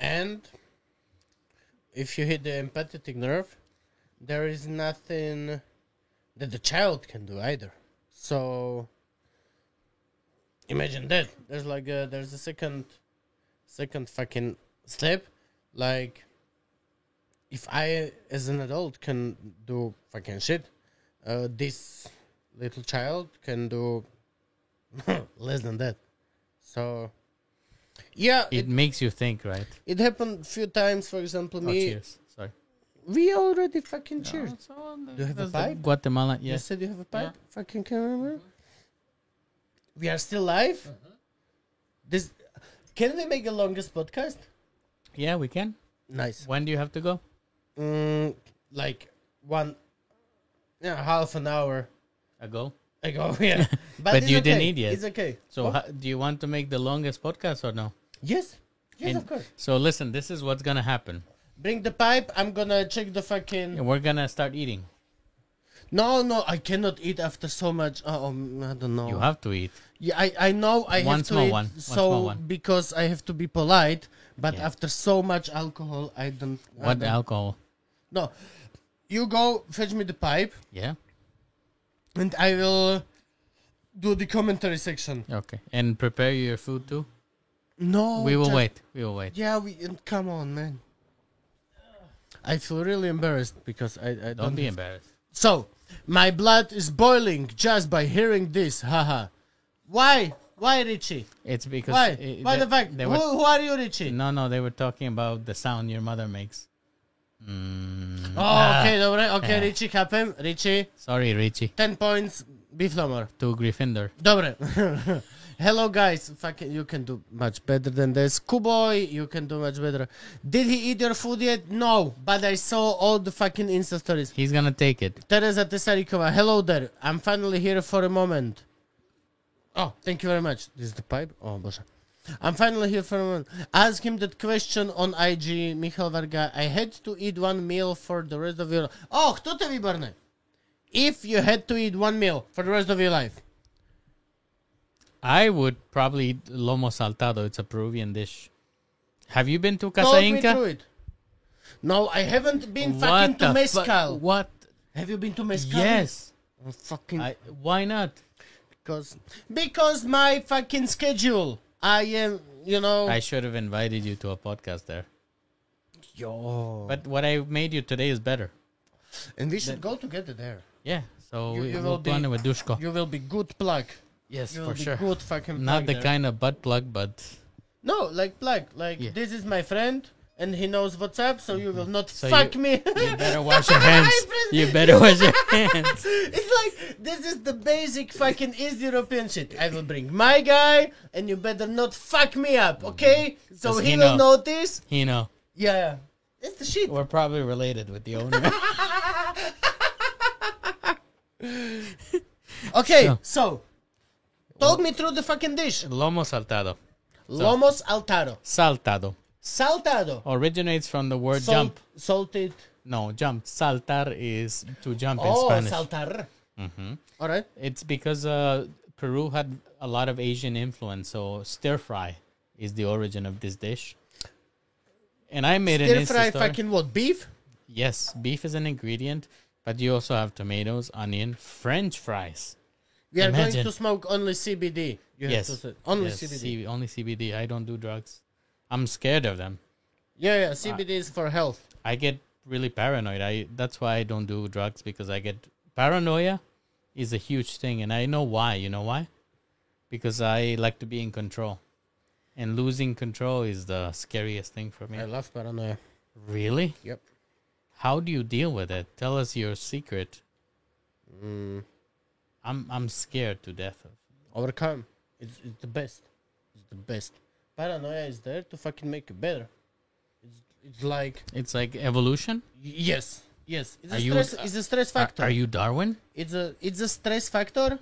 And if you hit the empathetic nerve, there is nothing that the child can do either. So imagine that. There's like a, there's a second second fucking step. Like if I as an adult can do fucking shit, uh, this little child can do less than that. So yeah, It makes you think, right? it happened a few times. For example, Oh, me. cheers. Sorry. We already fucking cheered. Oh, so Do you have a pipe? Guatemala, You yes. said you have a pipe. Fucking can remember. We are still live. This can we make the longest podcast? Yeah, we can. Nice. When do you have to go? Mm, like one, yeah, half an hour Ago. Ago. Yeah, But it's you okay. didn't eat yet. It's okay. So, What? ho- do you want to make the longest podcast or no? yes, yes, And- of course. So, listen, this is what's gonna happen. Bring the pipe. I'm gonna check the fucking. And we're gonna start eating. No, no, I cannot eat after so much. Oh, um, I don't know. You have to eat. Yeah, I, I know I One have to eat one, one so small one. because I have to be polite. But Yeah. after so much alcohol, I don't. I What don't- alcohol? No, you go fetch me the pipe, Yeah. And I will do the commentary section. Okay. And prepare your food too. No, we will just- wait. We will wait. Yeah, we and come on, man. I feel really embarrassed because I, I Don't don't. be embarrassed. So my blood is boiling just by hearing this. Haha. Why? Why, Richie? It's because Why? uh, Why they- the fact? Who, who are you, Richie? no, no, they were talking about the sound your mother makes. Mm. Oh, Ah, okay, dobre, okay, Yeah. Richie, chápem. Richie, Sorry, Richie. 10 points, Beeflomor. To Gryffindor. Dobre. Hello, guys. Fucking, you can do much better than this. Kuboy, you can do much better. Did he eat your food yet? No, but I saw all the fucking Insta stories. He's gonna take it. Teresa Tesarikova, hello there. I'm finally here for a moment. Oh, thank you very much. This is the pipe? Oh, bože. I'm finally here for a moment. Ask him that question on IG, Michal Varga. I had to eat one meal for the rest of your Oh, to je výborné. If you had to eat one meal for the rest of your life. I would probably eat lomo saltado. It's a Peruvian dish. Have you been to Casa Talk me Inca? through it. No, I haven't been fucking to the fu- Mezcal. what? Have you been to Mezcal? Yes. Oh, fucking I, why not? because because my fucking schedule. I am, you know. I should have invited you to a podcast there. Yo. But what I made you today is better. And we should go together there. Yeah. So You- we, you we'll be- with Dushko. You will be good plug. Yes, You will for sure. good fucking Not the there. kind of butt plug, but No, like plug. Like Yeah. this is my friend, and he knows what's up, so you will mm-hmm. not So fuck you- me. you better wash your hands. You better wash your hands. it's like this is the basic fucking East European shit. I will bring my guy, and you better not fuck me up, mm-hmm. okay? So he, he will know. notice. He know, Yeah, yeah. It's the shit. we're probably related with the owner. Okay, So- so talk me through the fucking dish. Lomo saltado. Lomos altaro, Saltado saltado, originates from the word Salt- jump. salted. No, jump. Saltar is to jump in Oh, Spanish. saltar. Mhm. All right. It's because uh, Peru had a lot of Asian influence, so stir fry is the origin of this dish. And I made an Stir fry fucking what? Beef? Yes, beef is an ingredient, but you also have tomatoes, onion, French fries. We are Imagine. going to smoke only CBD. You yes, have to say. Only yes, CBD. C- only CBD. I don't do drugs. I'm scared of them. yeah, yeah. CBD is for health. I get really paranoid. I that's why I don't do drugs because I get paranoia is a huge thing and I know why. You know why? Because I like to be in control. And losing control is the scariest thing for me. I love paranoia. Really? Yep. How do you deal with it? Tell us your secret. Mm, I'm I'm scared to death of. overcome. It's, it's the best. It's the best. Paranoia is there to fucking make you better. It's, it's like It's like evolution. yes, yes. It's a Are you- stress. it's a stress factor. are you Darwin? It's a it's a stress factor.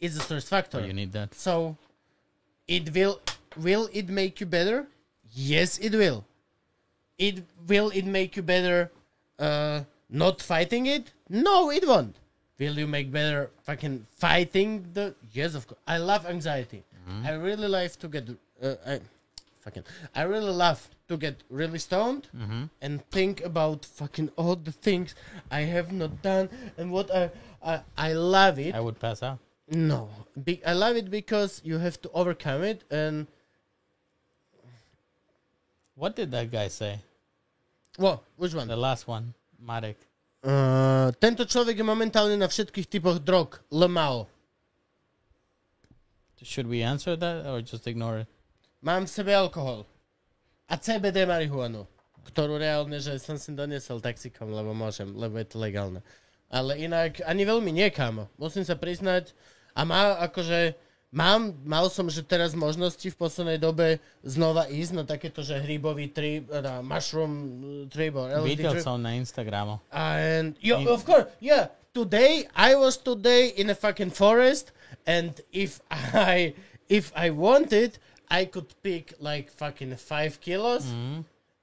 It's a stress factor. Or you need that? So, it will will it make you better? Yes, it will. It will it make you better? Uh, not fighting it? No, it won't. Will you make better fucking fighting the? Yes, of course. I love anxiety. I really like to get. Uh, I, fucking. I really love to get really stoned and think about fucking all the things I have not done and what I I, I love it. I would pass out. No, Be- I love it because you have to overcome it, and What did that guy say? what? Which one? The last one, Marek. Uh, tento človek je momentálne na všetkých typoch drog. Lemao. Should we answer that or just ignore it? Mám v sebe alkohol. A CBD marihuanu. Ktorú reálne, že som si doniesol taxikom, lebo môžem, lebo je to legálne. Ale inak ani veľmi nie, kámo. Musím sa priznať. A má akože... Mám, mal som, že teraz možnosti v poslednej dobe znova ísť na takéto, že hrybový trip, na mushroom uh, trip or LSD Videl trip. som na Instagramu. And yo, In- of course, yeah. Today I was today in a fucking forest, and if I if I wanted, I could pick like fucking five kilos,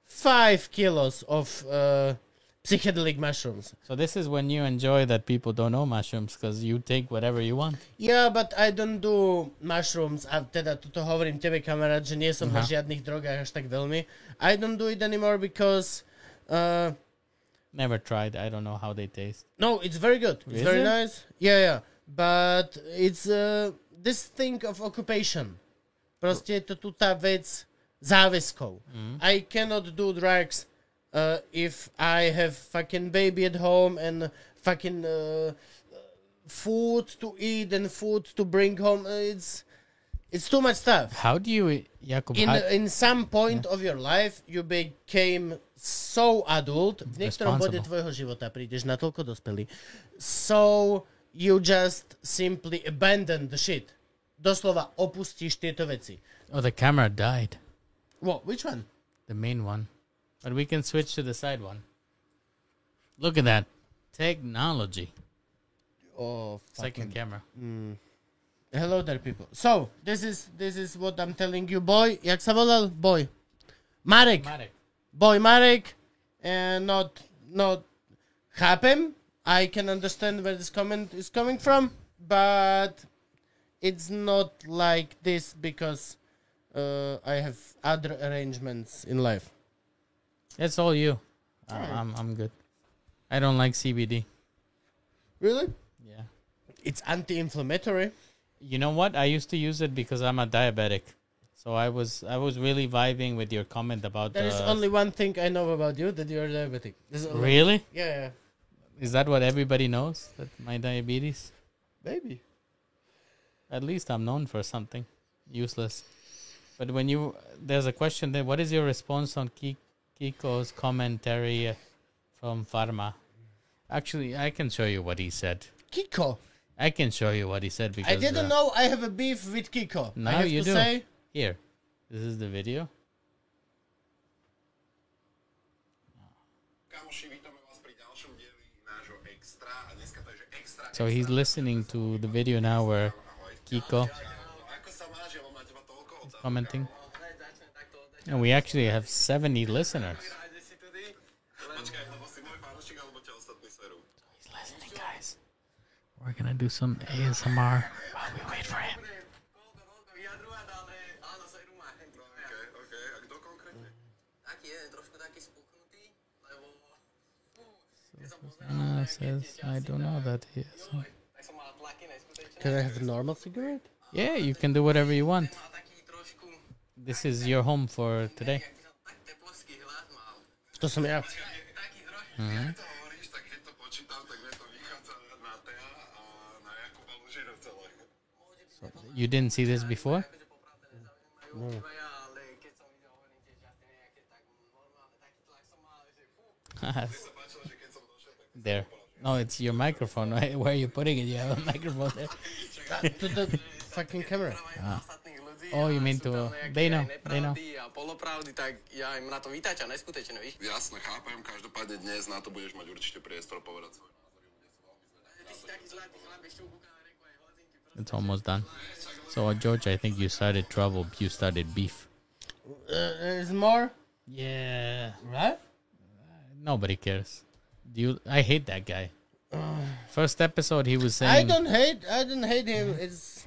five kilos of uh, psychedelic mushrooms. So this is when you enjoy that people don't know mushrooms because you take whatever you want. Yeah, but I don't do mushrooms. A teda tuto hovorím tebe, kamarát, že nie som na Aha. žiadnych drogách až tak veľmi. I don't do it anymore because. Uh, Never tried. I don't know how they taste. No, it's very good. It's Is very it? nice. Yeah, yeah. But it's uh, this thing of occupation. Proste je to tu tá vec záväzkov. I cannot do drugs uh, if I have fucking baby at home and fucking uh, food to eat and food to bring home. Uh, It's it's too much stuff. How do you, Jakub? In how- in some point of your life you became so adult. V niektorom bode tvojho života prídeš natoľko dospelý. So you just simply abandon the shit. Doslova opustíš tieto veci. oh, the camera died. What? Which one? The main one. But we can switch to the side one. Look at that. Technology. Oh, Second camera. Mm. Hello there, people. So, this is this is what I'm telling you, boy. Jak sa volal? Boy. Marek. Marek. Boy Marek. And not, not chápem. I can understand where this comment is coming from, but it's not like this because uh, I have other arrangements in life. It's all you. Uh, I'm I'm good. I don't like CBD. Really? Yeah. It's anti-inflammatory. You know what? I used to use it because I'm a diabetic. So I was I was really vibing with your comment about There is only one thing I know about you that you're diabetic. This is only- Really? Yeah, yeah. Is that what everybody knows? That my diabetes? Maybe. At least I'm known for something useless. But when you there's a question there, what is your response on Kiko's commentary uh, from Farma? Actually, I can show you what he said. Kiko. I can show you what he said because I didn't uh, know I have a beef with Kiko. I Now have you to do. say. Here, this is the video. Kamoši, vítame vás pri ďalšom dieli nášho Extra a dneska to je, že Extra, So he's listening to the video now where Kiko Ako sa máš, ja mám na teba toľko otázok. commenting. And we actually have 70 listeners. Počkaj, lebo si môj fanúšik, alebo ťa ostatní serú. He's listening, guys. We're gonna do some ASMR while we wait for him. Okay, okay. A kto konkrétne? Taký jeden trošku taký spuchnutý, lebo fú, keď som pozeral Anna says, I don't know that he is. tak som mal tlaky neskutečné. Can I have a normal cigarette? Yeah, you can do whatever you want. Mal taký trošku, This is your home for today. jak by som tak teplovský hlas mal. To som ja. Taký trošku. Keď to hovoríš, tak keď to počítam, tak mne to vychádza na Tea a na Jakuba Lužinu celé. You didn't see this before? Akože popravde nezaujímajú iba ja, ale keď som videl, hovorím tiež jasne nejaké tak normálne, taký tlak som mal, že fú. Sa páčilo, že keď som došiel, tak there. No, it's your microphone. Right? Where are you putting it? You have a microphone there. To the fucking camera. Ľudí Oh, you mean to- nejaké they know, they know. polopravdy, tak ja im na to vytačam neskutečne, víš? Jasne, chápem, každopádne dnes na to budeš mať určite priestor povedať svoje názory. Bude sa veľmi zvedať. Ty si taký zlatý chlap, ešte ukúka na reku aj hladzinky. It's almost done. So, uh, George, I think you started trouble. You started beef. Uh, there's more, Yeah. right? Nobody cares. Do you? I hate that guy. First episode, he was saying. I don't hate. I don't hate him. It's.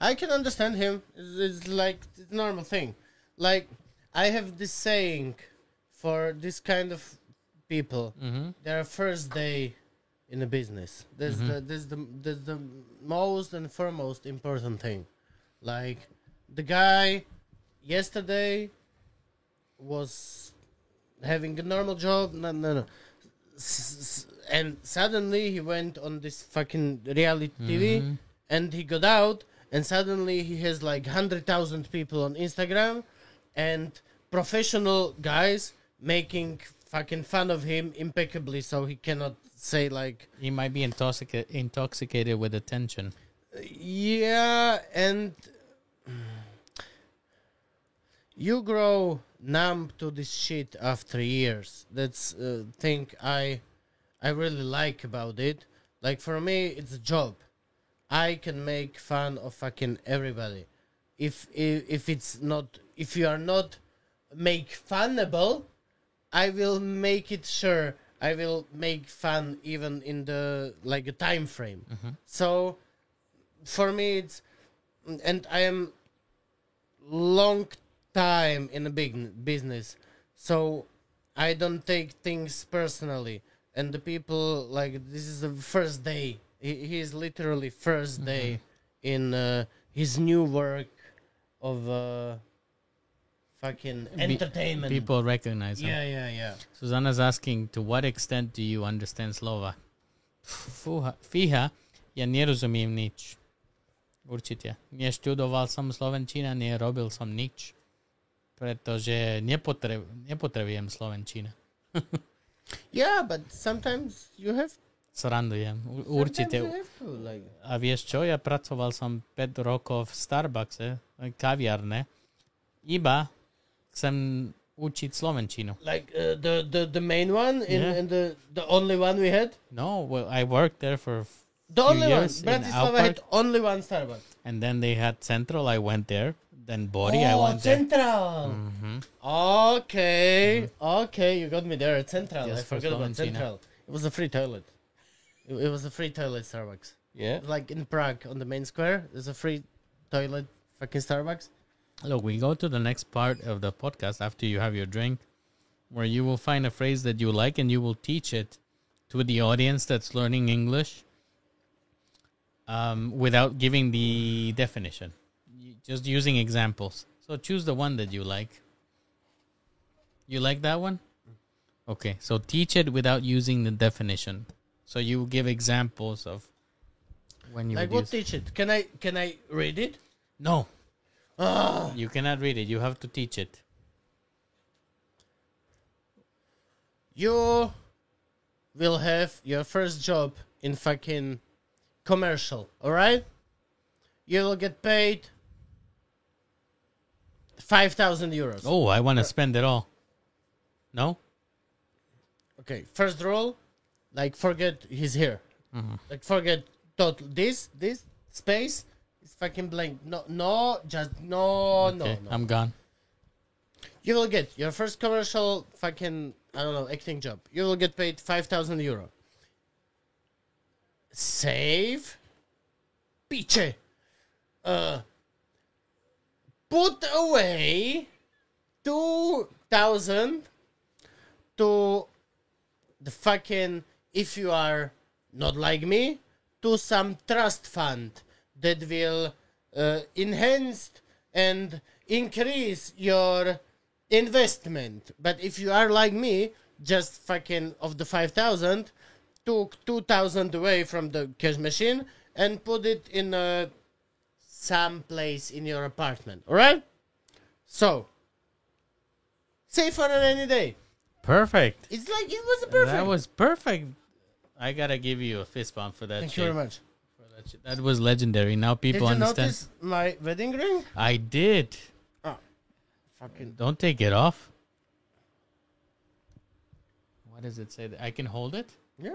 I can understand him. It's, it's like it's normal thing. Like I have this saying for this kind of people. Mm-hmm. Their first day in a business. That's mm-hmm. the that's the that's the most and foremost important thing. Like the guy yesterday was having a normal job. No, no, no. And suddenly he went on this fucking reality TV, mm-hmm. and he got out, and suddenly he has like hundred thousand people on Instagram, and professional guys making fucking fun of him impeccably, so he cannot say like, He might be intoxica- intoxicated with attention. yeah, and mm, you grow numb to this shit after years. That's uh, thing I I really like about it. Like for me, it's a job. I can make fun of fucking everybody. If if, if it's not if you are not make funable, I will make it sure I will make fun even in the like a time frame. So for me it's and I am long time in a big business so I don't take things personally and the people like this is the first day he, he is literally 1st day in uh, his new work of uh, fucking entertainment People recognize him. yeah yeah yeah Susanna's asking, to what extent do you understand Slova? Fúha, fíha, ja nerozumiem nič. Určite. Neštudoval som Slovenčina, nerobil som nič. Pretože nepotre, nepotrebujem Slovenčina. yeah but sometimes you have Srandujem. Určite. you have to like A vieš čo? Ja pracoval som 5 rokov v Starbuckse, kaviarne. Iba chcem učiť Slovenčinu. like uh, the, the the main one in, Yeah. in the the only one we had No, well, I worked there for The only one. Bratislava had only one Starbucks. And then they had Central. I went there. Then Body. I oh, went there. Central. Mhm. Okay, okay, you got me there Central. Yes, I for forgot about Central. It was a free toilet. It, it was a free toilet Starbucks. Yeah. Like in Prague on the main square, there's a free toilet fucking Starbucks. Look, we go to the next part of the podcast after you have your drink, where you will find a phrase that you like and you will teach it to the audience that's learning English um, without giving the definition, just using examples. So choose the one that you like. You like that one? Okay, so teach it without using the definition. So you give examples of when you like what use. teach it? Can I can I read it? No, Ah, you cannot read it. You have to teach it. you will have your first job in fucking commercial, all right? You will get paid 5,000 euros. Oh, I want to spend it all. No? Okay, first rule, like forget he's here. Mm-hmm. Like forget total this this space is fucking blank. No, no, just no, no, Okay, no. I'm gone. you will get your first commercial fucking I don't know acting job. You will get paid five thousand euro. Save. Piche. Uh. Put away two thousand to the fucking if you are not like me to some trust fund that will uh, enhance and increase your investment. But if you are like me just fucking of the 5000 took 2000 away from the cash machine and put it in a some place in your apartment all right so save for a rainy day Perfect. it's like it was perfect That was perfect. I gotta give you a fist bump for that. Thank shit. you very much. That, that was legendary. Now people Did you understand. notice my wedding ring? I did. Oh, Fucking. Don't take it off. What does it say? That I can hold it. Yeah.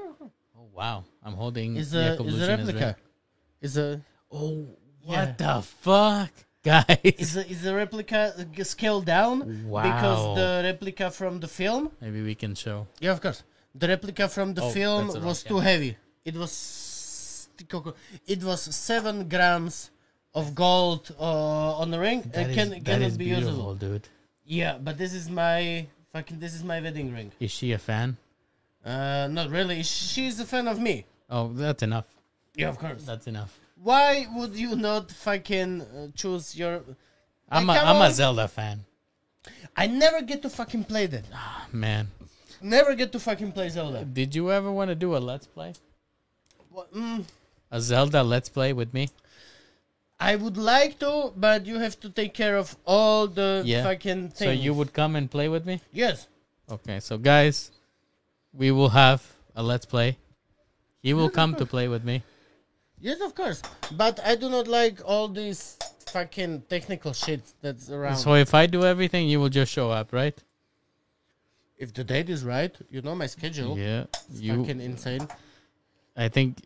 Oh wow! I'm holding. Is a, it's a replica. It's a. Oh, Yeah. what the fuck, guys? is a, it's a replica uh, scaled down Wow. because the replica from the film. Maybe we can show. Yeah, of course. The replica from the Oh, film was rock, too yeah. heavy. It was it was seven grams of gold uh, on the ring. That it is, can that cannot is be beautiful, usable. dude. Yeah, but this is my fucking this is my wedding ring. Is she a fan? Uh, not really. She's a fan of me. Oh, that's enough. Yeah, of course. That's enough. Why would you not fucking uh, choose your? I'm a, Like, come I'm a. Zelda fan. I never get to fucking play that. Ah, Man, Never get to fucking play Zelda. did you ever want to do a let's play? What, mm, A Zelda let's play with me? I would like to, but you have to take care of all the Yeah. fucking things. So you would come and play with me? Yes. Okay, so guys, we will have a let's play. He will come to play with me. Yes, of course. But I do not like all this fucking technical shit that's around. So if I do everything, you will just show up, right? if the date is right, you know my schedule. Yeah. It's You fucking insane. I think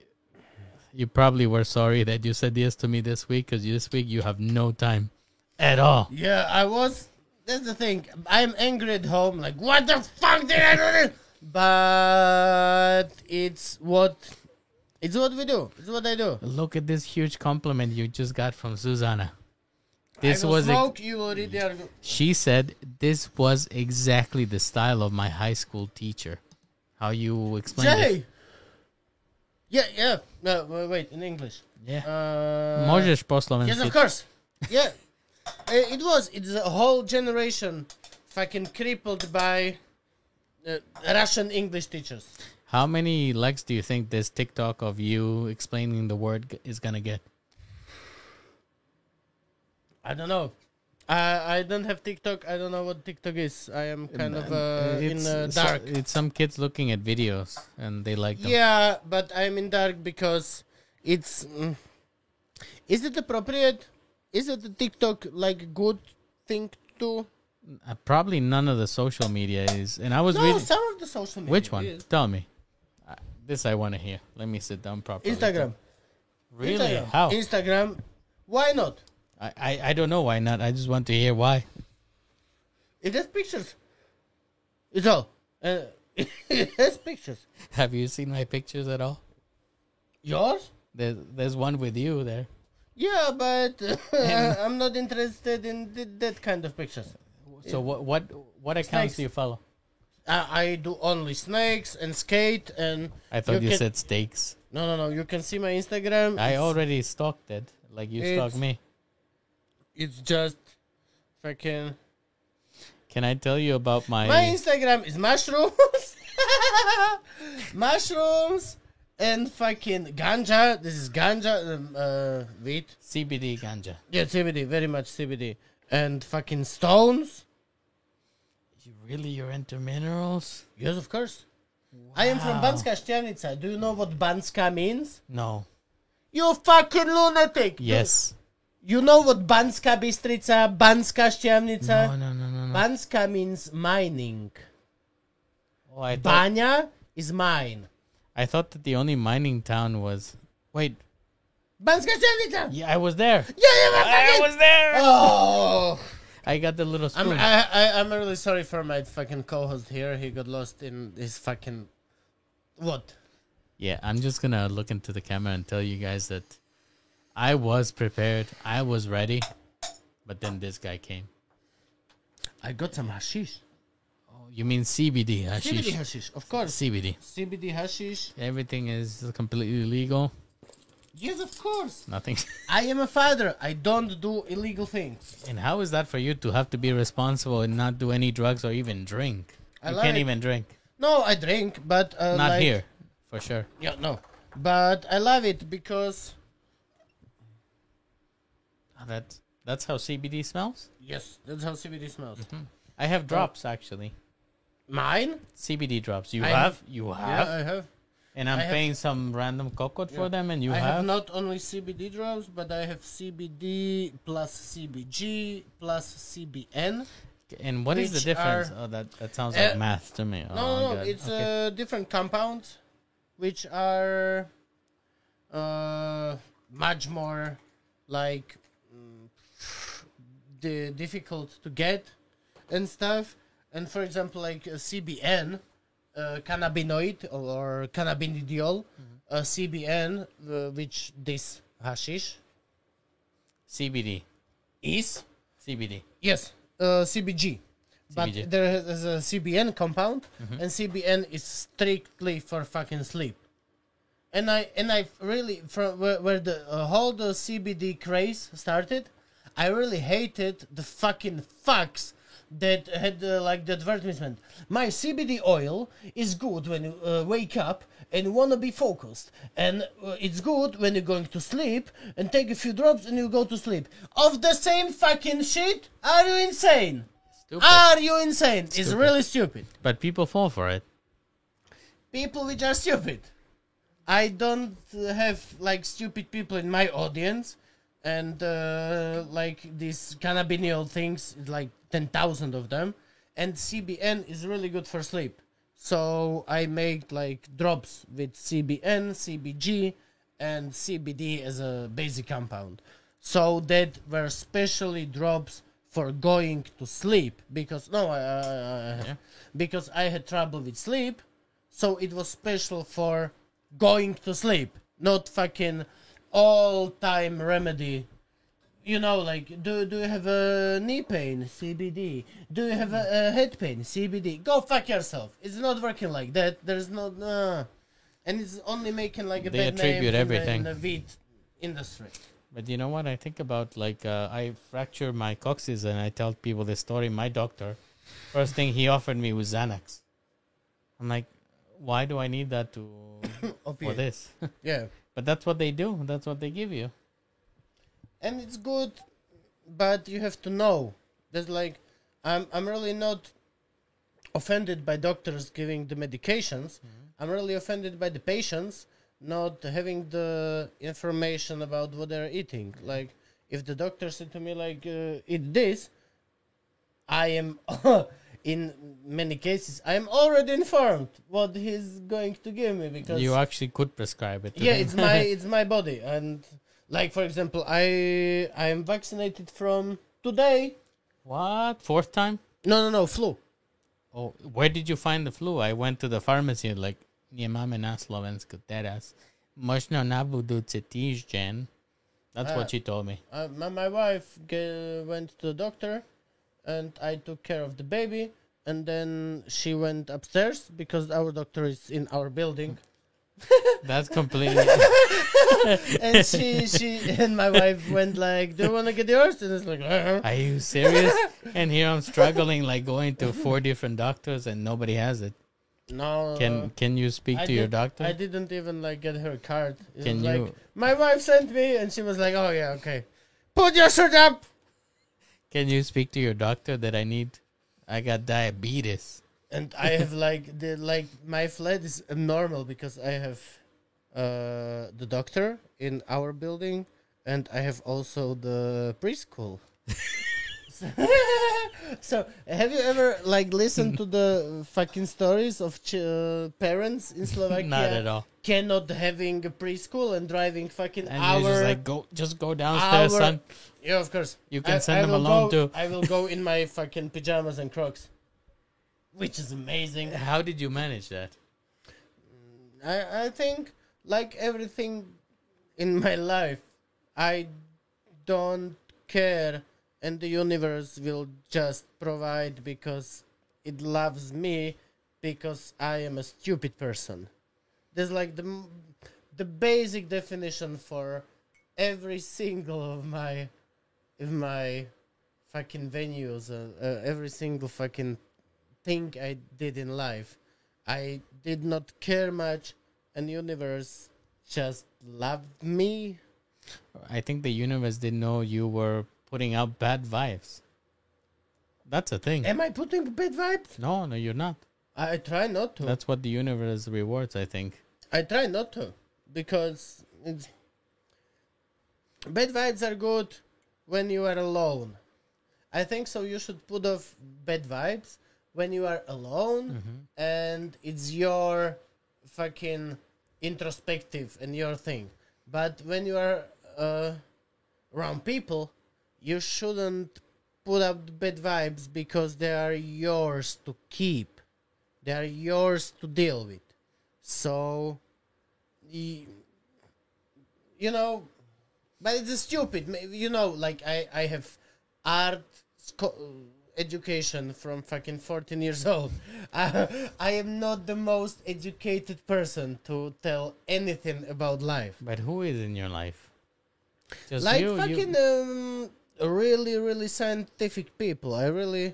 you probably were sorry that you said yes to me this week because this week you have no time at all. Yeah, I was. That's the thing. I'm angry at home. Like, what the fuck did I do? This? But it's what. It's what we do. It's what I do. Look at this huge compliment you just got from Susanna. This was smoke. you will read the article. she said this was exactly the style of my high school teacher. How you explained it? Jay. Yeah, yeah. No, wait, wait, in English. Yeah. Uh. Yes, of course. Yeah, Uh, it was. It's a whole generation fucking crippled by uh, Russian English teachers. How many likes do you think this TikTok of you explaining the word is gonna get? I don't know. I I don't have TikTok. I don't know what TikTok is. I am kind of uh, in the so- dark. it's some kids looking at videos and they like them. Yeah, but I'm in dark because it's. mm, is it appropriate? Is it the TikTok like good thing to? Uh, probably none of the social media is. And I was No, reading. some of the social media. Which one? is. Tell me. Uh, this I want to hear. Let me sit down properly. Instagram. Really? Instagram. How? Instagram. Why not? I, I I don't know why not. I just want to hear why. It has pictures. It's all. Uh, it has pictures. Have you seen my pictures at all? Yours? There's there's one with you there. Yeah, but I'm not interested in th- that kind of pictures. So what what what accounts Snakes. do you follow? I, I do only snakes and skate and. I thought you, can- said steaks. No, no, no. You can see my Instagram. I It's- already stalked it. Like you stalked me. It's just fucking. Can I tell you about my? My Instagram is mushrooms, mushrooms, and fucking ganja. This is ganja, um, uh, weed. CBD ganja. Yeah, CBD, very much CBD, and fucking stones. You really you're into minerals? Yes, of course. I am from Banska Štiavnica. Do you know what Banska means? No. You fucking lunatic! Yes. You know what Banska Bystrica, Banska Štiavnica? No, no, no, no, no. Banska means mining. Oh, I thought, Banya is mine. I thought that the only mining town was. Wait. Banska Štiavnica! Yeah, I was there. Yeah, yeah, I was there. Oh! I got the little I'm. I, I, I'm really sorry for my fucking co-host here. He got lost in his fucking... What? Yeah, I'm just gonna look into the camera and tell you guys that I was prepared. I was ready, but then this guy came. I got some hashish. Oh, you mean CBD hashish? CBD hashish, of course. CBD. CBD hashish. Everything is completely legal. Yes, of course. Nothing. I am a father. I don't do illegal things. and how is that for you to have to be responsible and not do any drugs or even drink? I you like- can't even drink. No, I drink, but uh, not like- here, for sure. Yeah, no. But I love it because Oh, That's that's how CBD smells. yes, that's how CBD smells. I have drops actually. Mine? CBD drops. You I- have? You have? Yeah, have? I have. And I'm I paying some random cocoa for them, and you I have have, not only CBD drops, but I have CBD plus CBG plus CBN. and what is the difference? oh, that that sounds Uh, like math to me. No, oh, no. God. It's Okay. uh, different compounds, which are uh, much more like mm, the difficult to get and stuff. And for example, like uh, CBN, uh, cannabinoid or cannabidiol, uh, CBN, uh, which this hashish CBD, is. CBD. Yes, uh, CBG. But there is a CBN compound, and CBN is strictly for fucking sleep. And I and I really from where, where the uh, whole the CBD craze started, I really hated the fucking fucks that had uh, like the advertisement. My CBD oil is good when you uh, wake up and want to be focused, and uh, it's good when you're going to sleep and take a few drops and you go to sleep. Of the same fucking shit? Are you insane? Stupid. Are you insane? It's really stupid. but people fall for it. People which are stupid. I don't have like stupid people in my audience, and uh, like these cannabidiol things, like ten thousand of them, and CBN is really good for sleep. So I make like drops with CBN, CBG, and CBD as a basic compound. So that were specially drops for going to sleep because no, I, I, I- Yeah. because I had trouble with sleep, so it was special for going to sleep, not fucking all time remedy. You know, like do do you have a knee pain? CBD. Do you have a, a head pain? CBD. Go fuck yourself. It's not working like that. There's no, uh, and it's only making like a They bad name attribute in everything. the, in the wheat industry. But you know what? I think about like uh, I fractured my coccyx, and I tell people this story. My doctor, first thing he offered me was Xanax. I'm like, why do I need that to for this? Yeah. but that's what they do. That's what they give you. And it's good but you have to know. There's like i'm i'm really not offended by doctors giving the medications. I'm really offended by the patients not having the information about what they're eating. Like if the doctor said to me like uh, eat this i am in many cases i'm already informed what he's going to give me because You actually could prescribe it. to yeah it's my it's my body and like for example i i am vaccinated from today what fourth time? no no no flu Oh, where did you find the flu? I went to the pharmacy like, nie mamy na Slovensku teraz. Można nabuduce týždeň. That's what Uh, she told me. uh, my, my wife ge- went to the doctor and i took care of the baby and then she went upstairs because our doctor is in our building That's completely. and she she and my wife went like do you want to get yours and it's like uh Are you serious? and here I'm struggling, like going to four different doctors, and nobody has it. no Can Can you speak I to your doctor? I didn't even like get her card. It Can was like you- my wife sent me, and she was like, "Oh yeah, okay, put your shirt up." Can you speak to your doctor that I need? I got diabetes. And I have like the like my flat is abnormal because I have uh the doctor in our building, and I have also the preschool. so, have you ever like listened to the fucking stories of ch- uh, parents in Slovakia? Not at all. Cannot having a preschool and driving fucking And hour. just like, go, just go downstairs, Our- son. Yeah, of course. You can send them will alone, go, too. I will go in my fucking pajamas and Crocs, which is amazing. How did you manage that? I I think like everything in my life, I don't care, and the universe will just provide because it loves me because I am a stupid person. There's like the the basic definition for every single of my of my fucking venues, uh, uh, every single fucking thing I did in life. I did not care much, and universe just loved me. I think the universe didn't know you were putting out bad vibes. That's a thing. Am I putting bad vibes? No, no, you're not. I try not to. That's what the universe rewards, I think. I try not to because it's bad vibes are good when you are alone. I think so. You should put off bad vibes when you are alone mm-hmm. and it's your fucking introspective and your thing. But when you are uh, around people, you shouldn't put up bad vibes because they are yours to keep. They are yours to deal with. So, you know, but it's stupid. You know, like I, I have art education from fucking 14 years old. I, I am not the most educated person to tell anything about life. But who is in your life? Just like you, you- fucking um, really, really scientific people. I really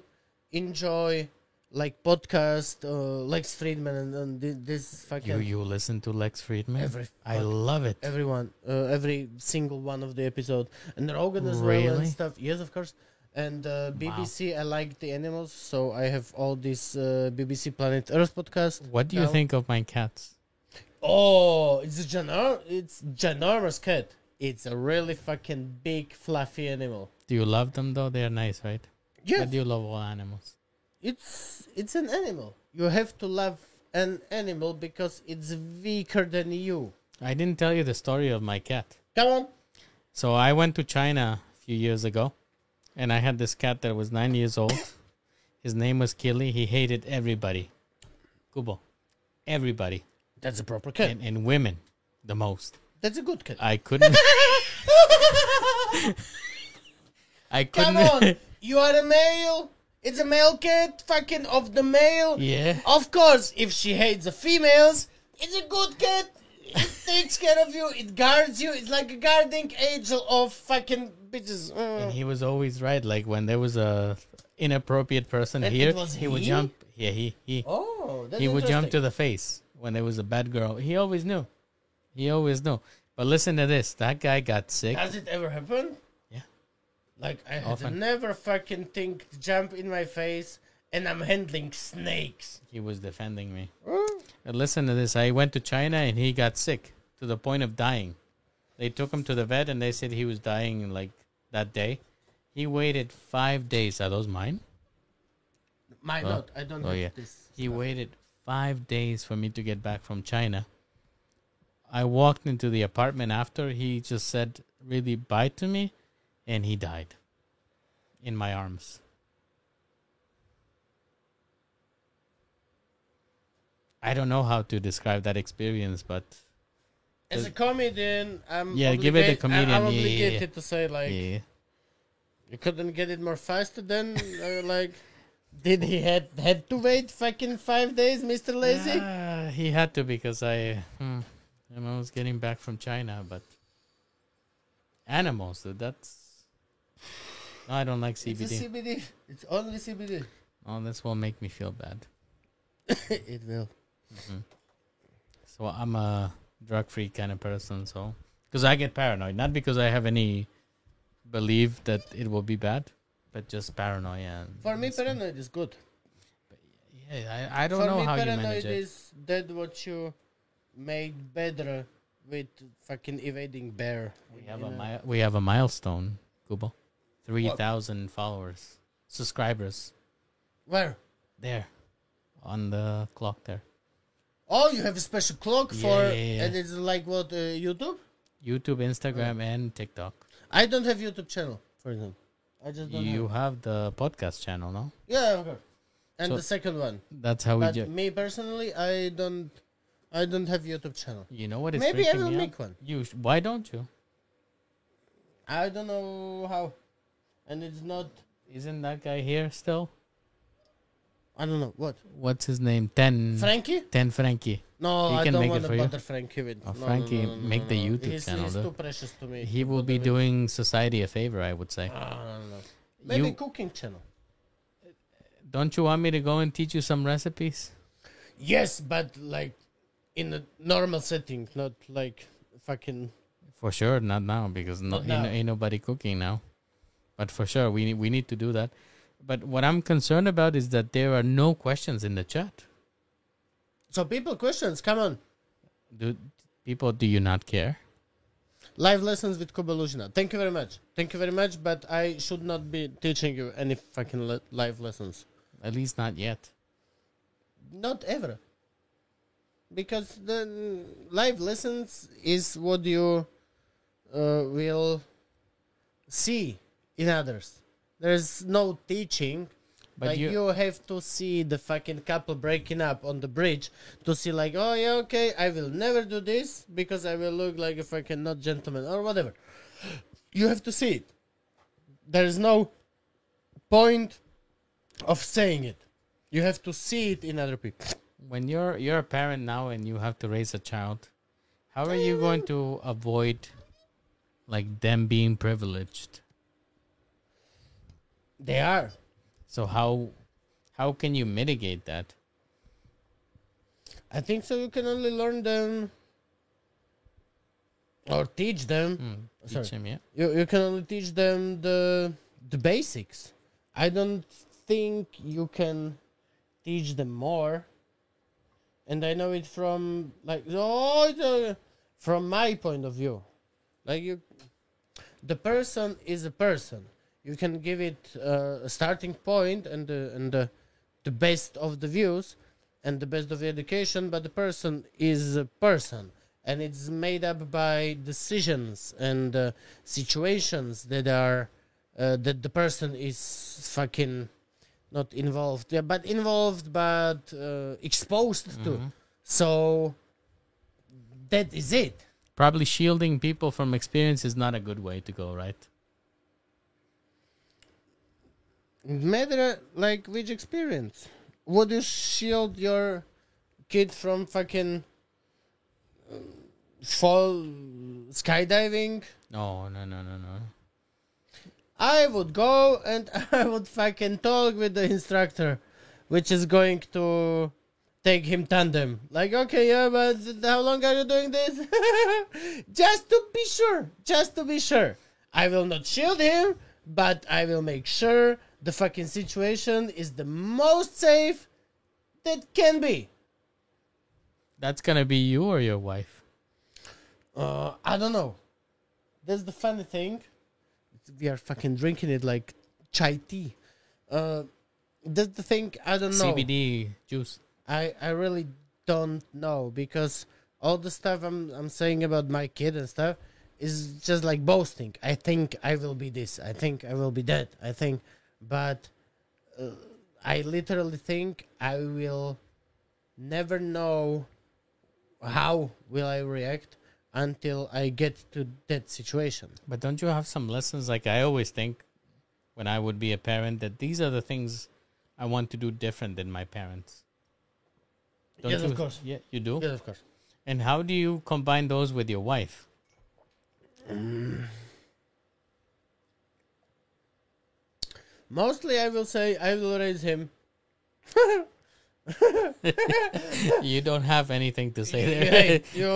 enjoy like podcast, uh, Lex Fridman, and, and thi- this fucking You you listen to Lex Fridman? Every I love it. everyone, uh, every single one of the episode, and Rogan as well Really? and stuff. Yes, of course. And uh, BBC, I like the animals, so I have all this uh, BBC Planet Earth podcast. What do you now. think of my cats? Oh, it's a ginormous, it's ginormous cat. It's a really fucking big, fluffy animal. Do you love them though? They are nice, right? Yeah, But do you love all animals. it's it's an animal. You have to love an animal because it's weaker than you. I didn't tell you the story of my cat. Come on. So I went to China a few years ago, and I had this cat that was nine years old. His name was Killy. He hated everybody. Kubo. Everybody. That's a proper cat. And, and women the most. That's a good cat. I couldn't. I couldn't. Come on. you are a male. It's a male cat. Fucking of the male. yeah. Of course, if she hates the females, it's a good cat. It takes care of you. It guards you. It's like a guarding angel of fucking bitches. Uh. And he was always right. Like when there was a inappropriate person And here, was he would jump. Yeah, he he Oh, that's he would jump to the face when there was a bad girl. He always knew. He always knew. But listen to this. That guy got sick. Has it ever happened? Yeah. Like I had Often. never fucking think to jump in my face, and I'm handling snakes. He was defending me. But listen to this. I went to China and he got sick to the point of dying. They took him to the vet and they said he was dying like that day. He waited five days. Are those mine? My Oh. not. I don't Oh, yeah. this. He waited five days for me to get back from China. I walked into the apartment after. He just said really bye to me and he died in my arms. I don't know how to describe that experience, but As a comedian, I'm Yeah, give it a comedian, I'm yeah, yeah, yeah. obligated to say like yeah. you couldn't get it more faster than uh, like. Did he had had to wait fucking five days, Mister Lazy? Uh, he had to because I, hmm, I was getting back from China, but animals, that's. No, I don't like CBD. It's CBD. CBD. It's only CBD. oh, this will make me feel bad. it will. So I'm a drug-free kind of person. So, because I get paranoid, not because I have any belief that it will be bad, but just paranoia. For me, paranoid is good. Yeah, I, I don't For know me, how you paranoid manage it. is that what you made better with fucking evading bear. We have a mi- we have a milestone, Kubo. Three thousand followers, subscribers. Where? There, on the clock there. Oh, you have a special clock for, Yeah, yeah, yeah. and it's like what uh, YouTube. YouTube, Instagram, and TikTok. I don't have YouTube channel, for example. I just don't You have. have the podcast channel, no? Yeah, of course. And So- the second one, That's how we but do. me personally, I don't, I don't have YouTube channel. You know what is Maybe I will me out? make one. You sh- why don't you? I don't know how, and it's not. Isn't that guy here still? I don't know what. What's his name? Ten. Frankie? Ten Frankie. No, He I can don't make it want to for you. bother Frankie with. Oh, no, Frankie, no, no, no, make the no. YouTube he's, channel, He's though. too precious to me. He will be doing society a favor, I would say. No, no, no. Maybe You- cooking channel. Don't you want me to go and teach you some recipes? Yes, but like in a normal setting, not like fucking. For sure, not now because no, Not ain't, now. ain't nobody cooking now. But for sure, we need, we need to do that. But what I'm concerned about is that there are no questions in the chat. So people questions, come on. Do people do you not care? Live lessons with Kuba Lužina. Thank you very much. Thank you very much, but I should not be teaching you any fucking le- live lessons. At least not yet. Not ever. Because the live lessons is what you uh, will see in others. There's no teaching. But like you, you, have to see the fucking couple breaking up on the bridge to see like, oh yeah, okay, I will never do this because I will look like a fucking not gentleman or whatever. You have to see it. There is no point of saying it. You have to see it in other people. when you're you're a parent now and you have to raise a child, how are you going to avoid like them being privileged? They are. So how how can you mitigate that? I think so. You can only learn them or teach them. Hmm, Sorry. teach him, yeah. You you can only teach them the the basics. I don't think you can teach them more. And I know it from like oh, it's, from my point of view. Like you, the person is a person. You can give it uh, a starting point and the and the the best of the views and the best of the education, but the person is a person. And it's made up by decisions and uh, situations that are uh, that the person is fucking not involved. Yeah, but involved but uh, exposed to. So that is it. Probably shielding people from experience is not a good way to go, right? Matter like which experience would you shield your kid from fucking uh, fall skydiving No, no, no, no, no. I would go and I would fucking talk with the instructor, which is going to take him tandem. Like, okay, yeah, but how long are you doing this? just to be sure, just to be sure. I will not shield him, but I will make sure the fucking situation is the most safe that can be. That's gonna be you or your wife. Uh, I don't know. That's the funny thing. We are fucking drinking it like chai tea. Uh, that's the thing. I don't know. CBD juice. I I really don't know because all the stuff I'm I'm saying about my kid and stuff is just like boasting. I think I will be this. I think I will be that. I think, but uh, I literally think I will never know how will I react until I get to that situation. But don't you have some lessons? Like I always think when I would be a parent that these are the things I want to do different than my parents. Yes, of course. Yeah, you do. Yes, of course. And how do you combine those with your wife? Mostly, I will say I will raise him. you don't have anything to say there. You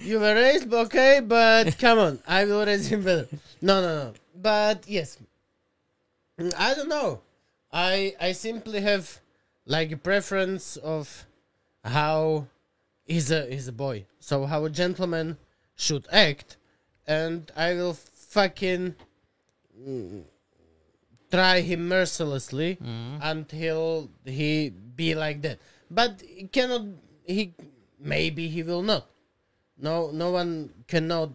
you were raised okay, but come on, I will raise him better. No, no, no. But yes, I don't know. I I simply have like a preference of how he's a he's a boy, so how a gentleman should act, and I will fucking try him mercilessly mm-hmm. until he be like that. But he cannot. He maybe he will not. No, no one can know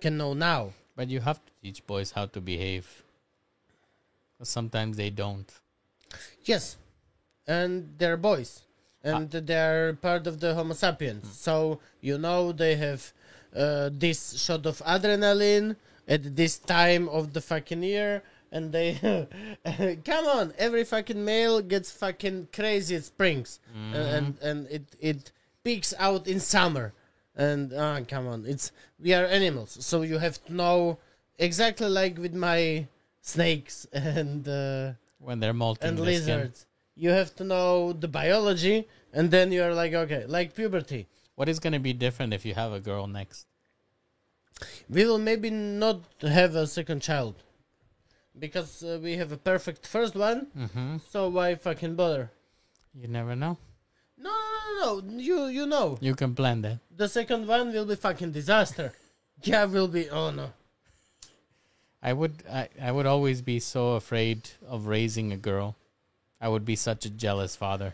can know now. But you have to teach boys how to behave. Sometimes they don't. Yes, and they're boys, and ah. they're part of the Homo sapiens. Hmm. So you know they have uh, this shot of adrenaline at this time of the fucking year, and they come on. Every fucking male gets fucking crazy at springs, Uh, and and it it peaks out in summer. And uh, come on, it's we are animals, so you have to know exactly like with my snakes and. Uh, When they're molting and their skin. lizards. You have to know the biology, and then you're like, okay, like puberty. What is going to be different if you have a girl next? We will maybe not have a second child because uh, we have a perfect first one. Mm-hmm. So why fucking bother? You never know. No, no, no, no. You you know. You can plan that. The second one will be fucking disaster. Yeah, will be. Oh no. I would I, I would always be so afraid of raising a girl. I would be such a jealous father.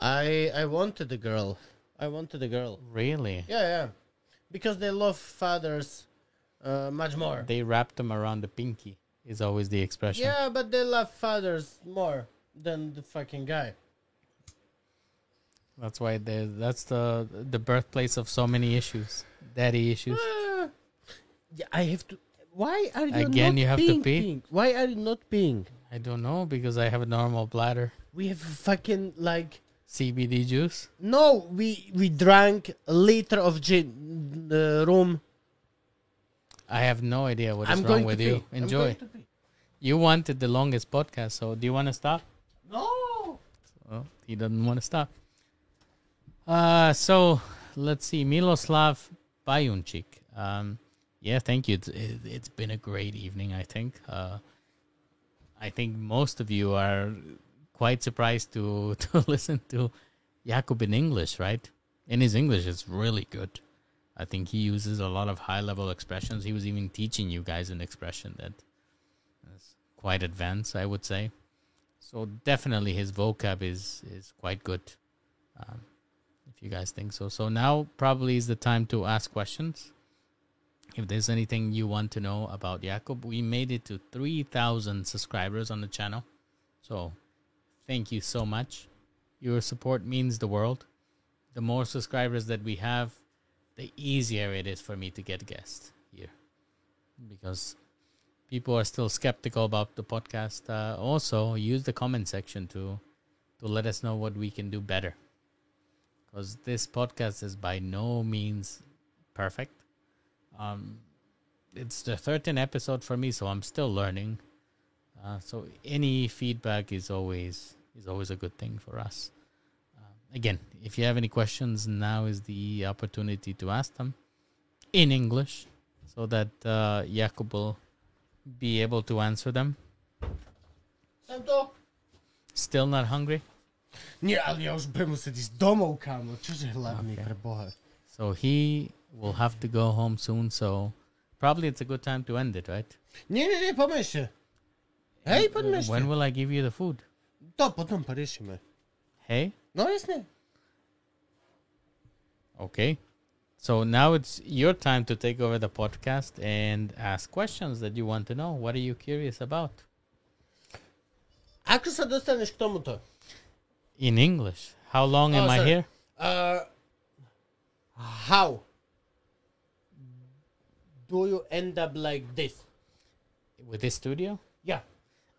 I I wanted a girl. I wanted a girl. Really? Yeah, yeah. Because they love fathers uh, much more. They wrap them around the pinky is always the expression. Yeah, but they love fathers more than the fucking guy. That's why they that's the the birthplace of so many issues. Daddy issues. Ah. yeah, I have to. Why are you Again, not you have to pee? peeing? Why are you not peeing? I don't know because I have a normal bladder. We have fucking like CBD juice. no. We we drank a liter of gin in the room. I have no idea what is I'm wrong going with to you. pee. I'm Enjoy. going to pee. You wanted the longest podcast, so do you want to stop? No. Well, he doesn't want to stop. Uh, so let's see. Miloslav Bajunchik. Um, yeah, thank you. It's, it, it's been a great evening, I think. Uh, I think most of you are quite surprised to, to listen to Jakub in English, right? In his English it's really good. I think he uses a lot of high level expressions. He was even teaching you guys an expression that is quite advanced, I would say. So definitely his vocab is is quite good. Um, if you guys think so. So now probably is the time to ask questions. If there's anything you want to know about Jakub, we made it to 3,000 subscribers on the channel. So thank you so much. Your support means the world. The more subscribers that we have, the easier it is for me to get guests here. Because people are still skeptical about the podcast. Uh, also, use the comment section to to let us know what we can do better. Because this podcast is by no means perfect. Um, it's the 13th episode for me, so I'm still learning. Uh, so any feedback is always is always a good thing for us. Uh, again, if you have any questions, now is the opportunity to ask them in English, so that uh, Jakub will be able to answer them. Santo? Still not hungry? Nie, ale ja już bym musieť ísť domov, kámo. Čože hlavný Okay. pre Boha. So he will have to go home soon. So probably it's a good time to end it, right? Nie, nie, nie, poďme poďme ešte. When will I give you the food? To potom poriešime. Hey, No jasne. okay. So now it's your time to take over the podcast and ask questions that you want to know. What are you curious about? Ako sa dostaneš k tomuto? In English. How long am Oh, I here? Uh, how do you end up like this? With this studio? Yeah.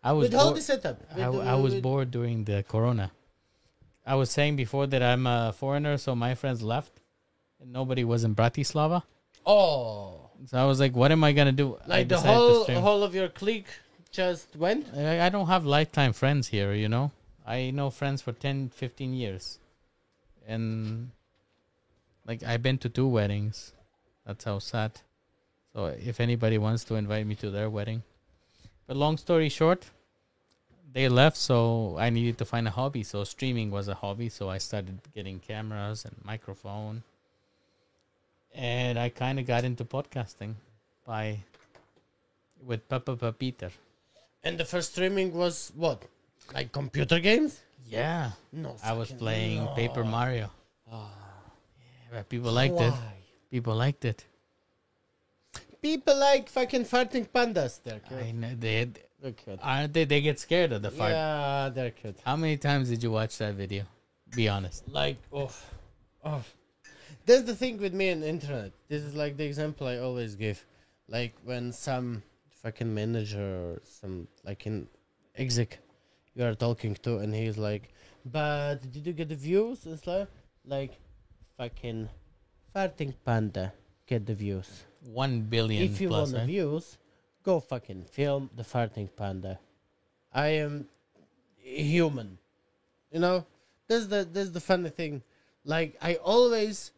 I was With all bored- the setup. I, With, I was with- bored during the corona. I was saying before that I'm a foreigner, so my friends left, and nobody was in Bratislava. Oh. So I was like, "What am I gonna do?" I Like the whole whole of your clique just went? I, I don't have lifetime friends here, you know. I know friends for 10, 15 years, and like I've been to two weddings. That's how sad. So if anybody wants to invite me to their wedding, but long story short, they left, so I needed to find a hobby. So streaming was a hobby, so I started getting cameras and microphone, and I kind of got into podcasting by with Papa Peter. And the first streaming was what? Like computer games? Yeah, No. I was playing no. Paper Mario. Ah. Yeah, but people liked it. People liked it. People like fucking farting pandas. They're cute. I know they They're cute. aren't they. They get scared of the fart. Yeah, they're cute. How many times did you watch that video? Be honest. Like, oh, oh. That's the thing with me and internet. This is like the example I always give. Like when some fucking manager or some like in exec you are talking to, and he's like, "But did you get the views?" It's like, like, fucking farting panda get the views. One billion if you plus. want the right? views, go fucking film the farting panda. I am human. You know, that's the that's the funny thing. Like I always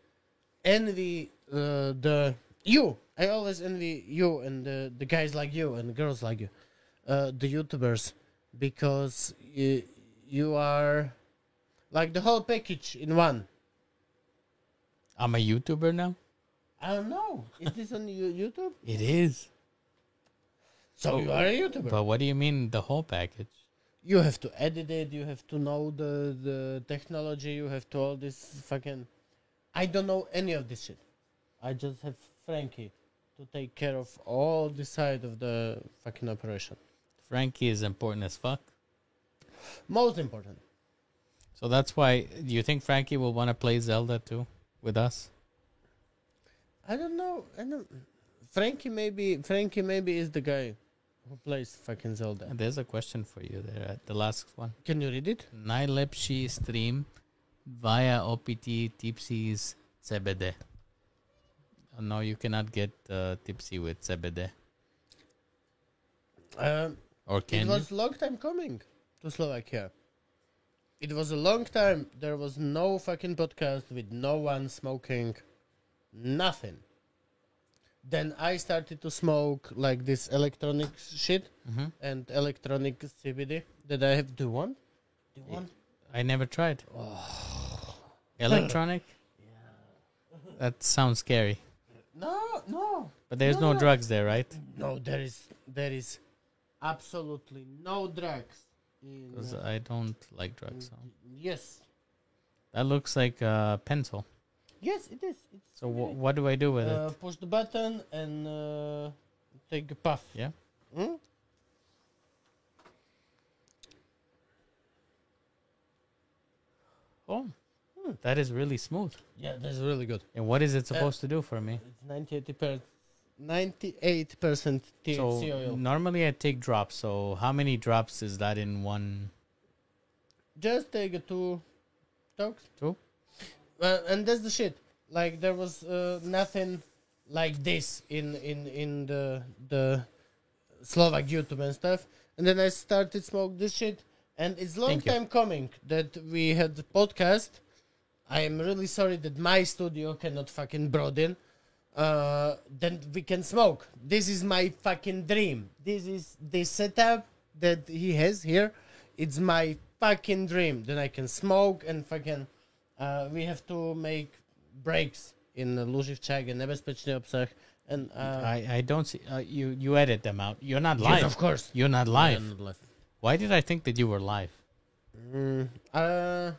envy uh, the you. I always envy you and the the guys like you and girls like you, uh, the YouTubers, because you, you are like the whole package in one. I'm a YouTuber now. I don't know. Is this on YouTube? It is. So you are a YouTuber. But what do you mean the whole package? you have to edit it. You have to know the the technology. You have to all this fucking. I don't know any of this shit. I just have Frankie to take care of all the side of the fucking operation. Frankie is important as fuck. Most important. So that's why. Do you think Frankie will want to play Zelda too with us? I don't know. I don't. Frankie maybe Frankie maybe is the guy who plays fucking Zelda. And there's a question for you there at the last one. Can you read it? Najlepší stream via OPT Tipsy's CBD. Oh, no, you cannot get uh, Tipsy with CBD. Um, Or it can you? was long time coming to Slovakia. It was a long time. There was no fucking podcast with no one smoking, nothing. Then I started to smoke like this electronic shit Mhm. and electronic CBD that I have. Do you want? Do you want? I never tried. Oh. Electronic? That sounds scary. No, no, But there's no No. drugs there, right? no. There is, there is absolutely no drugs. Because uh, I don't like drugs. So. yes, That looks like a pencil. Yes, it is. It's So wh- what do I do with uh, it? push the button and uh, take a puff. Yeah. Hmm? Oh, that is really smooth. Yeah, that's really good. And what is it supposed to do for me? It's 98 per 98 percent THC So oil. normally I take drops. So how many drops is that in one? Just take a two talks. Two? Uh, and that's the shit. Like there was uh, nothing like this in in in the the Slovak YouTube and stuff. And then I started smoke this shit, and it's long Thank you. time coming that we had the podcast. I am really sorry that my studio cannot fucking broaden. Uh, then we can smoke. This is my fucking dream. This is the setup that he has here. It's my fucking dream. Then I can smoke and fucking. Uh, we have to make breaks in Luživčák and nebezpečný obsah. And uh, I I don't see. Uh, you you edit them out. You're not live. yes, of course. You're not live. Not live. Why did I think that you were live? Mm, uh,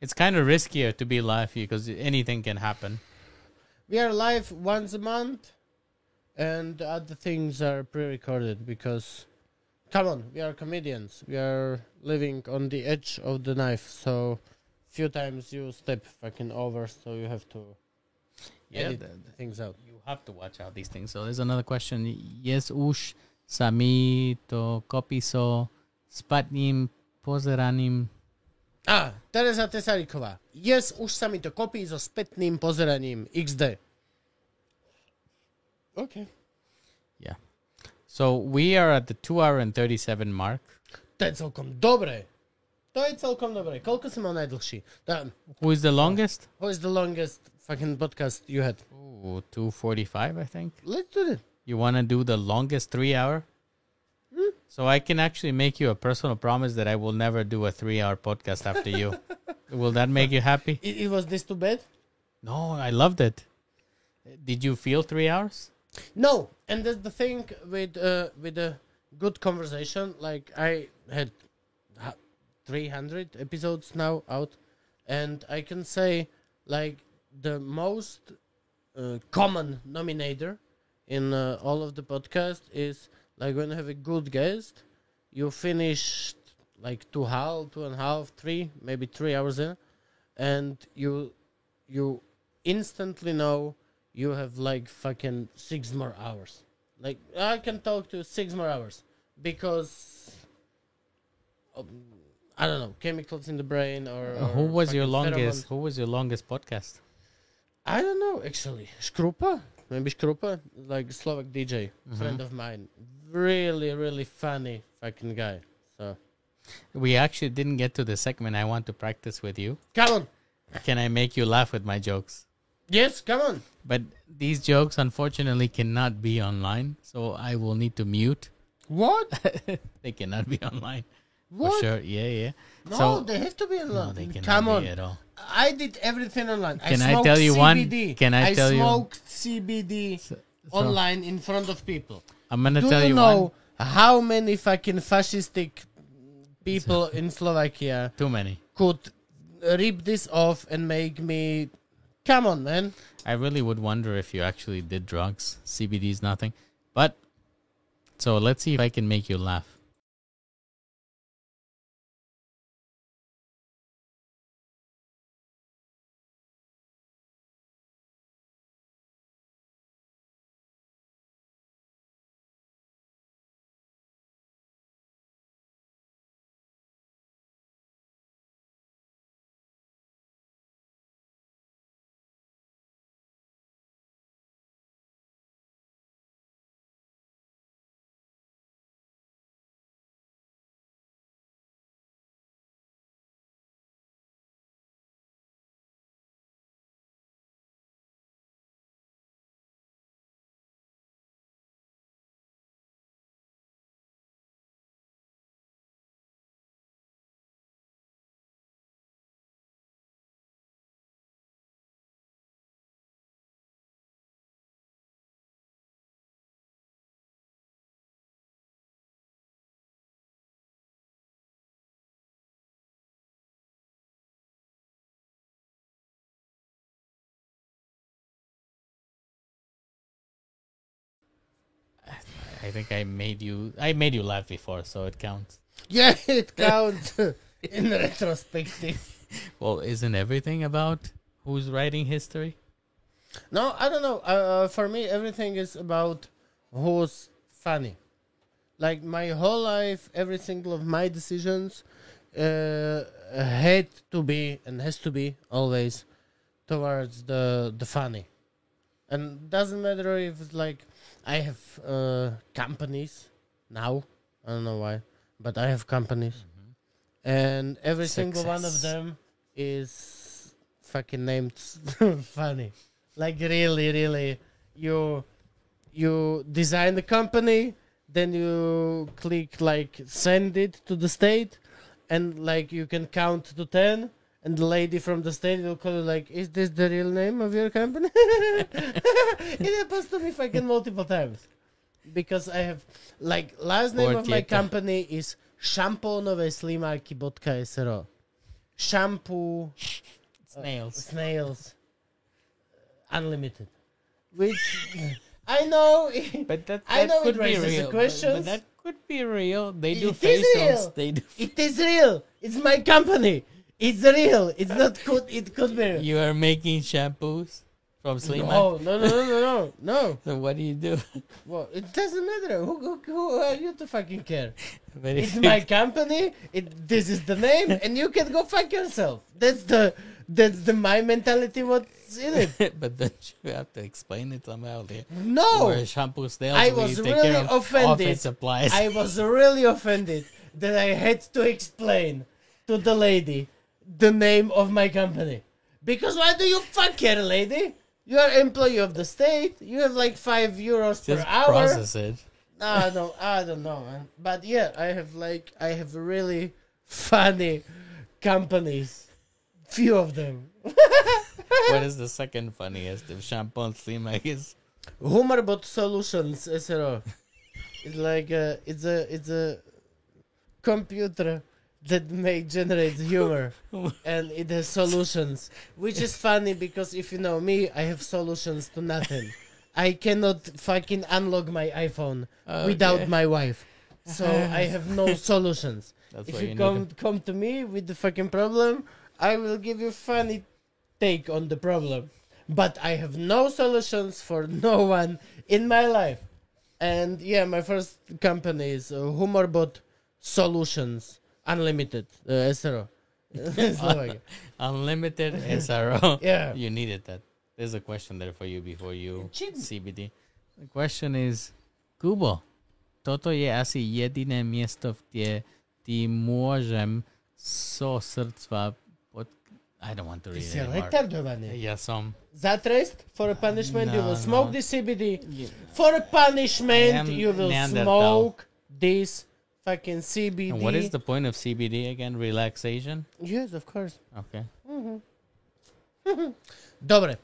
It's kind of riskier to be live because anything can happen. we are live once a month, and other things are pre-recorded because, come on, we are comedians. We are living on the edge of the knife, so few times you step fucking over, so you have to Yeah, edit the- things out. you have to watch out these things. So there's another question. Yes, už sami to kopiso spatním pozeraním. A, ah, Teresa Tesaríková. Yes, už sa mi to kopí so spätným pozeraním XD. OK. Yeah. So we are at the two hour and thirty seven mark. To je celkom dobré. To je celkom dobré. Koľko mal najdlhší? Tá, Who is the longest? What is the longest fucking podcast you had? Ooh, two forty five, I think. Let's do it. You want to do the longest three hour? So I can actually make you a personal promise that I will never do a three hour podcast after you. will that make you happy? it. It was this too bad? No, I loved it. Did you feel three hours? No, and that's the thing with uh, with a good conversation. Like I had ha- 300 episodes now out, and I can say like the most uh, common nominator in uh, all of the podcast is like when you have a good guest, you finish like two half, two and a half, three, maybe three hours in, and you you instantly know you have like fucking six more hours. Like I can talk to six more hours because um, I don't know chemicals in the brain or, Uh, who was your longest? pheromones. Who was your longest podcast? I don't know actually. Škrupa, maybe Škrupa, like Slovak DJ, Mm-hmm. friend of mine, really really funny fucking guy. So We actually didn't get to the segment I want to practice with you. come on, Can I make you laugh with my jokes? yes, come on. But these jokes unfortunately cannot be online, so I will need to mute. What? they cannot be online. What? sure. Yeah, yeah. No, so they have to be no, online. they cannot Come be on. at all. I did everything online. Can I smoked tell you one? Can I tell you- I smoked CBD So- online in front of people. I'm gonna Do tell you you know one. how many fucking fascistic people in Slovakia Too many. could rip this off and make me? Come on, man. I really would wonder if you actually did drugs. CBD is nothing. But so let's see if I can make you laugh. I think I made you. I made you laugh before, so it counts. Yeah, it counts in retrospective. Well, isn't everything about who's writing history? No, I don't know. Uh, uh, for me, everything is about who's funny. Like my whole life, every single of my decisions uh, had to be and has to be always towards the the funny, and doesn't matter if it's like I have uh, companies now. I don't know why, but I have companies, and every single one of them is fucking named funny. Like really, really, you you design the company, then you click like send it to the state, and like you can count to ten, and the lady from the state will call you like, "Is this the real name of your company?" it happens to me fucking multiple times because I have like last name of my company is šampónové Shampoo uh, Snails. snails uh, unlimited which i know But that, I know could it be real. but- questions. But, that could be real. They do It facials. real. They do. it is real it's my company it's real it's not could it could be. You are making shampoos from Slimak. no, no, no, no, no, no, no. So what do you do? Well, it doesn't matter. Who, who, who are uh, you to fucking care? But It's my company. It this is the name, and you can go fuck yourself. That's the that's the my mentality. What's in it? but then you have to explain it somehow. There. No, Where shampoo snails, I was really of offended. I was really offended that I had to explain to the lady the name of my company. Because why do you fuck care, lady? You are employee of the state. You have like five euros per Just hour. process it. I don't, I don't know, man. But yeah, I have like, I have really funny companies. Few of them. what is the second funniest? If shampoo and Slimak is Humorbot Solutions SRO. It's like a, it's a, it's a computer that may generate humor and it has solutions, which is funny because if you know me, I have solutions to nothing. I cannot fucking unlock my iPhone without my wife, so I have no solutions. That's if you you come need. come to me with the fucking problem, I will give you funny take on the problem. But I have no solutions for no one in my life. And yeah, my first company is uh, Humorbot Solutions Unlimited, uh, SRO. Unlimited SRO. Yeah. You needed that. There's a question there for you before you CBD. The question is, Kubo, toto je asi jediné miesto, kde ti môžem so srdcva pod... I don't want to Ty read it anymore. retardovaný. Ja som... Za trest, for a punishment, you will smoke no. this CBD. For a punishment, you will smoke this fucking CBD. And what is the point of CBD again? Relaxation. Yes, of course. Okay. Dobre.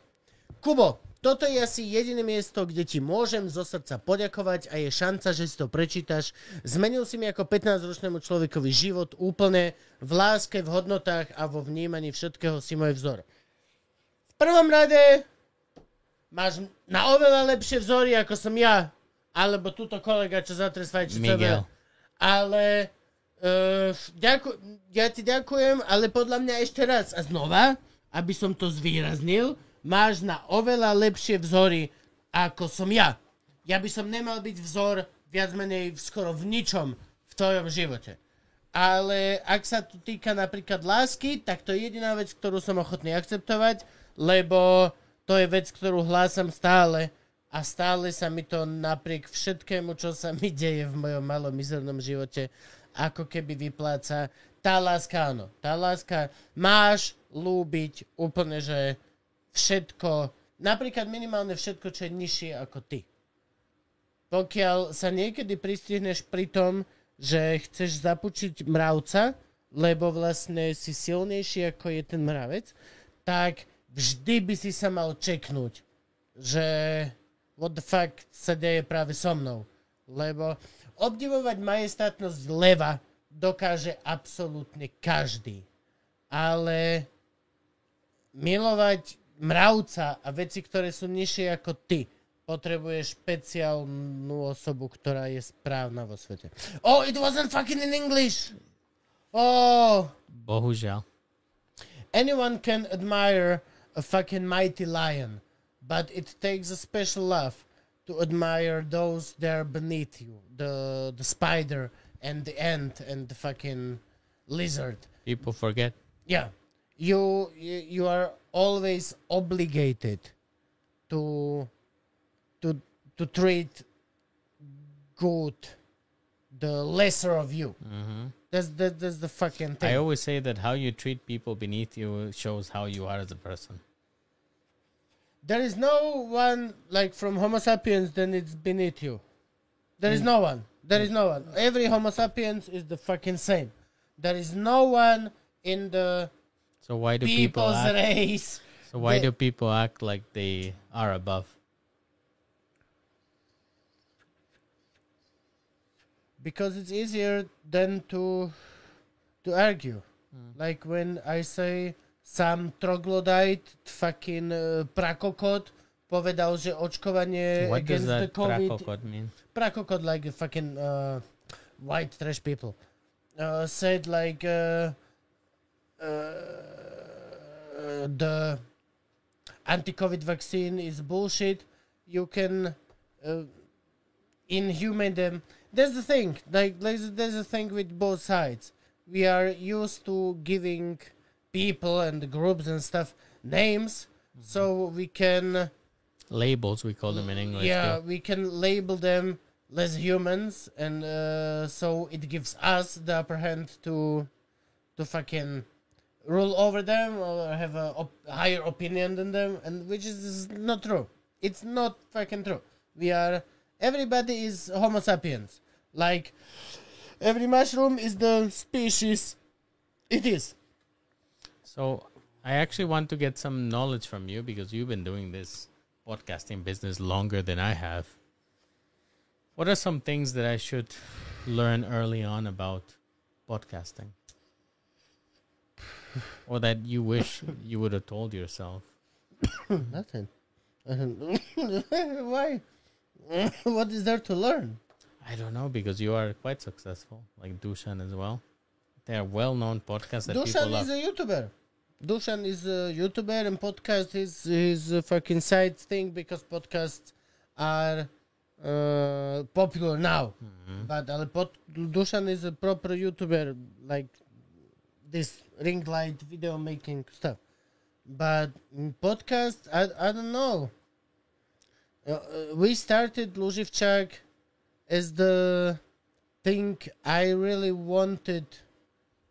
Kubo, toto je asi jediné miesto, kde ti môžem zo srdca poďakovať a je šanca, že si to prečítaš. Zmenil si mi ako 15-ročnému človekovi život úplne v láske, v hodnotách a vo vnímaní všetkého si môj vzor. V prvom rade máš na oveľa lepšie vzory, ako som ja, alebo túto kolega, čo zatres fajči Miguel. Ale uh, ďaku, ja ti ďakujem, ale podľa mňa ešte raz a znova, aby som to zvýraznil, máš na oveľa lepšie vzory, ako som ja. Ja by som nemal byť vzor viac menej skoro v ničom v tvojom živote. Ale ak sa tu týka napríklad lásky, tak to je jediná vec, ktorú som ochotný akceptovať, lebo to je vec, ktorú hlásam stále a stále sa mi to napriek všetkému, čo sa mi deje v mojom malom mizernom živote, ako keby vypláca. Tá láska, áno. Tá láska, máš lúbiť úplne, že všetko, napríklad minimálne všetko, čo je nižšie ako ty. Pokiaľ sa niekedy pristihneš pri tom, že chceš zapučiť mravca, lebo vlastne si silnejší ako je ten mravec, tak vždy by si sa mal čeknúť, že what the fuck sa deje práve so mnou. Lebo obdivovať majestátnosť leva dokáže absolútne každý. Ale milovať mravca a veci, ktoré sú nižšie ako ty, potrebuješ špeciálnu osobu, ktorá je správna vo svete. Oh, it wasn't fucking in English! Oh, Bohužiaľ. anyone can admire a fucking mighty lion, but it takes a special love to admire those there beneath you. The the spider and the ant and the fucking lizard. People forget. Yeah. You you, you are always obligated to to to treat good the lesser of you. Mm-hmm. That's that, that's the fucking thing. I always say that how you treat people beneath you shows how you are as a person. There is no one like from Homo sapiens then it's beneath you. There is mm. no one. There is mm. no one. Every Homo sapiens is the fucking same. There is no one in the So why do people people's act, race. so why do people act like they are above? because it's easier than to to argue. Mm. Like when I say some troglodyte, fucking uh, prakokot, povedal, že očkovanie What does against the COVID... prakokot mean? Prakokot like fucking uh, white trash people. Uh, said like uh, uh, the anti-COVID vaccine is bullshit. You can uh, inhumane them. That's the thing. Like, there's, there's a thing with both sides. We are used to giving people and groups and stuff names, so we can Labels we call them in English. yeah, too. we can label them less humans, and uh, so it gives us the upper hand to to fucking rule over them or have a op- higher opinion than them, and which is not true. It's not fucking true. We are everybody is Homo sapiens. Like every mushroom is the species it is. So I actually want to get some knowledge from you because you've been doing this podcasting business longer than I have. What are some things that I should learn early on about podcasting? or that you wish you would have told yourself? Nothing. Why? what is there to learn? I don't know because you are quite successful, like Dushan as well. They are well-known podcasts that Dushan people love. Dushan is a YouTuber. Dushan is a YouTuber and podcast is his a fucking side thing because podcasts are uh, popular now. Mm-hmm. But ale pod, Dushan is a proper YouTuber like this ring light video making stuff. But podcast, I, I don't know. Uh, uh, we started Luživčák as the thing I really wanted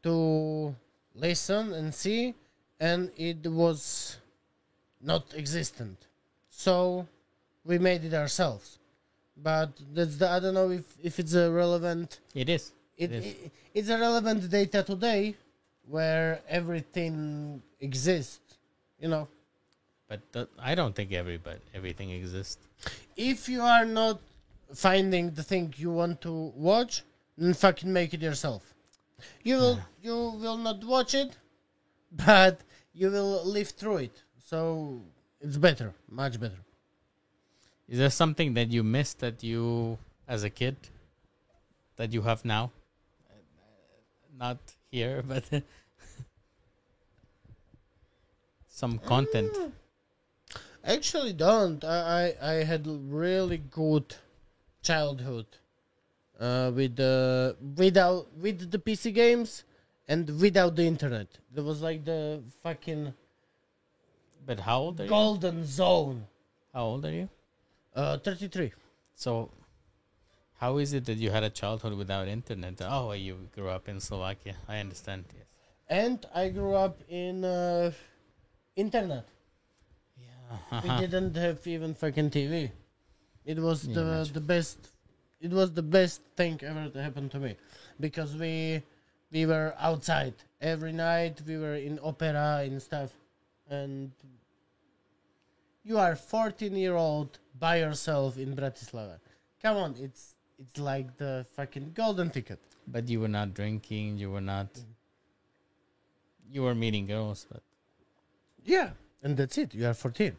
to listen and see, and it was not existent. So we made it ourselves. But that's the I don't know if if it's a relevant. It is. it, It is. it it's a relevant data today, where everything exists. You know, But th- I don't think everybody everything exists. if you are not finding the thing you want to watch, then fucking make it yourself. You will you will not watch it, but you will live through it. So it's better, much better. Is there something that you missed that you, as a kid, that you have now? Not here, but some content. Actually, don't. I I, I had really good childhood, uh, with the without with the PC games and without the internet. There was like the fucking But how old are you? golden zone. How old are you? Uh, thirty three. So, how is it that you had a childhood without internet? Oh, you grew up in Slovakia. I understand. Yes. And I grew up in uh, internet. Yeah. We didn't have even fucking TV. It was Yeah, the imagine. the best. It was the best thing ever to happen to me, because we we were outside every night. We were in opera and stuff, and you are 14 year old by yourself in Bratislava. Come on, it's it's like the fucking golden ticket. But you were not drinking. You were not. You were meeting girls, but Yeah, and that's it. You are 14.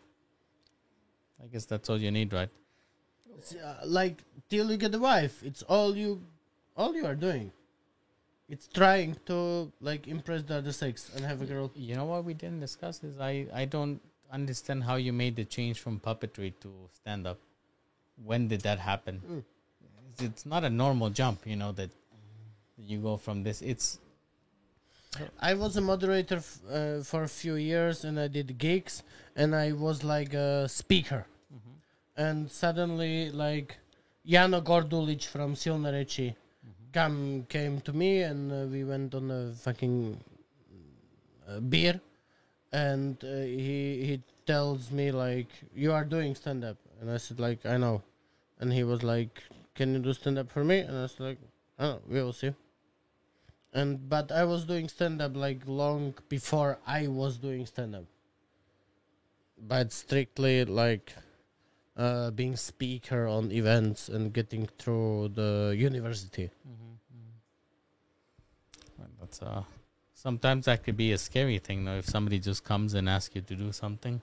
I guess that's all you need, right? Uh, like till you get a wife, it's all you, all you are doing. It's trying to like impress the other sex and have a girl. You know what we didn't discuss is I I don't understand how you made the change from puppetry to stand up. When did that happen? It's, it's not a normal jump, you know that you go from this. It's I was a moderator f- uh, for a few years, and I did gigs, and I was like a speaker. And suddenly, like Jano Gordulič from Silné reči come came to me, and uh, we went on a fucking uh, beer, and uh, he he tells me like you are doing stand up, and I said like I know, and he was like, can you do stand up for me? And I was like, oh, we will see and but I was doing stand up like long before I was doing stand up. But strictly like uh, being speaker on events and getting through the university. that's uh sometimes that could be a scary thing though if somebody just comes and asks you to do something.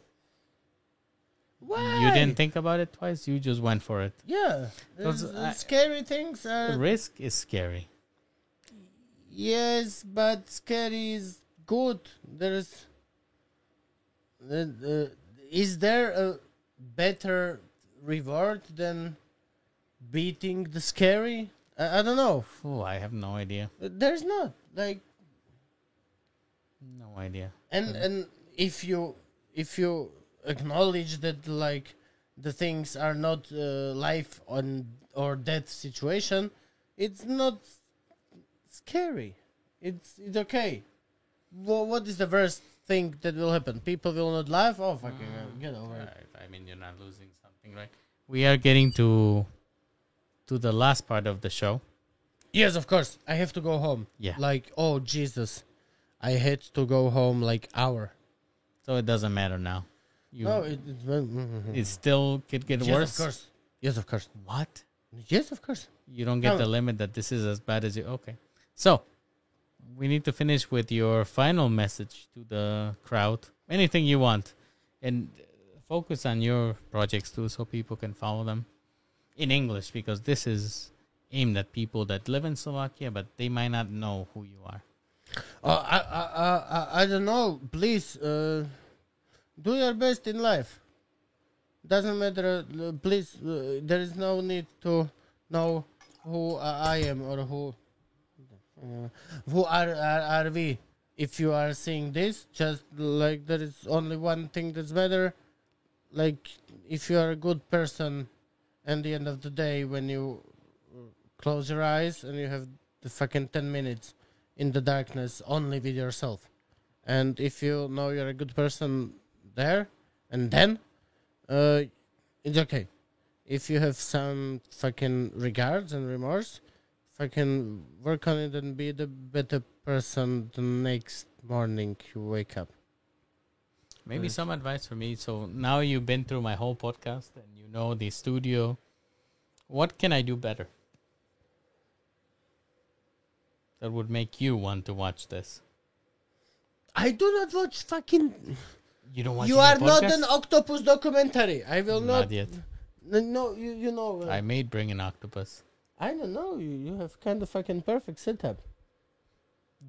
Why? You didn't think about it twice. You just went for it. Yeah, Because there's, uh, I- scary things are risk is scary. yes, but scary is good. There's uh, uh, is there a better reward than beating the scary? I, I don't know. Oh, I have no idea. There's not like No idea. and and if you if you acknowledge that like the things are not uh, life on or death situation, it's not scary. It's it's okay. Well, what is the worst thing that will happen? People will not laugh. Oh fucking get over it. Right. I mean, you're not losing something, right? We are getting to to the last part of the show. Yes, of course. I have to go home. Yeah. Like oh Jesus, I had to go home like hour. So it doesn't matter now. You, No, it, it, mm-hmm. it still could get yes, worse. of course. Yes, of course. What? Yes, of course. You don't get No. the limit that this is as bad as you. Okay. So we need to finish with your final message to the crowd. Anything you want, and focus on your projects too, so people can follow them in English because this is aimed at people that live in Slovakia, but they might not know who you are. Uh, I, I, I, I- I don't know. Please, uh, do your best in life. Doesn't matter. uh, please, uh, there is no need to know who I am or who who are, are are we. If you are seeing this, just like there is only one thing that's better. Like if you are a good person, at the end of the day, when you close your eyes and you have the fucking ten minutes in the darkness only with yourself. And if you know you're a good person there and then, uh, it's okay. If you have some fucking regards and remorse, fucking work on it and be the better person the next morning you wake up. Maybe Right. some advice for me. So now you've been through my whole podcast and you know the studio. What can I do better? That would make you want to watch this. I do not watch fucking. You don't watch you any are not an octopus documentary. I will not. Not yet. No, no, you you know. uh, I may bring an octopus. I don't know. You you have kind of fucking perfect setup.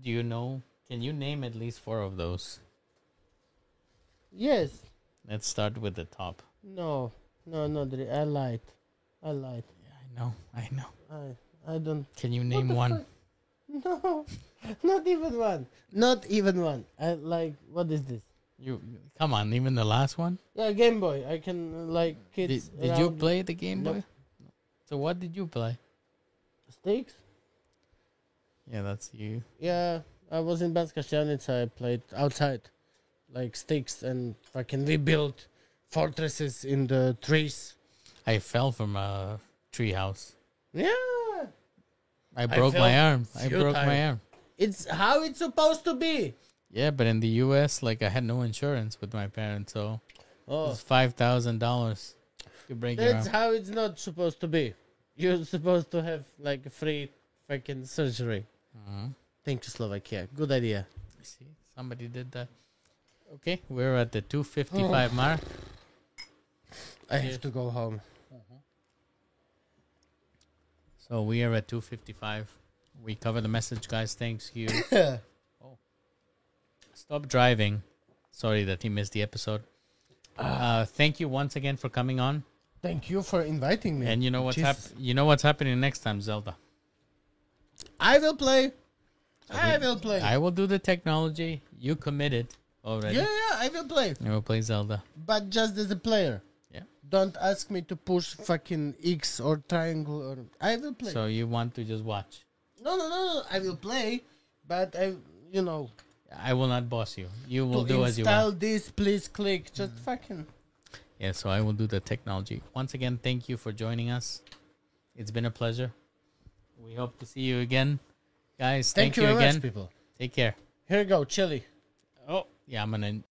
Do you know? Can you name at least four of those? Yes. Let's start with the top. No. No. No. I lied. I lied. Yeah, I know. I know. I I don't. Can you name one? No. Not even one. Not even one. I like. What is this? You come on. Even the last one. Yeah, Game Boy. I can like Did, kids. did you play the Game Nope. Boy? So what did you play? Sticks? Yeah, that's you. Yeah, I was in Banská Štiavnica. I played outside, like sticks, and fucking we built fortresses in the trees. I fell from a treehouse. Yeah, I broke my arm. I broke my arm. it's how it's supposed to be. Yeah, but in the U.S., like I had no insurance with my parents, so Oh, it's five thousand dollars to break that's how it's not supposed to be. You're supposed to have like a free fucking surgery. Mhm. Thank you, Slovakia. Good idea. See, somebody did that. Okay, we're at the two fifty-five mark. I have to go home. So we are at two fifty-five. We cover the message, guys. Thanks you. oh. Stop driving. Sorry that he missed the episode. Uh, thank you once again for coming on. Thank you for inviting me. And you know what's hap- You know what's happening next time, Zelda. I will play. I will play. I will do the technology. You committed already. yeah, yeah, I will play. I will play Zelda. But just as a player. Yeah. Don't ask me to push fucking X or triangle or I will play. So you want to just watch? no, no, no, no. I will play, but I, you know, I will not boss you. You will do as you want. install this, please click. Just fucking. Yeah, so I will do the technology. Once again, thank you for joining us. It's been a pleasure. We hope to see you again. Guys, Thank, thank, you very again. much, people. Take care. Here you go, chili. Oh, yeah, I'm going to